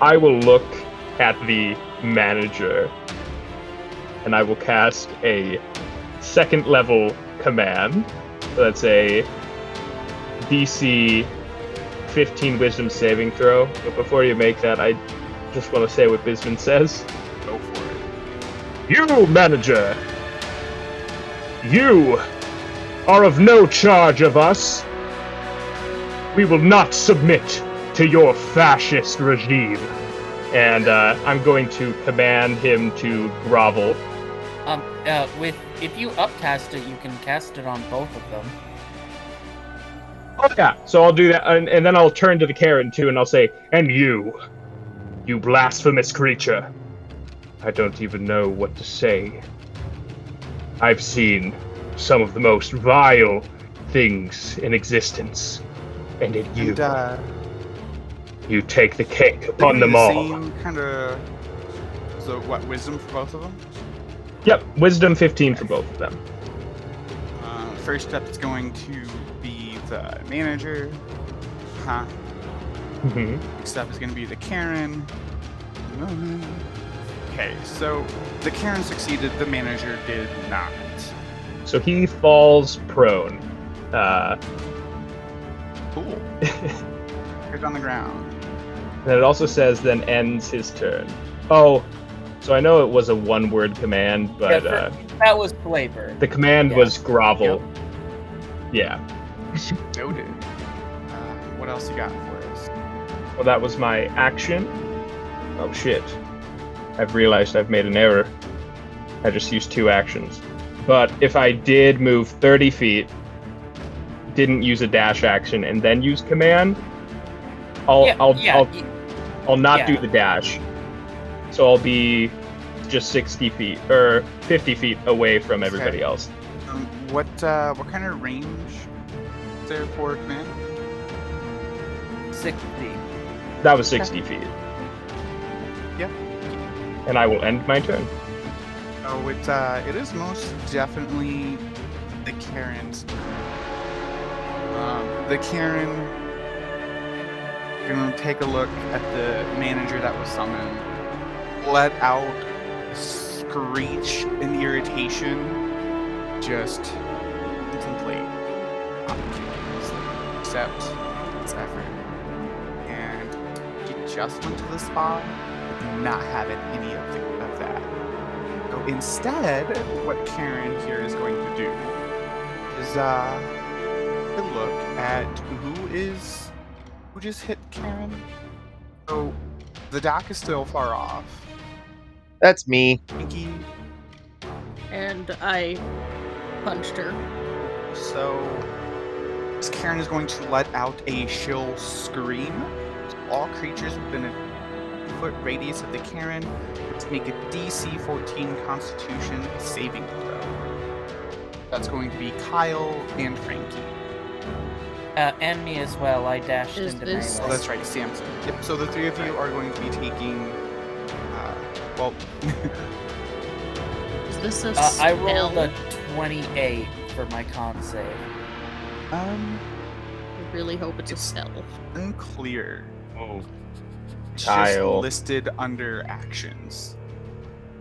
I will look at the manager and I will cast a second level command. So that's a DC 15 Wisdom saving throw. But before you make that, I just want to say what Bisman says. Go for it. You, manager! You are of no charge of us. We will not submit to your fascist regime. And uh, I'm going to command him to grovel. Um, uh, with if you upcast it, you can cast it on both of them. Oh yeah, so I'll do that, and, and then I'll turn to the Karen too, and I'll say, "And you, you blasphemous creature, I don't even know what to say. I've seen some of the most vile things in existence, and in you, And uh, you take the cake upon them the all." Same kind of. So what? Wisdom for both of them. Yep, Wisdom 15 for both of them. Uh, first up is going to the manager. Huh. hmm Next up is going to be the Karen. Okay, so the Karen succeeded, the manager did not. So he falls prone. Uh, Cool. He's on the ground. And it also says then ends his turn. Oh, so I know it was a one word command, but Yeah, uh, That was flavor. the command Yeah. was grovel. Yeah. Noted. Uh, what else you got for us? Well, that was my action. Oh shit. I've realized I've made an error. I just used two actions. But if I did move 30 feet, didn't use a dash action, and then use command, I'll yeah, I'll yeah, I'll, y- I'll not do the dash. So I'll be just 60 feet or 50 feet away from everybody Okay. else. Um, what uh, what kind of range is there for command? sixty. That was 60 feet. Yep. And I will end my turn. Oh, it uh, it is most definitely the Karen's. Um, the Karen gonna take a look at the manager that was summoned, let out screech in irritation, just complete. opportunities, accept its effort, and he just went to the spa, Do not having any of, the, of that. So instead, what Karen here is going to do is uh take a look at who is who just hit Karen. So the doc is still far off. That's me. Pinky, And I punched her. so this Karen is going to let out a shrill scream. All creatures within a foot radius of the Karen to make a DC 14 Constitution saving throw. That's going to be Kyle and Frankie. Uh, and me as well. I dashed Is into this- Oh, that's right, Samson. Yep. So the three of you are going to be taking. Uh, well, Is this a Uh, I rolled a twenty-eight for my con save. Um, I really hope it's a spell. unclear. Oh. It's just Kyle. listed under actions.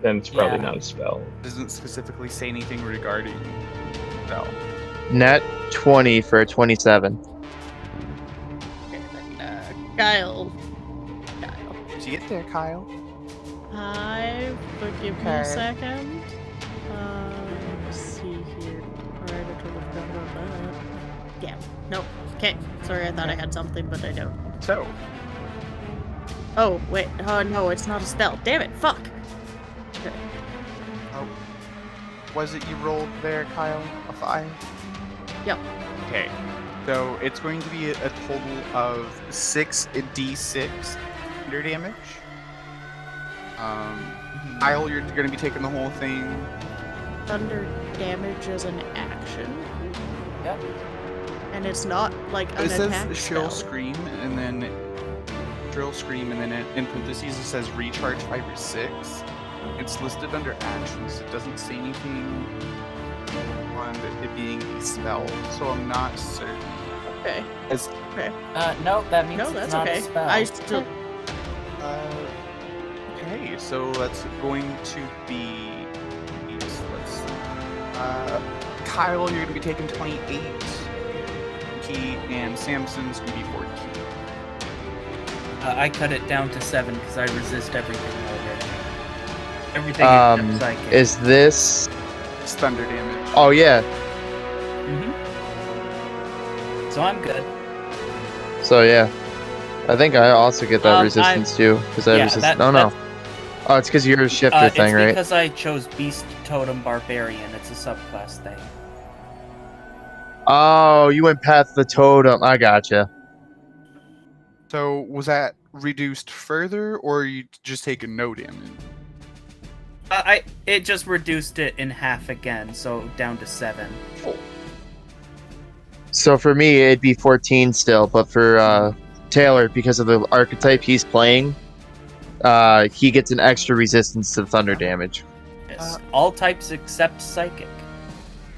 Then it's probably Yeah. not a spell. Doesn't specifically say anything regarding spell. Net 20 for a 27. And, uh, Kyle. Kyle. Did you get there, Kyle? I but give me Okay. a second. Okay. Sorry, I thought I had something, but I don't. So, Oh wait. Oh no, it's not a spell. Damn it. Fuck. Okay. Oh. Was it you rolled there, Kyle? A five? Yep. Okay. So it's going to be a, a total of six d6 thunder damage. Um, Kyle, you're going to be taking the whole thing. Thunder damage as an action, Yep. And it's not like an It says attack shrill spell. scream, and then drill scream, and then it, in parentheses it says recharge five or six. It's listed under actions. It doesn't say anything on it being a spell, so I'm not certain. Okay. As Uh, no, that means No, it's that's not okay. a spell. I still. Uh, okay, so that's going to be. Yes, let's. Uh, Kyle, you're going to be taking 28. 20, and Samson's gonna be 14. Uh, I cut it down to seven because I resist everything already. Everything Um, except psychic. is this? It's thunder damage. Oh yeah. hmm So I'm good. So yeah, I think I also get that Um, I- resistance too because I yeah, resist. that- no, no. Oh, it's because you're a shifter Uh, thing, it's right? because I chose Beast Totem Barbarian. It's a subclass thing. Oh, you went past the totem. I gotcha. So was that reduced further, or you just taking no damage? Uh, I it just reduced it in half again, so down to seven. So for me, it'd be 14 still, but for uh, Taylor, because of the archetype he's playing, uh, he gets an extra resistance to thunder damage. Yes. Uh, All types except psychic.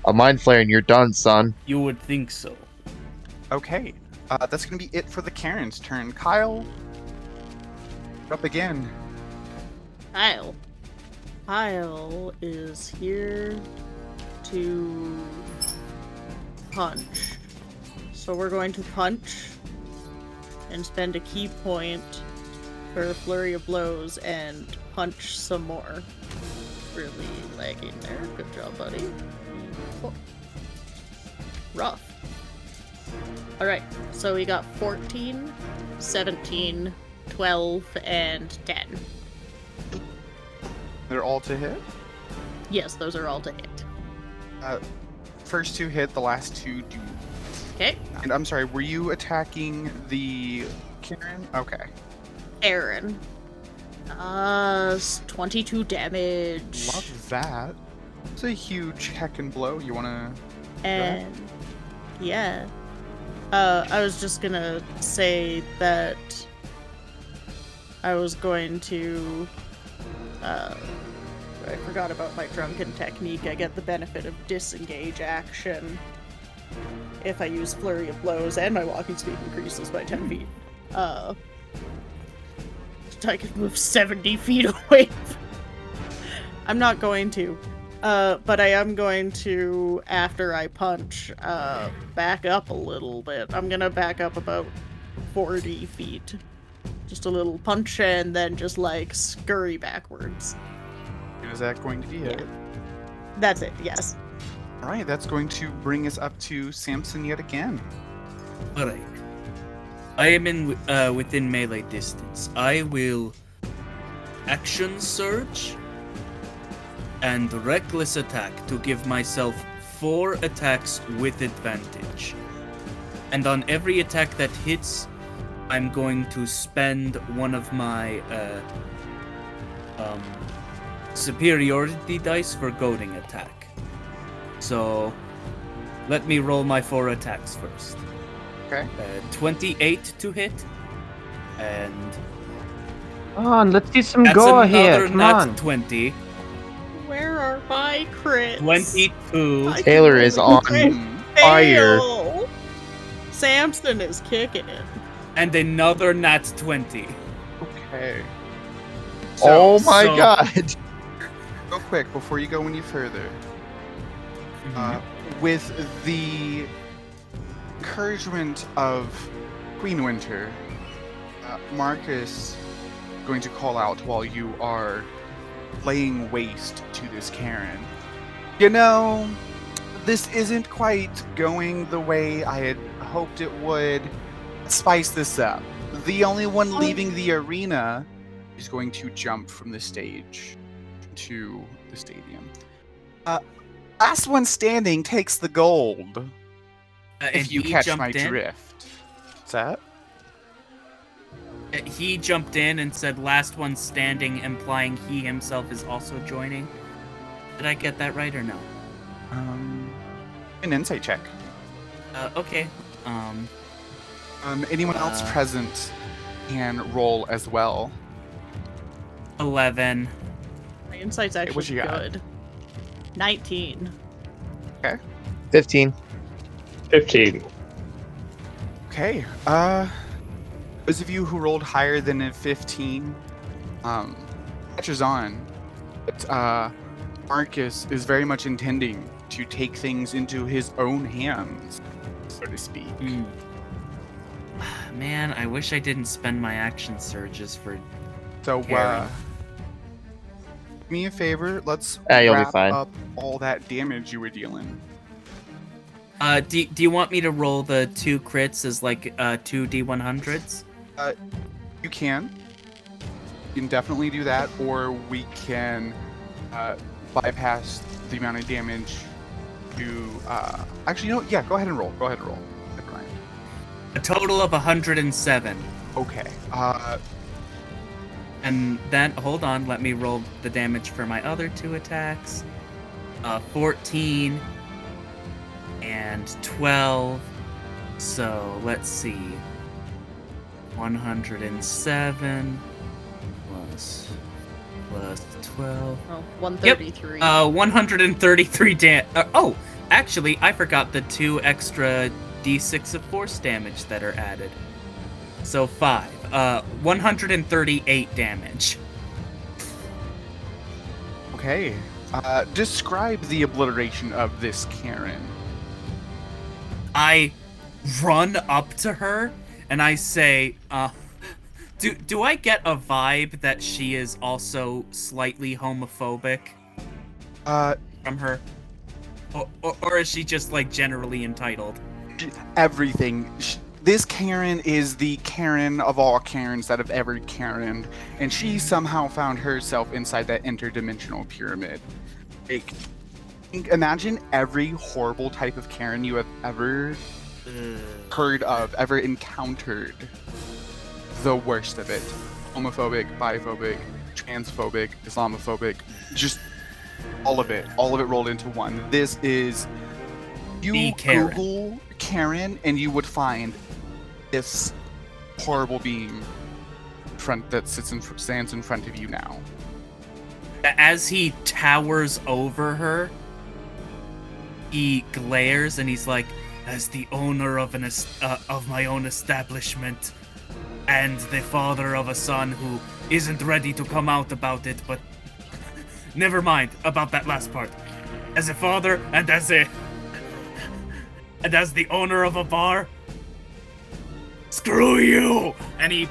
A mind flayer and you're done, son. You would think so. Okay, uh, that's gonna be it for the Karen's turn. Kyle, up again. Kyle. Kyle is here to punch. So we're going to punch and spend a ki point for a flurry of blows and punch some more. Really lagging there. Good job, buddy. Oh. Rough. Alright, so we got 14, 17, 12, and 10. They're all to hit. Yes, those are all to hit. First two hit, the last two do. Okay. And I'm sorry, were you attacking the Karen? Okay. Aaron. Uh, 22 damage. Love that. It's a huge heck and blow. You wanna? And yeah. Uh, I was just gonna say that I was going to. Uh, I forgot about my drunken technique. I get the benefit of disengage action if I use flurry of blows, and my walking speed increases by 10 feet. Uh, I could move 70 feet away. I'm not going to. Uh, but I am going to, after I punch, uh, back up a little bit. I'm gonna back up about 40 feet. Just a little punch and then just like scurry backwards. Is that going to be it? That's it, yes. All right, that's going to bring us up to Samson yet again. Alright. I am in uh, within melee distance. I will action surge and reckless attack to give myself four attacks with advantage. And on every attack that hits, I'm going to spend one of my uh, um, superiority dice for goading attack. So let me roll my four attacks first. Okay. Uh, 28 to hit. And Come on, let's see some that's gore another here. Come nat on. 20. Where are my 22. I Taylor is on fire. Samson is kicking it. And another nat 20. Okay. oh my so- god. Real quick, before you go any further, Mm-hmm. uh, with the encouragement of Queen Winter, uh, Marcus going to call out while you are laying waste to this Karen. You know, this isn't quite going the way I had hoped it would. Spice this up. The only one leaving the arena is going to jump from the stage to the stadium. Uh, last one standing takes the gold. Uh, If you catch my in. drift. What's that? He jumped in and said last one standing, implying he himself is also joining. Did I get that right or no? Um, an insight check. Uh, okay. Um, Um, anyone else Uh, present can roll as well. 11. My insight's what actually you good. 19. Okay. 15. 15. Okay. Uh, those of you who rolled higher than a 15, um, catches on. But, uh, Marcus is very much intending to take things into his own hands so to speak. Hmm. Man, I wish I didn't spend my action surges for. So, uh, me a favor. Let's Yeah, you'll be wrap fine. up all that damage you were dealing. Uh, do, do you want me to roll the two crits as like uh two d100s? You can. You can definitely do that, or we can uh, bypass the amount of damage to. Uh, actually, you know, yeah. Go ahead and roll. Go ahead and roll. Never mind. A total of 107. Okay. Uh, And then, hold on, let me roll the damage for my other two attacks. Uh, 14 and 12. So, let's see. 107 plus plus 12. Oh, 133. Uh, 133 dam. Uh, oh, actually, I forgot the two extra d6 of force damage that are added. So five. Uh, 138 damage. okay. Uh, describe the obliteration of this Karen. I run up to her and I say, uh, do do I get a vibe that she is also slightly homophobic Uh, from her? Or, or, or is she just like generally entitled? everything. This Karen is the Karen of all Karens that have ever Karened, and she somehow found herself inside that interdimensional pyramid. Like, imagine every horrible type of Karen you have ever Ugh. heard of, ever encountered. The worst of it. Homophobic, biphobic, transphobic, Islamophobic, just all of it. All of it rolled into one. This is you Karen. Google Karen and you would find this horrible being front that sits in stands in front of you now. As he towers over her, he glares and he's like, "As the owner of an uh, of my own establishment, and the father of a son who isn't ready to come out about it, but never mind about that last part. As a father and as a and as the owner of a bar, screw you!" And he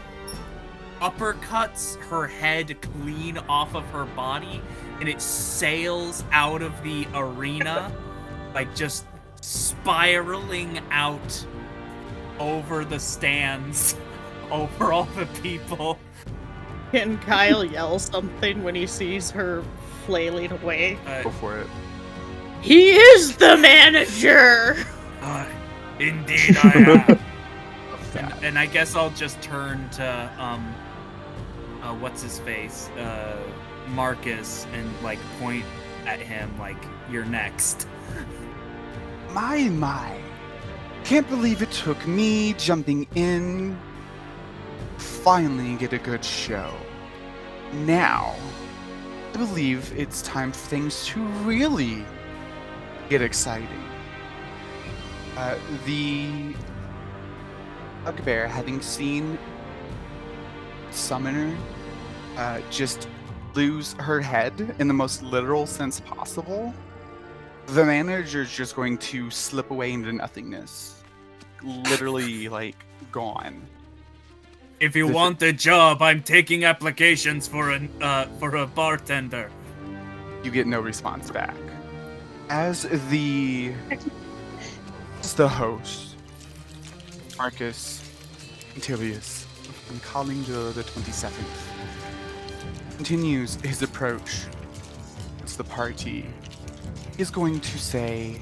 uppercuts her head clean off of her body and it sails out of the arena like just spiraling out over the stands over all the people Can Kyle yell something when he sees her flailing away? uh, Go for it. He is the manager! uh, indeed i am and, and i guess i'll just turn to um uh, what's his face uh marcus and like point at him like you're next My, my. Can't believe it took me jumping in. Finally get a good show. Now, I believe it's time for things to really get exciting. Uh, the bugbear, having seen Summoner uh, just lose her head in the most literal sense possible, the manager is just going to slip away into nothingness. Literally, like, gone. If you want a job, I'm taking applications for an uh for a bartender. You get no response back. As the as the host, Marcus Antilius, from Calendar the 27th, continues his approach to the party, is going to say,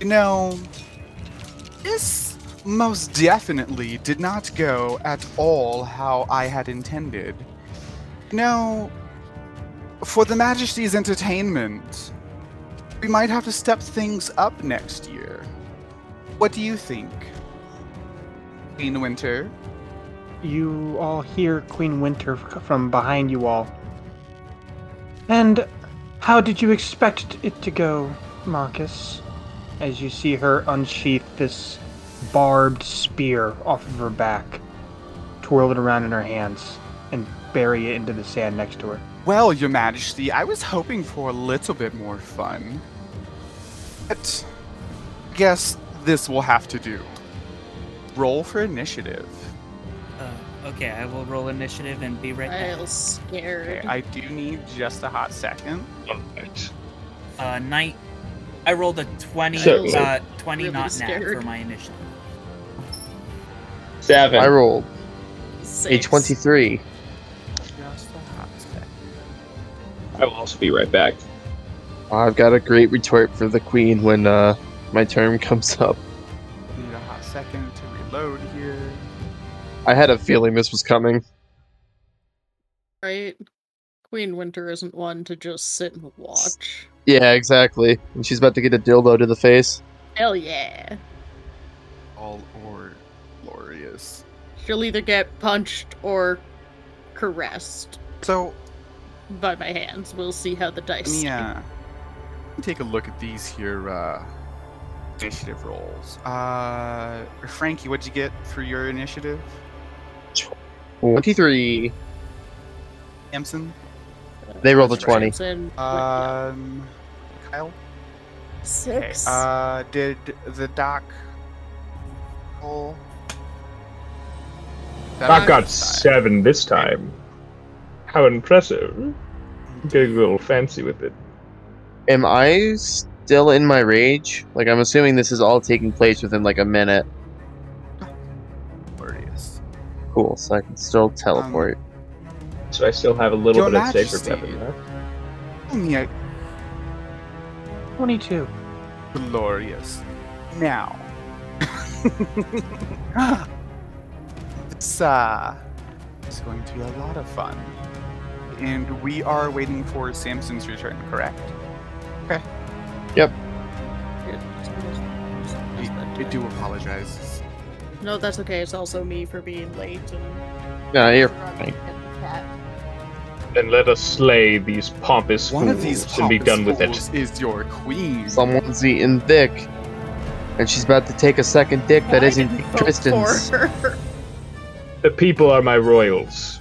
You know, this most definitely did not go at all how I had intended. Know, for the Majesty's entertainment, we might have to step things up next year. What do you think? Queen Winter? You all hear Queen Winter from behind you all. And how did you expect it to go, Marcus? As you see her unsheath this barbed spear off of her back, twirl it around in her hands, and bury it into the sand next to her. Well, Your Majesty, I was hoping for a little bit more fun. But guess this will have to do. roll for initiative. Okay, I will roll initiative and be right back. I back. was scared. Okay, I do need just a hot second. Alright. Uh, night. I rolled a 20, Certainly. uh, 20 Really not nat scared. for my initiative. Seven. I rolled a 23. Just a hot second. I will also be right back. I've got a great retort for the queen when uh, my turn comes up. Need a hot second to reload here. I had a feeling this was coming. Right? Queen Winter isn't one to just sit and watch. Yeah, exactly. And she's about to get a dildo to the face. Hell yeah. All or glorious. She'll either get punched or caressed So by my hands. We'll see how the dice. Yeah. me uh, take a look at these here uh, initiative rolls. Uh, Frankie, what'd you get for your initiative? 23. Samson? They rolled a 20. Samson, Um, Kyle? Okay. Six. Uh, did the doc roll? Doc got seven this time. How impressive. Getting a little fancy with it. Am I still in my rage? Like, I'm assuming this is all taking place within like a minute. Glorious. Cool, so I can still teleport. So I still have a little Your bit of sacred Majesty. weapon left. Only a 22. glorious. Now, this uh, is going to be a lot of fun, and we are waiting for Samson's return. Correct? Okay. Yep. I, I do apologize. No, that's okay. It's also me for being late and. No, you're fine. Then let us slay these pompous One fools of these and be done with it. fools is your queen. someone's eating dick. And she's about to take a second dick that I isn't didn't Tristan's. The people are my royals.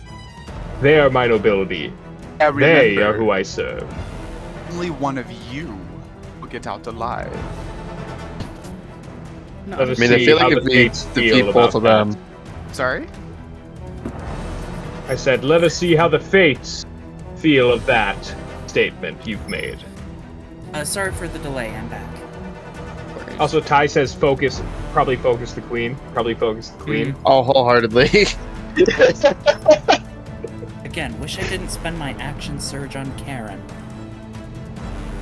They are my nobility. Yeah, They are who I serve. Only one of you will get out alive. No, Let us I mean, I see feel how like the if we fates feel defeat both about of that. them, Sorry. I said, let us see how the fates feel of that statement you've made. Uh, sorry for the delay. I'm back. Also, Ty says focus, probably focus the queen. Probably focus the queen. oh, wholeheartedly. Again, wish I didn't spend my action surge on Karen.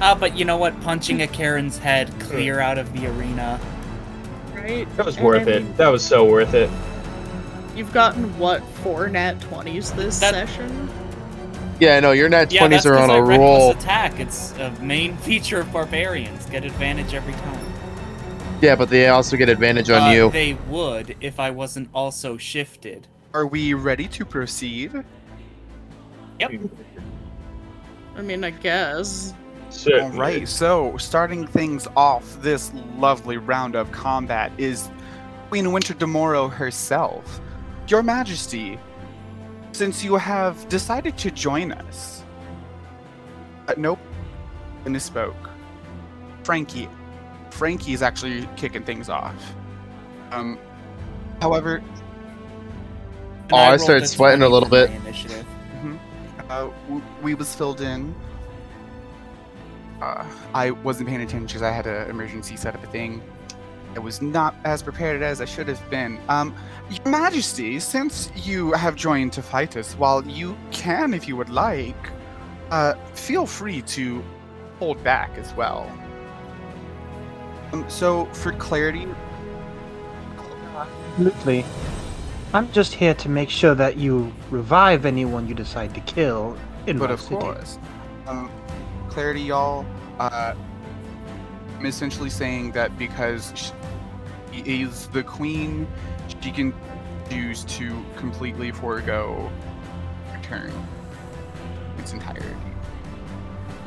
Ah, but you know what? Punching a Karen's head clear out of the arena. Right? That was And worth I it. That was so worth it. You've gotten what four nat twenties this That- session? yeah, no, your nat 20s that's are on because I a reckless roll. attack. It's a main feature of barbarians. Get advantage every time. Yeah, but they also get advantage on Uh, you. They would if I wasn't also shifted. Are we ready to proceed? Yep. I mean, I guess. Certainly. All right, so starting things off this lovely round of combat is Queen Winter Demoro herself. Your Majesty, since you have decided to join us. Uh, nope, I misspoke. Frankie. Frankie is actually kicking things off. Um, however, And Oh, I rolled started sweating a little for my bit. Initiative. uh, w- we was filled in. Uh, I wasn't paying attention because I had an emergency set up a thing. I was not as prepared as I should have been. Um, Your Majesty, since you have joined to fight us, while you can, if you would like, uh, feel free to hold back as well. Um, so, for clarity, Absolutely. I'm just here to make sure that you revive anyone you decide to kill in but my of city. course, um, clarity, y'all. Uh, I'm essentially saying that because she is the queen, she can choose to completely forego her turn its entirety.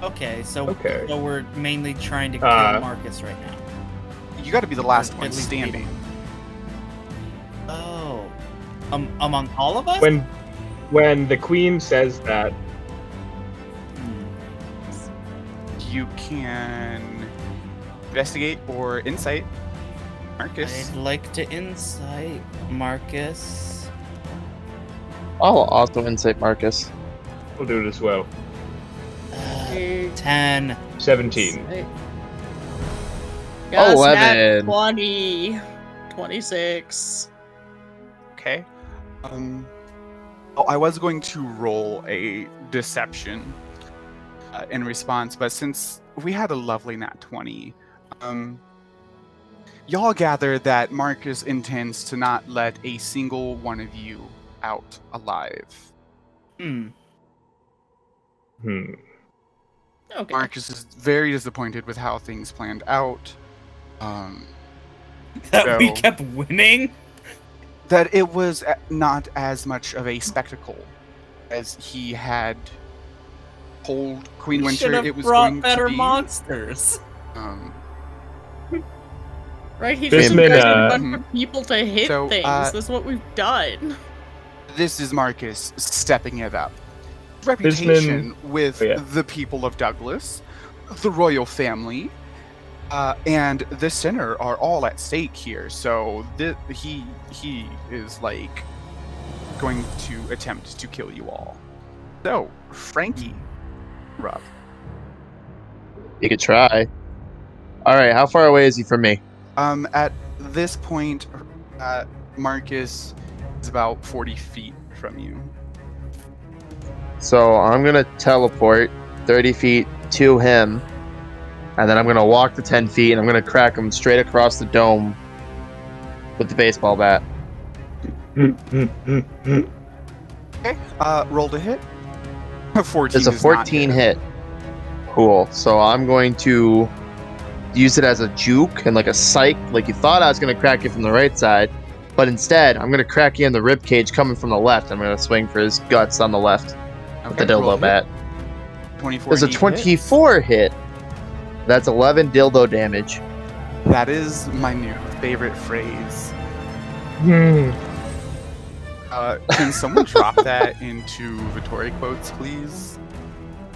Okay, so Okay. so we're mainly trying to kill Uh, Marcus right now. You got to be the last At one least be- standing. Oh, um, among all of us. When, when the queen says that, You can investigate or insight. Marcus. I'd like to insight Marcus. I'll also insight Marcus. We'll do it as well. Uh, 10. 17. eight. Yes, 11. 20. 26. Okay. Um. Oh, I was going to roll a deception uh, in response, but since we had a lovely nat 20, um, y'all gather that Marcus intends to not let a single one of you out alive. Hmm. Hmm. Okay. Marcus is very disappointed with how things planned out. Um, That we kept winning? that it was not as much of a spectacle as he had told Queen We should Winter have it was brought going better to be. monsters. Um, Right? He just man, encouraged uh, a bunch of people to hit So, things. uh, That's what we've done. this is Marcus stepping it up. Reputation man- with Oh, yeah. the people of Douglas, the royal family, uh, and the sinner are all at stake here. So thi- he he is like going to attempt to kill you all. So Frankie, Rob. You could try. All right, how far away is he from me? Um, at this point, uh, Marcus is about 40 feet from you. So I'm gonna teleport 30 feet to him, and then I'm gonna walk the 10 feet, and I'm gonna crack him straight across the dome with the baseball bat. Okay. Uh, roll to hit. 14 It's a 14 hit. Cool. So I'm going to use it as a juke and like a psych. Like you thought I was gonna crack you from the right side, but instead I'm gonna crack you in the rib cage coming from the left. I'm gonna swing for his guts on the left with the Okay, dildo hit. bat. 24 There's a indeed 24 hit. That's 11 dildo damage. That is my new favorite phrase. Hmm. Uh, can someone drop that into Vitore quotes, please?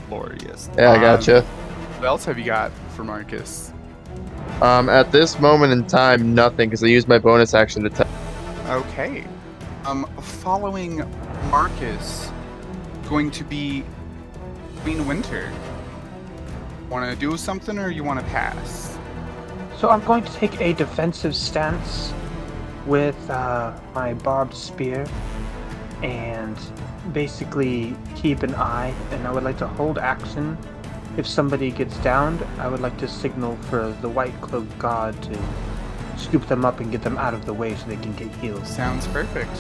Glorious. Yeah, I Um, gotcha. What else have you got for Marcus? Um, at this moment in time, nothing because I used my bonus action to. T- Okay. Um, following Marcus, going to be Queen Winter. Want to do something or you want to pass? So I'm going to take a defensive stance with uh, my barbed spear and basically keep an eye. And I would like to hold action. If somebody gets downed, I would like to signal for the white cloaked god to scoop them up and get them out of the way so they can get healed. Sounds perfect.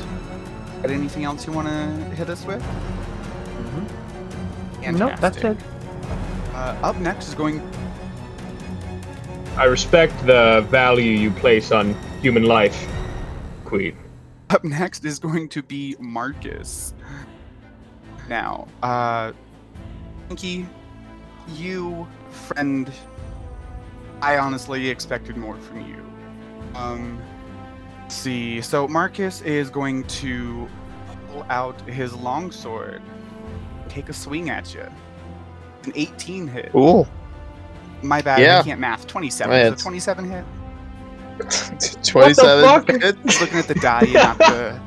Got anything else you want to hit us with? Nope, that's it. Uh, up next is going. I respect the value you place on human life, Queen. Up next is going to be Marcus. Now, uh, Pinky, you, friend, I honestly expected more from you. Um, let's see. So Marcus is going to pull out his longsword, take a swing at you. An 18 hit. Ooh, My bad. Yeah. I can't math. 27. Right, Is a 27 hit? 27 fuck? hit. Just looking at the die you have to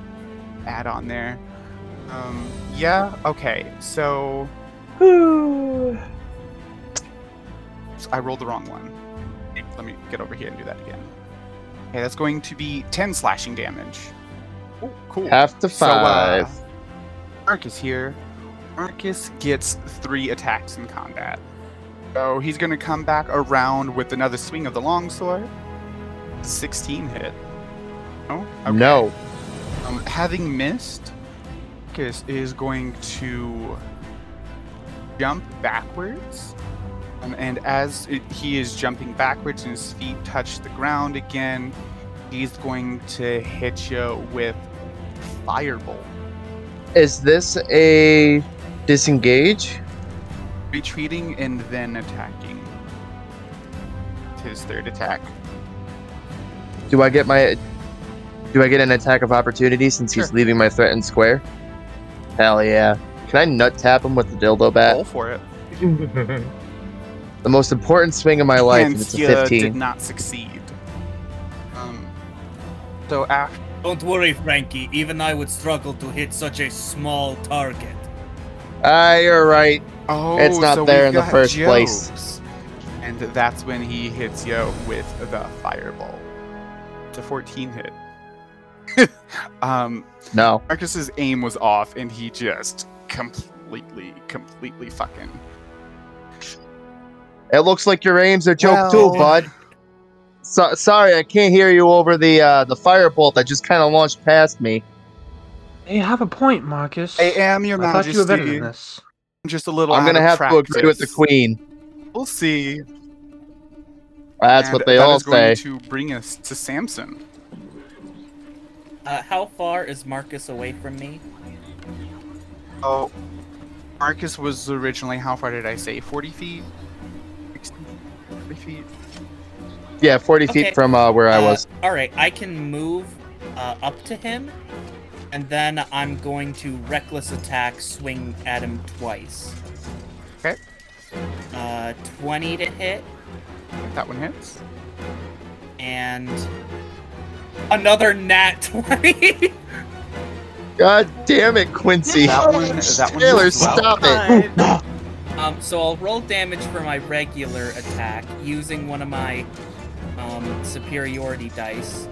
add on there. Um, yeah, okay, so so I rolled the wrong one. Let me get over here and do that again. Okay, that's going to be 10 slashing damage. Oh, cool. Half to So, uh, five. Marcus here. Marcus gets three attacks in combat. So he's going to come back around with another swing of the longsword. 16 hit. Oh, okay. No. Um, having missed, Marcus is going to jump backwards. Um, and as it, he is jumping backwards and his feet touch the ground again, he's going to hit you with Firebolt. Is this a disengage? Retreating and then attacking. His third attack. Do I get my Do I get an attack of opportunity since he's leaving my threatened square? Hell yeah. Can I nut tap him with the dildo bat? Roll for it. The most important swing of my life, and and it's a you did not succeed. Um, So after Don't worry, Frankie. Even I would struggle to hit such a small target. Ah, you're right. oh, It's not so there in the got first place. And that's when he hits you with the fireball. It's a 14 hit. um, No. Marcus's aim was off, and he just completely, completely fucking. It looks like your aim's a joke too, bud. So, sorry, I can't hear you over the uh, the firebolt that just kind of launched past me. You have a point, Marcus. I am your I thought you were better majesty. than this. Just a little. I'm gonna of have to agree with the queen. We'll see. That's And what they that all is going say. to bring us to Samson. Uh, how far is Marcus away from me? Oh, Marcus was originally how far did I say? 40 feet? 60, 40 feet? Yeah, 40 Okay. feet from uh, where I Uh, was. All right, I can move uh, up to him, and then I'm going to reckless attack, swing at him twice. Okay. Uh, 20 to hit, That one hits. and another nat 20. God damn it, Quincy. That one, that one Taylor, hits well. stop it. Um, so I'll roll damage for my regular attack using one of my um, superiority dice.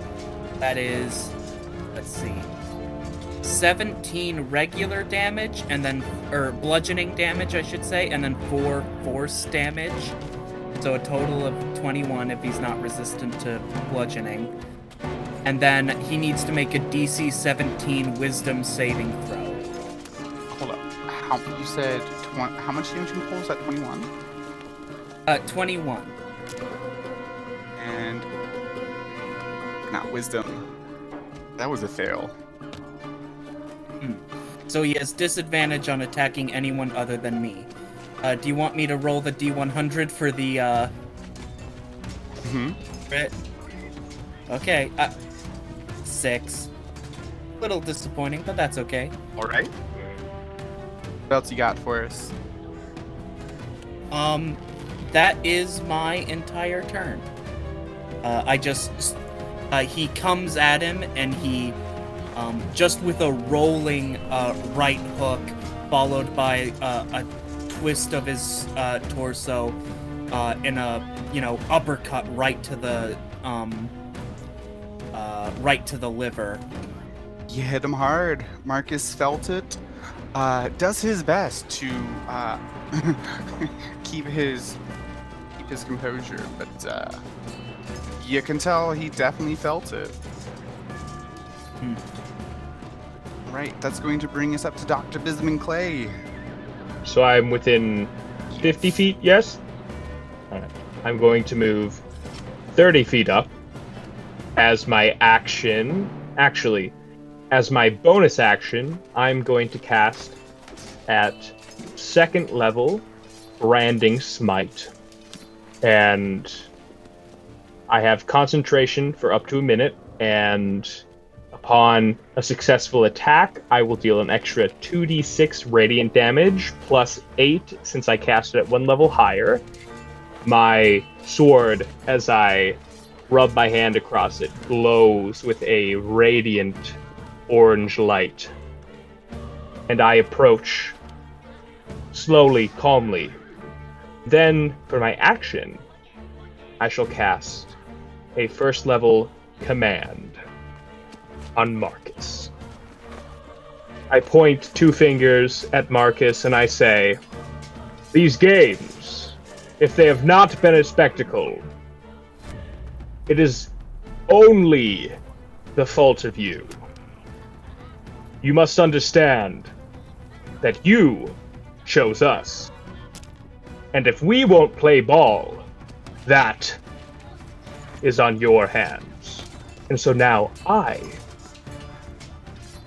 That is, let's see, 17 regular damage, and then, or bludgeoning damage, I should say, and then 4 force damage. So a total of 21 if he's not resistant to bludgeoning. And then he needs to make a DC 17 wisdom saving throw. Hold up. How, you said 20, how much damage control is that? 21? Uh, 21. And. Not wisdom. That was a fail. So he has disadvantage on attacking anyone other than me. Uh, do you want me to roll the D100 for the uh, Mm-hmm. crit? Okay, uh, six. Little disappointing, but that's okay. Alright. What else you got for us? Um, that is my entire turn. Uh, I just, uh, he comes at him and he, um, just with a rolling uh, right hook, followed by uh, a twist of his uh, torso, uh, and a you know uppercut right to the um, uh, right to the liver. You hit him hard. Marcus felt it. Uh, does his best to uh, keep his keep his composure, but uh, you can tell he definitely felt it. Hmm. Right, that's going to bring us up to Dr. Bisman Clay. So I'm within 50 feet, yes? I'm going to move 30 feet up as my action. Actually, as my bonus action, I'm going to cast at second level Branding Smite. And I have concentration for up to a minute, and upon a successful attack, I will deal an extra 2d6 radiant damage plus 8 since I cast it at one level higher. My sword, as I rub my hand across it, glows with a radiant orange light. And I approach slowly, calmly. Then, for my action, I shall cast a first level command on Marcus. I point two fingers at Marcus and I say, These games, if they have not been a spectacle, it is only the fault of you. You must understand that you chose us. And if we won't play ball, that is on your hands. And so now I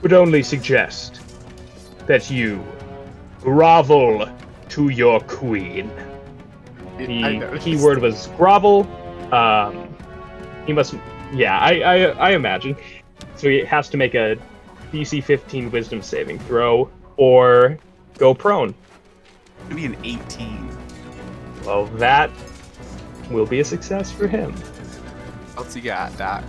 would only suggest that you grovel to your queen. The key word was grovel. Um, he must, yeah, I, I, I imagine. So he has to make a DC 15 Wisdom saving throw or go prone. It'd be an 18. Well, that will be a success for him. What else you got, Doc?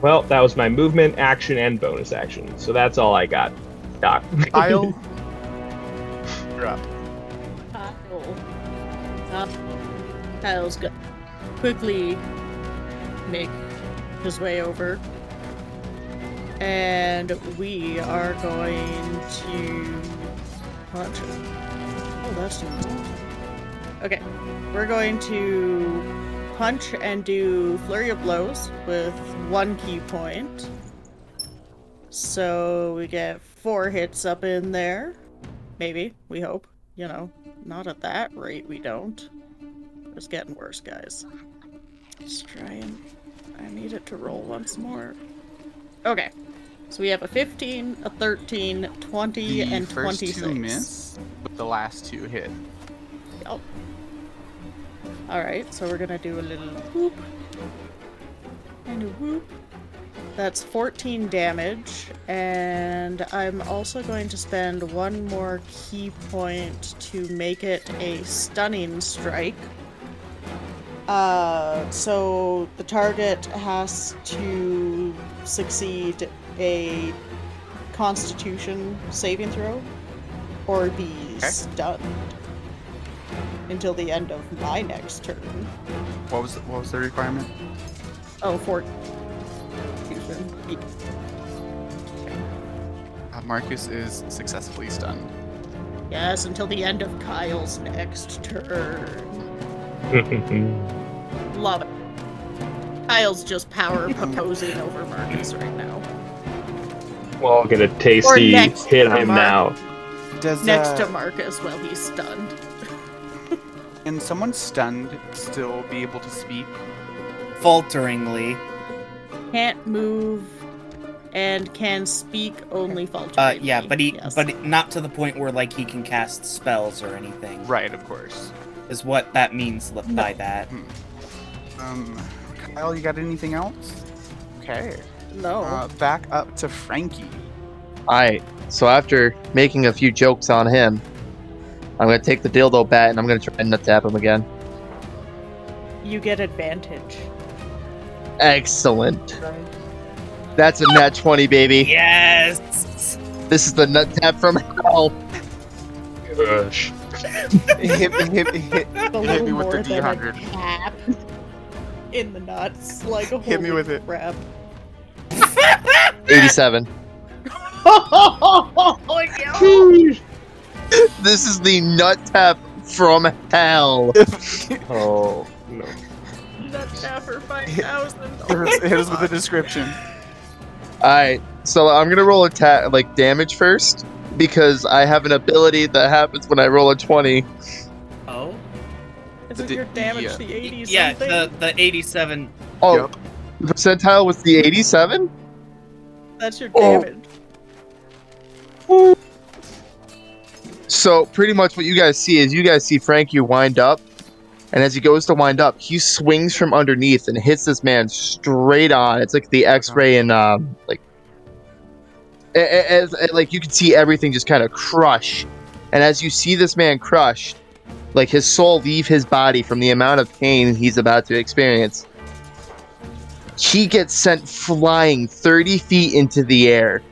Well, that was my movement, action, and bonus action. So that's all I got. Doc. Kyle, you're up. Kyle. Uh, Kyle's go- quickly make his way over. And we are going to punch. Oh, that's not Okay. We're going to punch and do flurry of blows with one ki point. So we get four hits up in there. Maybe. We hope. You know, not at that rate, we don't. It's getting worse, guys. Let's try and. I need it to roll once more. Okay. So we have a 15, a 13, 20, The and first 26. two miss, but the last two hit. Yep. Alright, so we're gonna do a little whoop. And a whoop. That's 14 damage, and I'm also going to spend one more ki point to make it a stunning strike. Uh, so the target has to succeed a constitution saving throw or be stunned until the end of my next turn. What was the, what was the requirement? Oh, for Uh, Marcus is successfully stunned. yes, until the end of Kyle's next turn. Love it. Kyle's just power posing over Marcus right now. We'll all get a tasty hit to him Mark. now. Does Next uh, to Marcus while he's stunned. Can someone stunned still be able to speak? Falteringly. Can't move and can speak only Uh, falteringly. yeah, but he, Yes. but not to the point where like he can cast spells or anything. Right, of course. Is what that means li- by that. Um, Kyle, you got anything else? Okay. no. Uh, back up to Frankie. Alright, so after making a few jokes on him, I'm gonna take the dildo bat and I'm gonna try and nut tap him again. you get advantage. Excellent. That's a nat 20, baby. Yes. This is the nut tap from hell. Gosh. hit, hit, hit, hit, hit me with the than a D100. tap in the nuts. Like a Hit me with it. Crap. 87. oh, yeah. This is the nut tap from hell. Oh no. Nut tap for 5,000. Hit us with a description. Alright, so I'm gonna roll attack like damage first because I have an ability that happens when I roll a 20. Oh. Isn't The- your damage yeah. the 80 Yeah, something? the the 87. Oh, Yup. the percentile was the 87? That's your Oh. So pretty much what you guys see is you guys see Frankie wind up, and as he goes to wind up, he swings from underneath and hits this man straight on. It's like the X-ray and um, like, a- a- as, like you can see everything just kind of crush. And as you see this man crushed, like his soul leave his body from the amount of pain he's about to experience, he gets sent flying 30 feet into the air.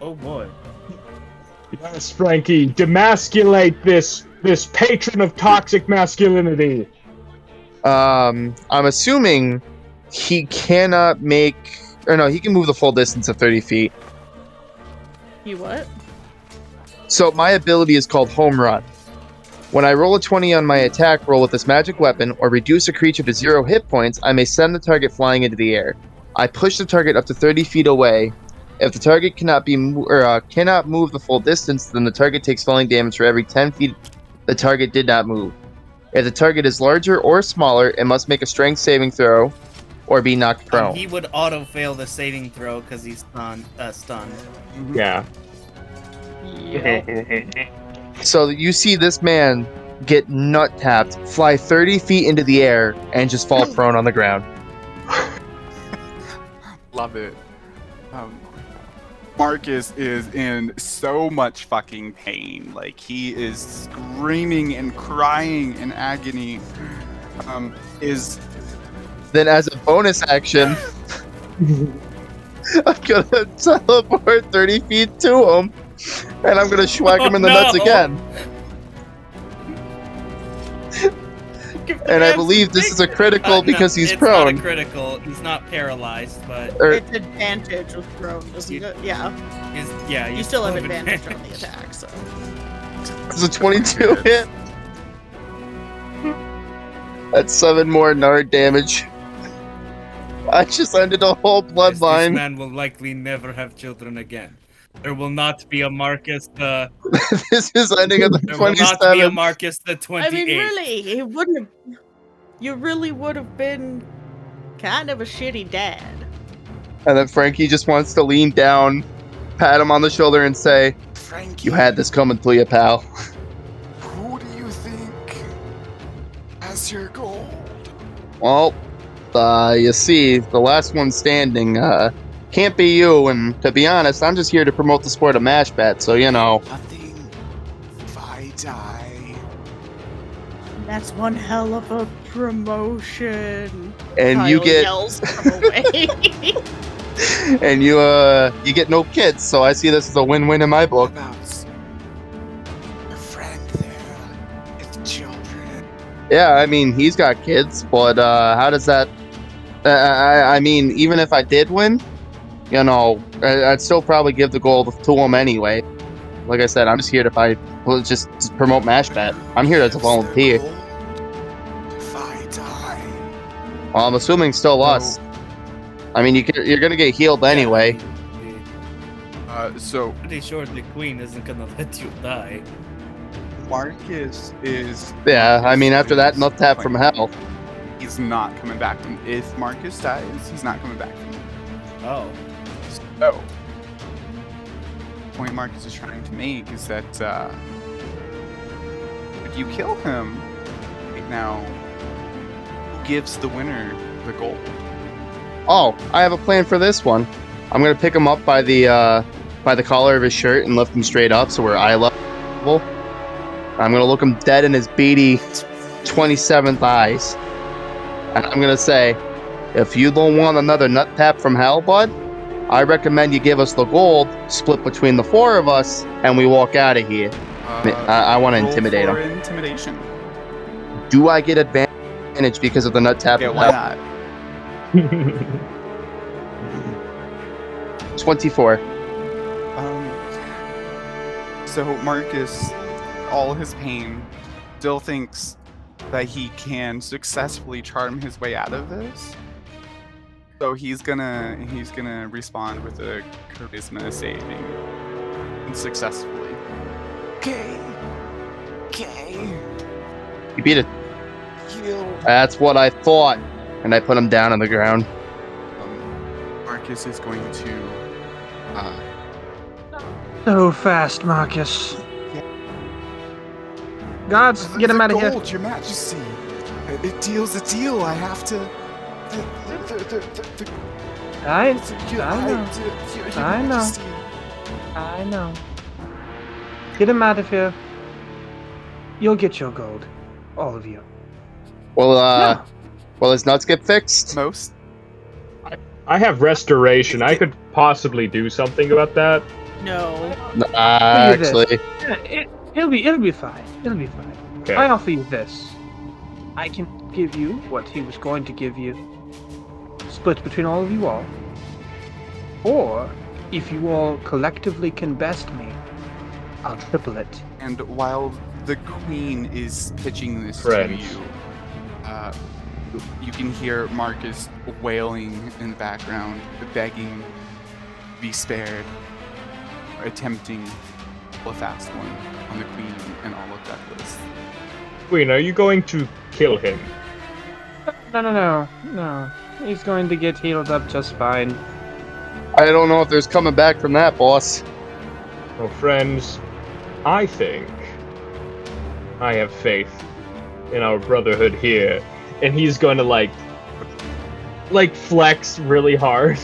Oh boy. Yes, Frankie, demasculate this this patron of toxic masculinity. Um, I'm assuming he cannot make, or no, he can move the full distance of 30 feet. You what? So my ability is called Home Run. When I roll a 20 on my attack roll with this magic weapon or reduce a creature to zero hit points, I may send the target flying into the air. I push the target up to 30 feet away. If the target cannot be mo- or uh, cannot move the full distance, then the target takes falling damage for every 10 feet the target did not move. If the target is larger or smaller, it must make a strength saving throw or be knocked prone. he would auto fail the saving throw because he's stunned. Uh, stunned. Yeah. Yeah. So you see this man get nut tapped, fly 30 feet into the air, and just fall prone on the ground. Love it. Marcus is in so much fucking pain. Like he is screaming and crying in agony. Um, is Then, as a bonus action, I'm gonna teleport 30 feet to him, and I'm gonna schwack him in the nuts again. And I believe this is a critical Uh, no, because he's it's Not a critical. He's not paralyzed, but Or, It's advantage with prone, isn't it? Yeah. he's yeah. You he's still have full of advantage on the attack, so. it's a 22 hit. That's seven more Nard damage. I just ended a whole Yes, This bloodline. man will likely never have children again. There will not be a Marcus the. this is ending at the There will not be a Marcus the I mean, really, he wouldn't have. You really would have been kind of a shitty dad. And then Frankie just wants to lean down, pat him on the shoulder, and say, Frankie, You had this coming to you, pal. Who do you think has your gold? Well, uh, you see, the last one standing, uh, can't be you, and to be honest, I'm just here to promote the sport of mash bet, so you know. Nothing. If I die, That's one hell of a promotion. And Kyle you get yells from away. and you uh you get no kids, so I see this as a win-win in my book. about your friend there children? Yeah, I mean he's got kids, but uh how does that uh, I I mean even if I did win, you know, I- I'd still probably give the gold to him anyway. Like I said, I'm just here to fight, well, just, just promote mash bet. I'm here as a volunteer. If I die, Well, I'm assuming still us. I mean, you can, you're gonna get healed anyway. uh, so Pretty sure the queen isn't gonna let you die. Marcus is. Yeah, I mean after that nut tap from hell. He's not coming back. If Marcus dies, he's not coming back from. Oh. So, the point Marcus is trying to make is that uh, if you kill him right now, who gives the winner the gold? Oh, I have a plan for this one. I'm gonna pick him up by the uh, by the collar of his shirt and lift him straight up so we're eye level. I'm gonna look him dead in his beady 27th eyes, and I'm gonna say, if you don't want another nut tap from hell, bud, I recommend you give us the gold, split between the four of us, and we walk out of here. Uh, I, I want to intimidate him. Intimidation. Do I get advantage because of the nut tap? Yeah, why not? 24. Um, so Marcus, all his pain, still thinks that he can successfully charm his way out of this. So he's gonna he's gonna respond with a charisma saving successfully. Okay. Okay. You beat it. Heal. That's what I thought. And I put him down on the ground. Um, Marcus is going to. Uh, So fast, Marcus. Gods, get him out of here. gold, Your Majesty. It, it deals a deal. I have to. The, I, I know. the- your- your I know. I know. Get him out of here. You'll get your gold. All of you. Well, uh, Yeah. well, his nuts get fixed. Most. I have restoration. I could possibly do something about that. No. Nah, Look at this. actually, Yeah, it, it'll be it'll be fine. It'll be fine. Okay. I offer you this. I can give you what he was going to give you, split between all of you all. Or, if you all collectively can best me, I'll triple it. And while the queen is pitching this Friends. to you, uh, you can hear Marcus wailing in the background, begging be spared, attempting a fast one on the queen and all of Douglas. Queen, are you going to kill him? No, no, no, no. He's going to get healed up just fine. I don't know if there's coming back from that, boss. Well, friends, I think I have faith in our brotherhood here, and he's going to like, like flex really hard.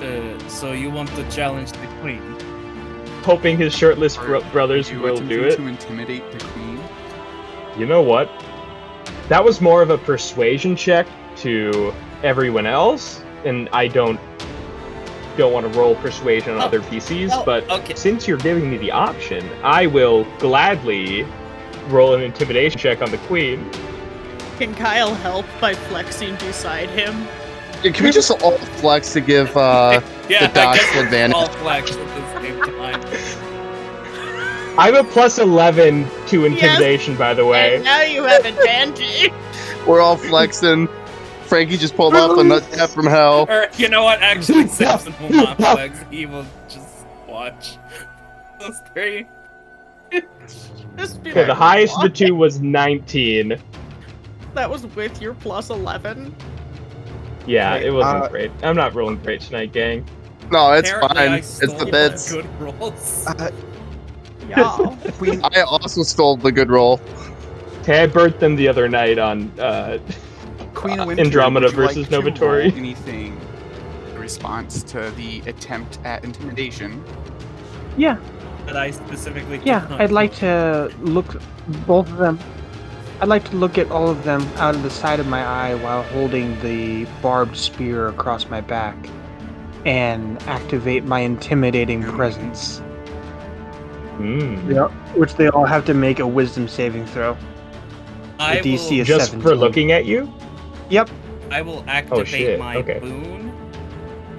Uh, so you want to challenge the queen? hoping his shirtless Are bro- brothers you will do it. to intimidate the queen. You know what? That was more of a persuasion check to everyone else and I don't don't want to roll persuasion on Oh. other PCs, Oh, but okay. since you're giving me the option, I will gladly roll an intimidation check on the queen. Can Kyle help by flexing beside him? Yeah, Can we just all flex to give uh Yeah, The I guess doc's advantage. all flex at the same time. I'm a plus 11 to intimidation, by the way. And now you have advantage. we're all flexing? Frankie just pulled up a nut tap from hell. Or you know what? Actually, Samson will not flex. He will just watch. Those three. Just be Okay, the like, highest of the two was 19. That was with your plus 11. Yeah, Okay, it wasn't uh, great. I'm not rolling great tonight, gang. No, it's Apparently fine. It's the my bits. Good rolls. Uh, Yeah. I also stole the good roll. Okay, I burnt them the other night on uh, Queen Uh, Winter, Andromeda would you like versus to Novatori. Anything in response to the attempt at intimidation? Yeah, But I specifically. Yeah, I'd like to look both of them. I'd like to look at all of them out of the side of my eye while holding the barbed spear across my back and activate my intimidating presence. mm, Yeah. Which they all have to make a wisdom saving throw. I The DC will, is just for looking at you. Yep. I will activate shit, my okay. boon,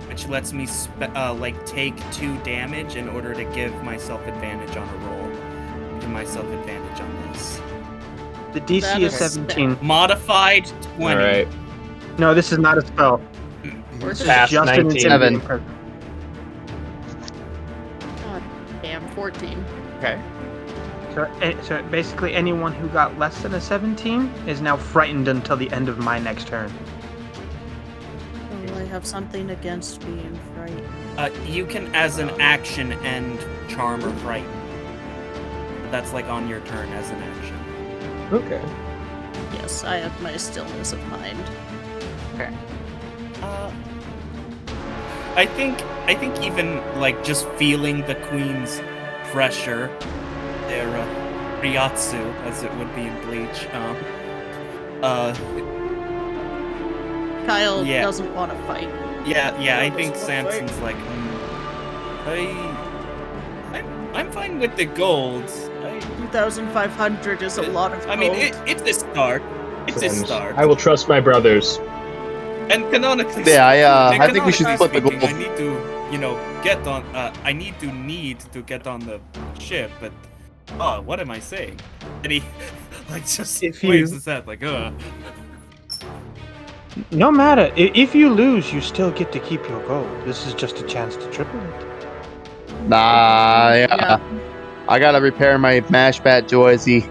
which lets me spe- uh, like take two damage in order to give myself advantage on a roll. Give myself advantage on this. The DC That is is 17. Modified twenty. All right. No, this is not a spell. We're This is Past just an 19. intimidating Seven. God damn, 14. Okay. So, eh, so basically, anyone who got less than a 17 is now frightened until the end of my next turn. Oh, I have something against being frightened. Uh, you can, as an action, end charm or frighten. That's like on your turn as an action. Okay. Yes, I have my stillness of mind. Okay. Uh, I think I think even like just feeling the queen's pressure, their uh, reiatsu, as it would be in Bleach. Um, uh, Kyle Yeah. doesn't want to fight. yeah, yeah. I think Doesn't fight. Samson's like, hmm, I, I'm, I'm fine with the gold. 2,500 is a lot of I mean, it, it's a start. It's a And start. I will trust my brothers. And canonically, Yeah, I uh, and I think we should canonically split the speaking, gold. I need to, you know, get on. Uh, I need to need to get on the ship, but oh, what am I saying? And he like just If waves you- his head like, uh. No matter. If you lose, you still get to keep your gold. This is just a chance to triple it. Nah, yeah. Yeah. I gotta repair my mash bat Joyzy.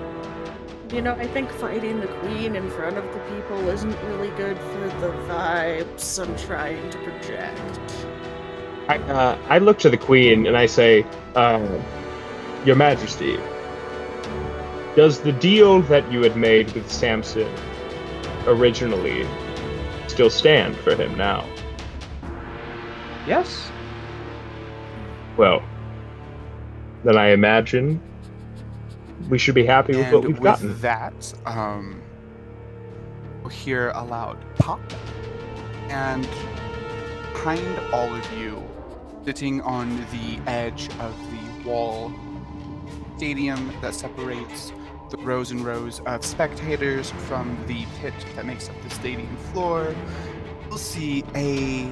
You know, I think fighting the queen in front of the people isn't really good for the vibes I'm trying to project. I, uh, I look to the queen and I say, uh, Your Majesty, does the deal that you had made with Samson originally still stand for him now? Yes. Well, then I imagine we should be happy with and what we've with gotten. that, um, we'll hear a loud pop, and behind all of you, sitting on the edge of the wall stadium that separates the rows and rows of spectators from the pit that makes up the stadium floor, you'll see a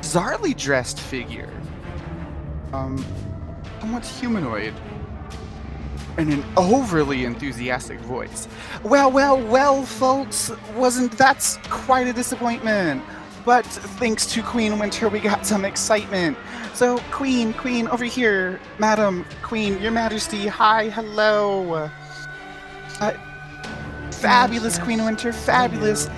bizarrely dressed figure, um, somewhat humanoid, in an overly enthusiastic voice. Well, well, well, folks, wasn't that quite a disappointment? But thanks to Queen Winter, we got some excitement. So, Queen, Queen, over here, Madam, Queen, Your Majesty, hi, hello. Uh, fabulous, Queen Winter, fabulous.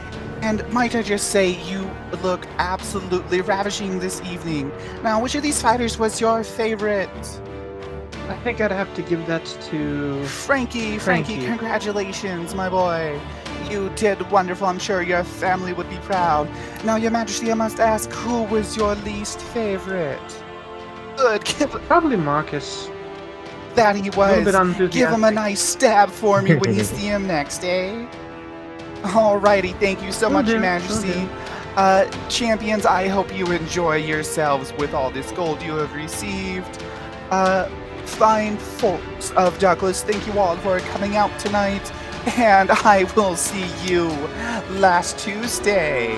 And might I just say, you look absolutely ravishing this evening. Now, which of these fighters was your favorite? I think I'd have to give that to. Frankie, Frankie, Frankie. congratulations, my boy. You did wonderful. I'm sure your family would be proud. Now, Your Majesty, I must ask, who was your least favorite? Good, give Probably Marcus. that he A little bit was. Give him a nice stab for me when you see him next, eh? Alrighty, thank you so much, Your Majesty. Uh, champions, I hope you enjoy yourselves with all this gold you have received. Uh, fine folks of Douglas, thank you all for coming out tonight, and I will see you last Tuesday.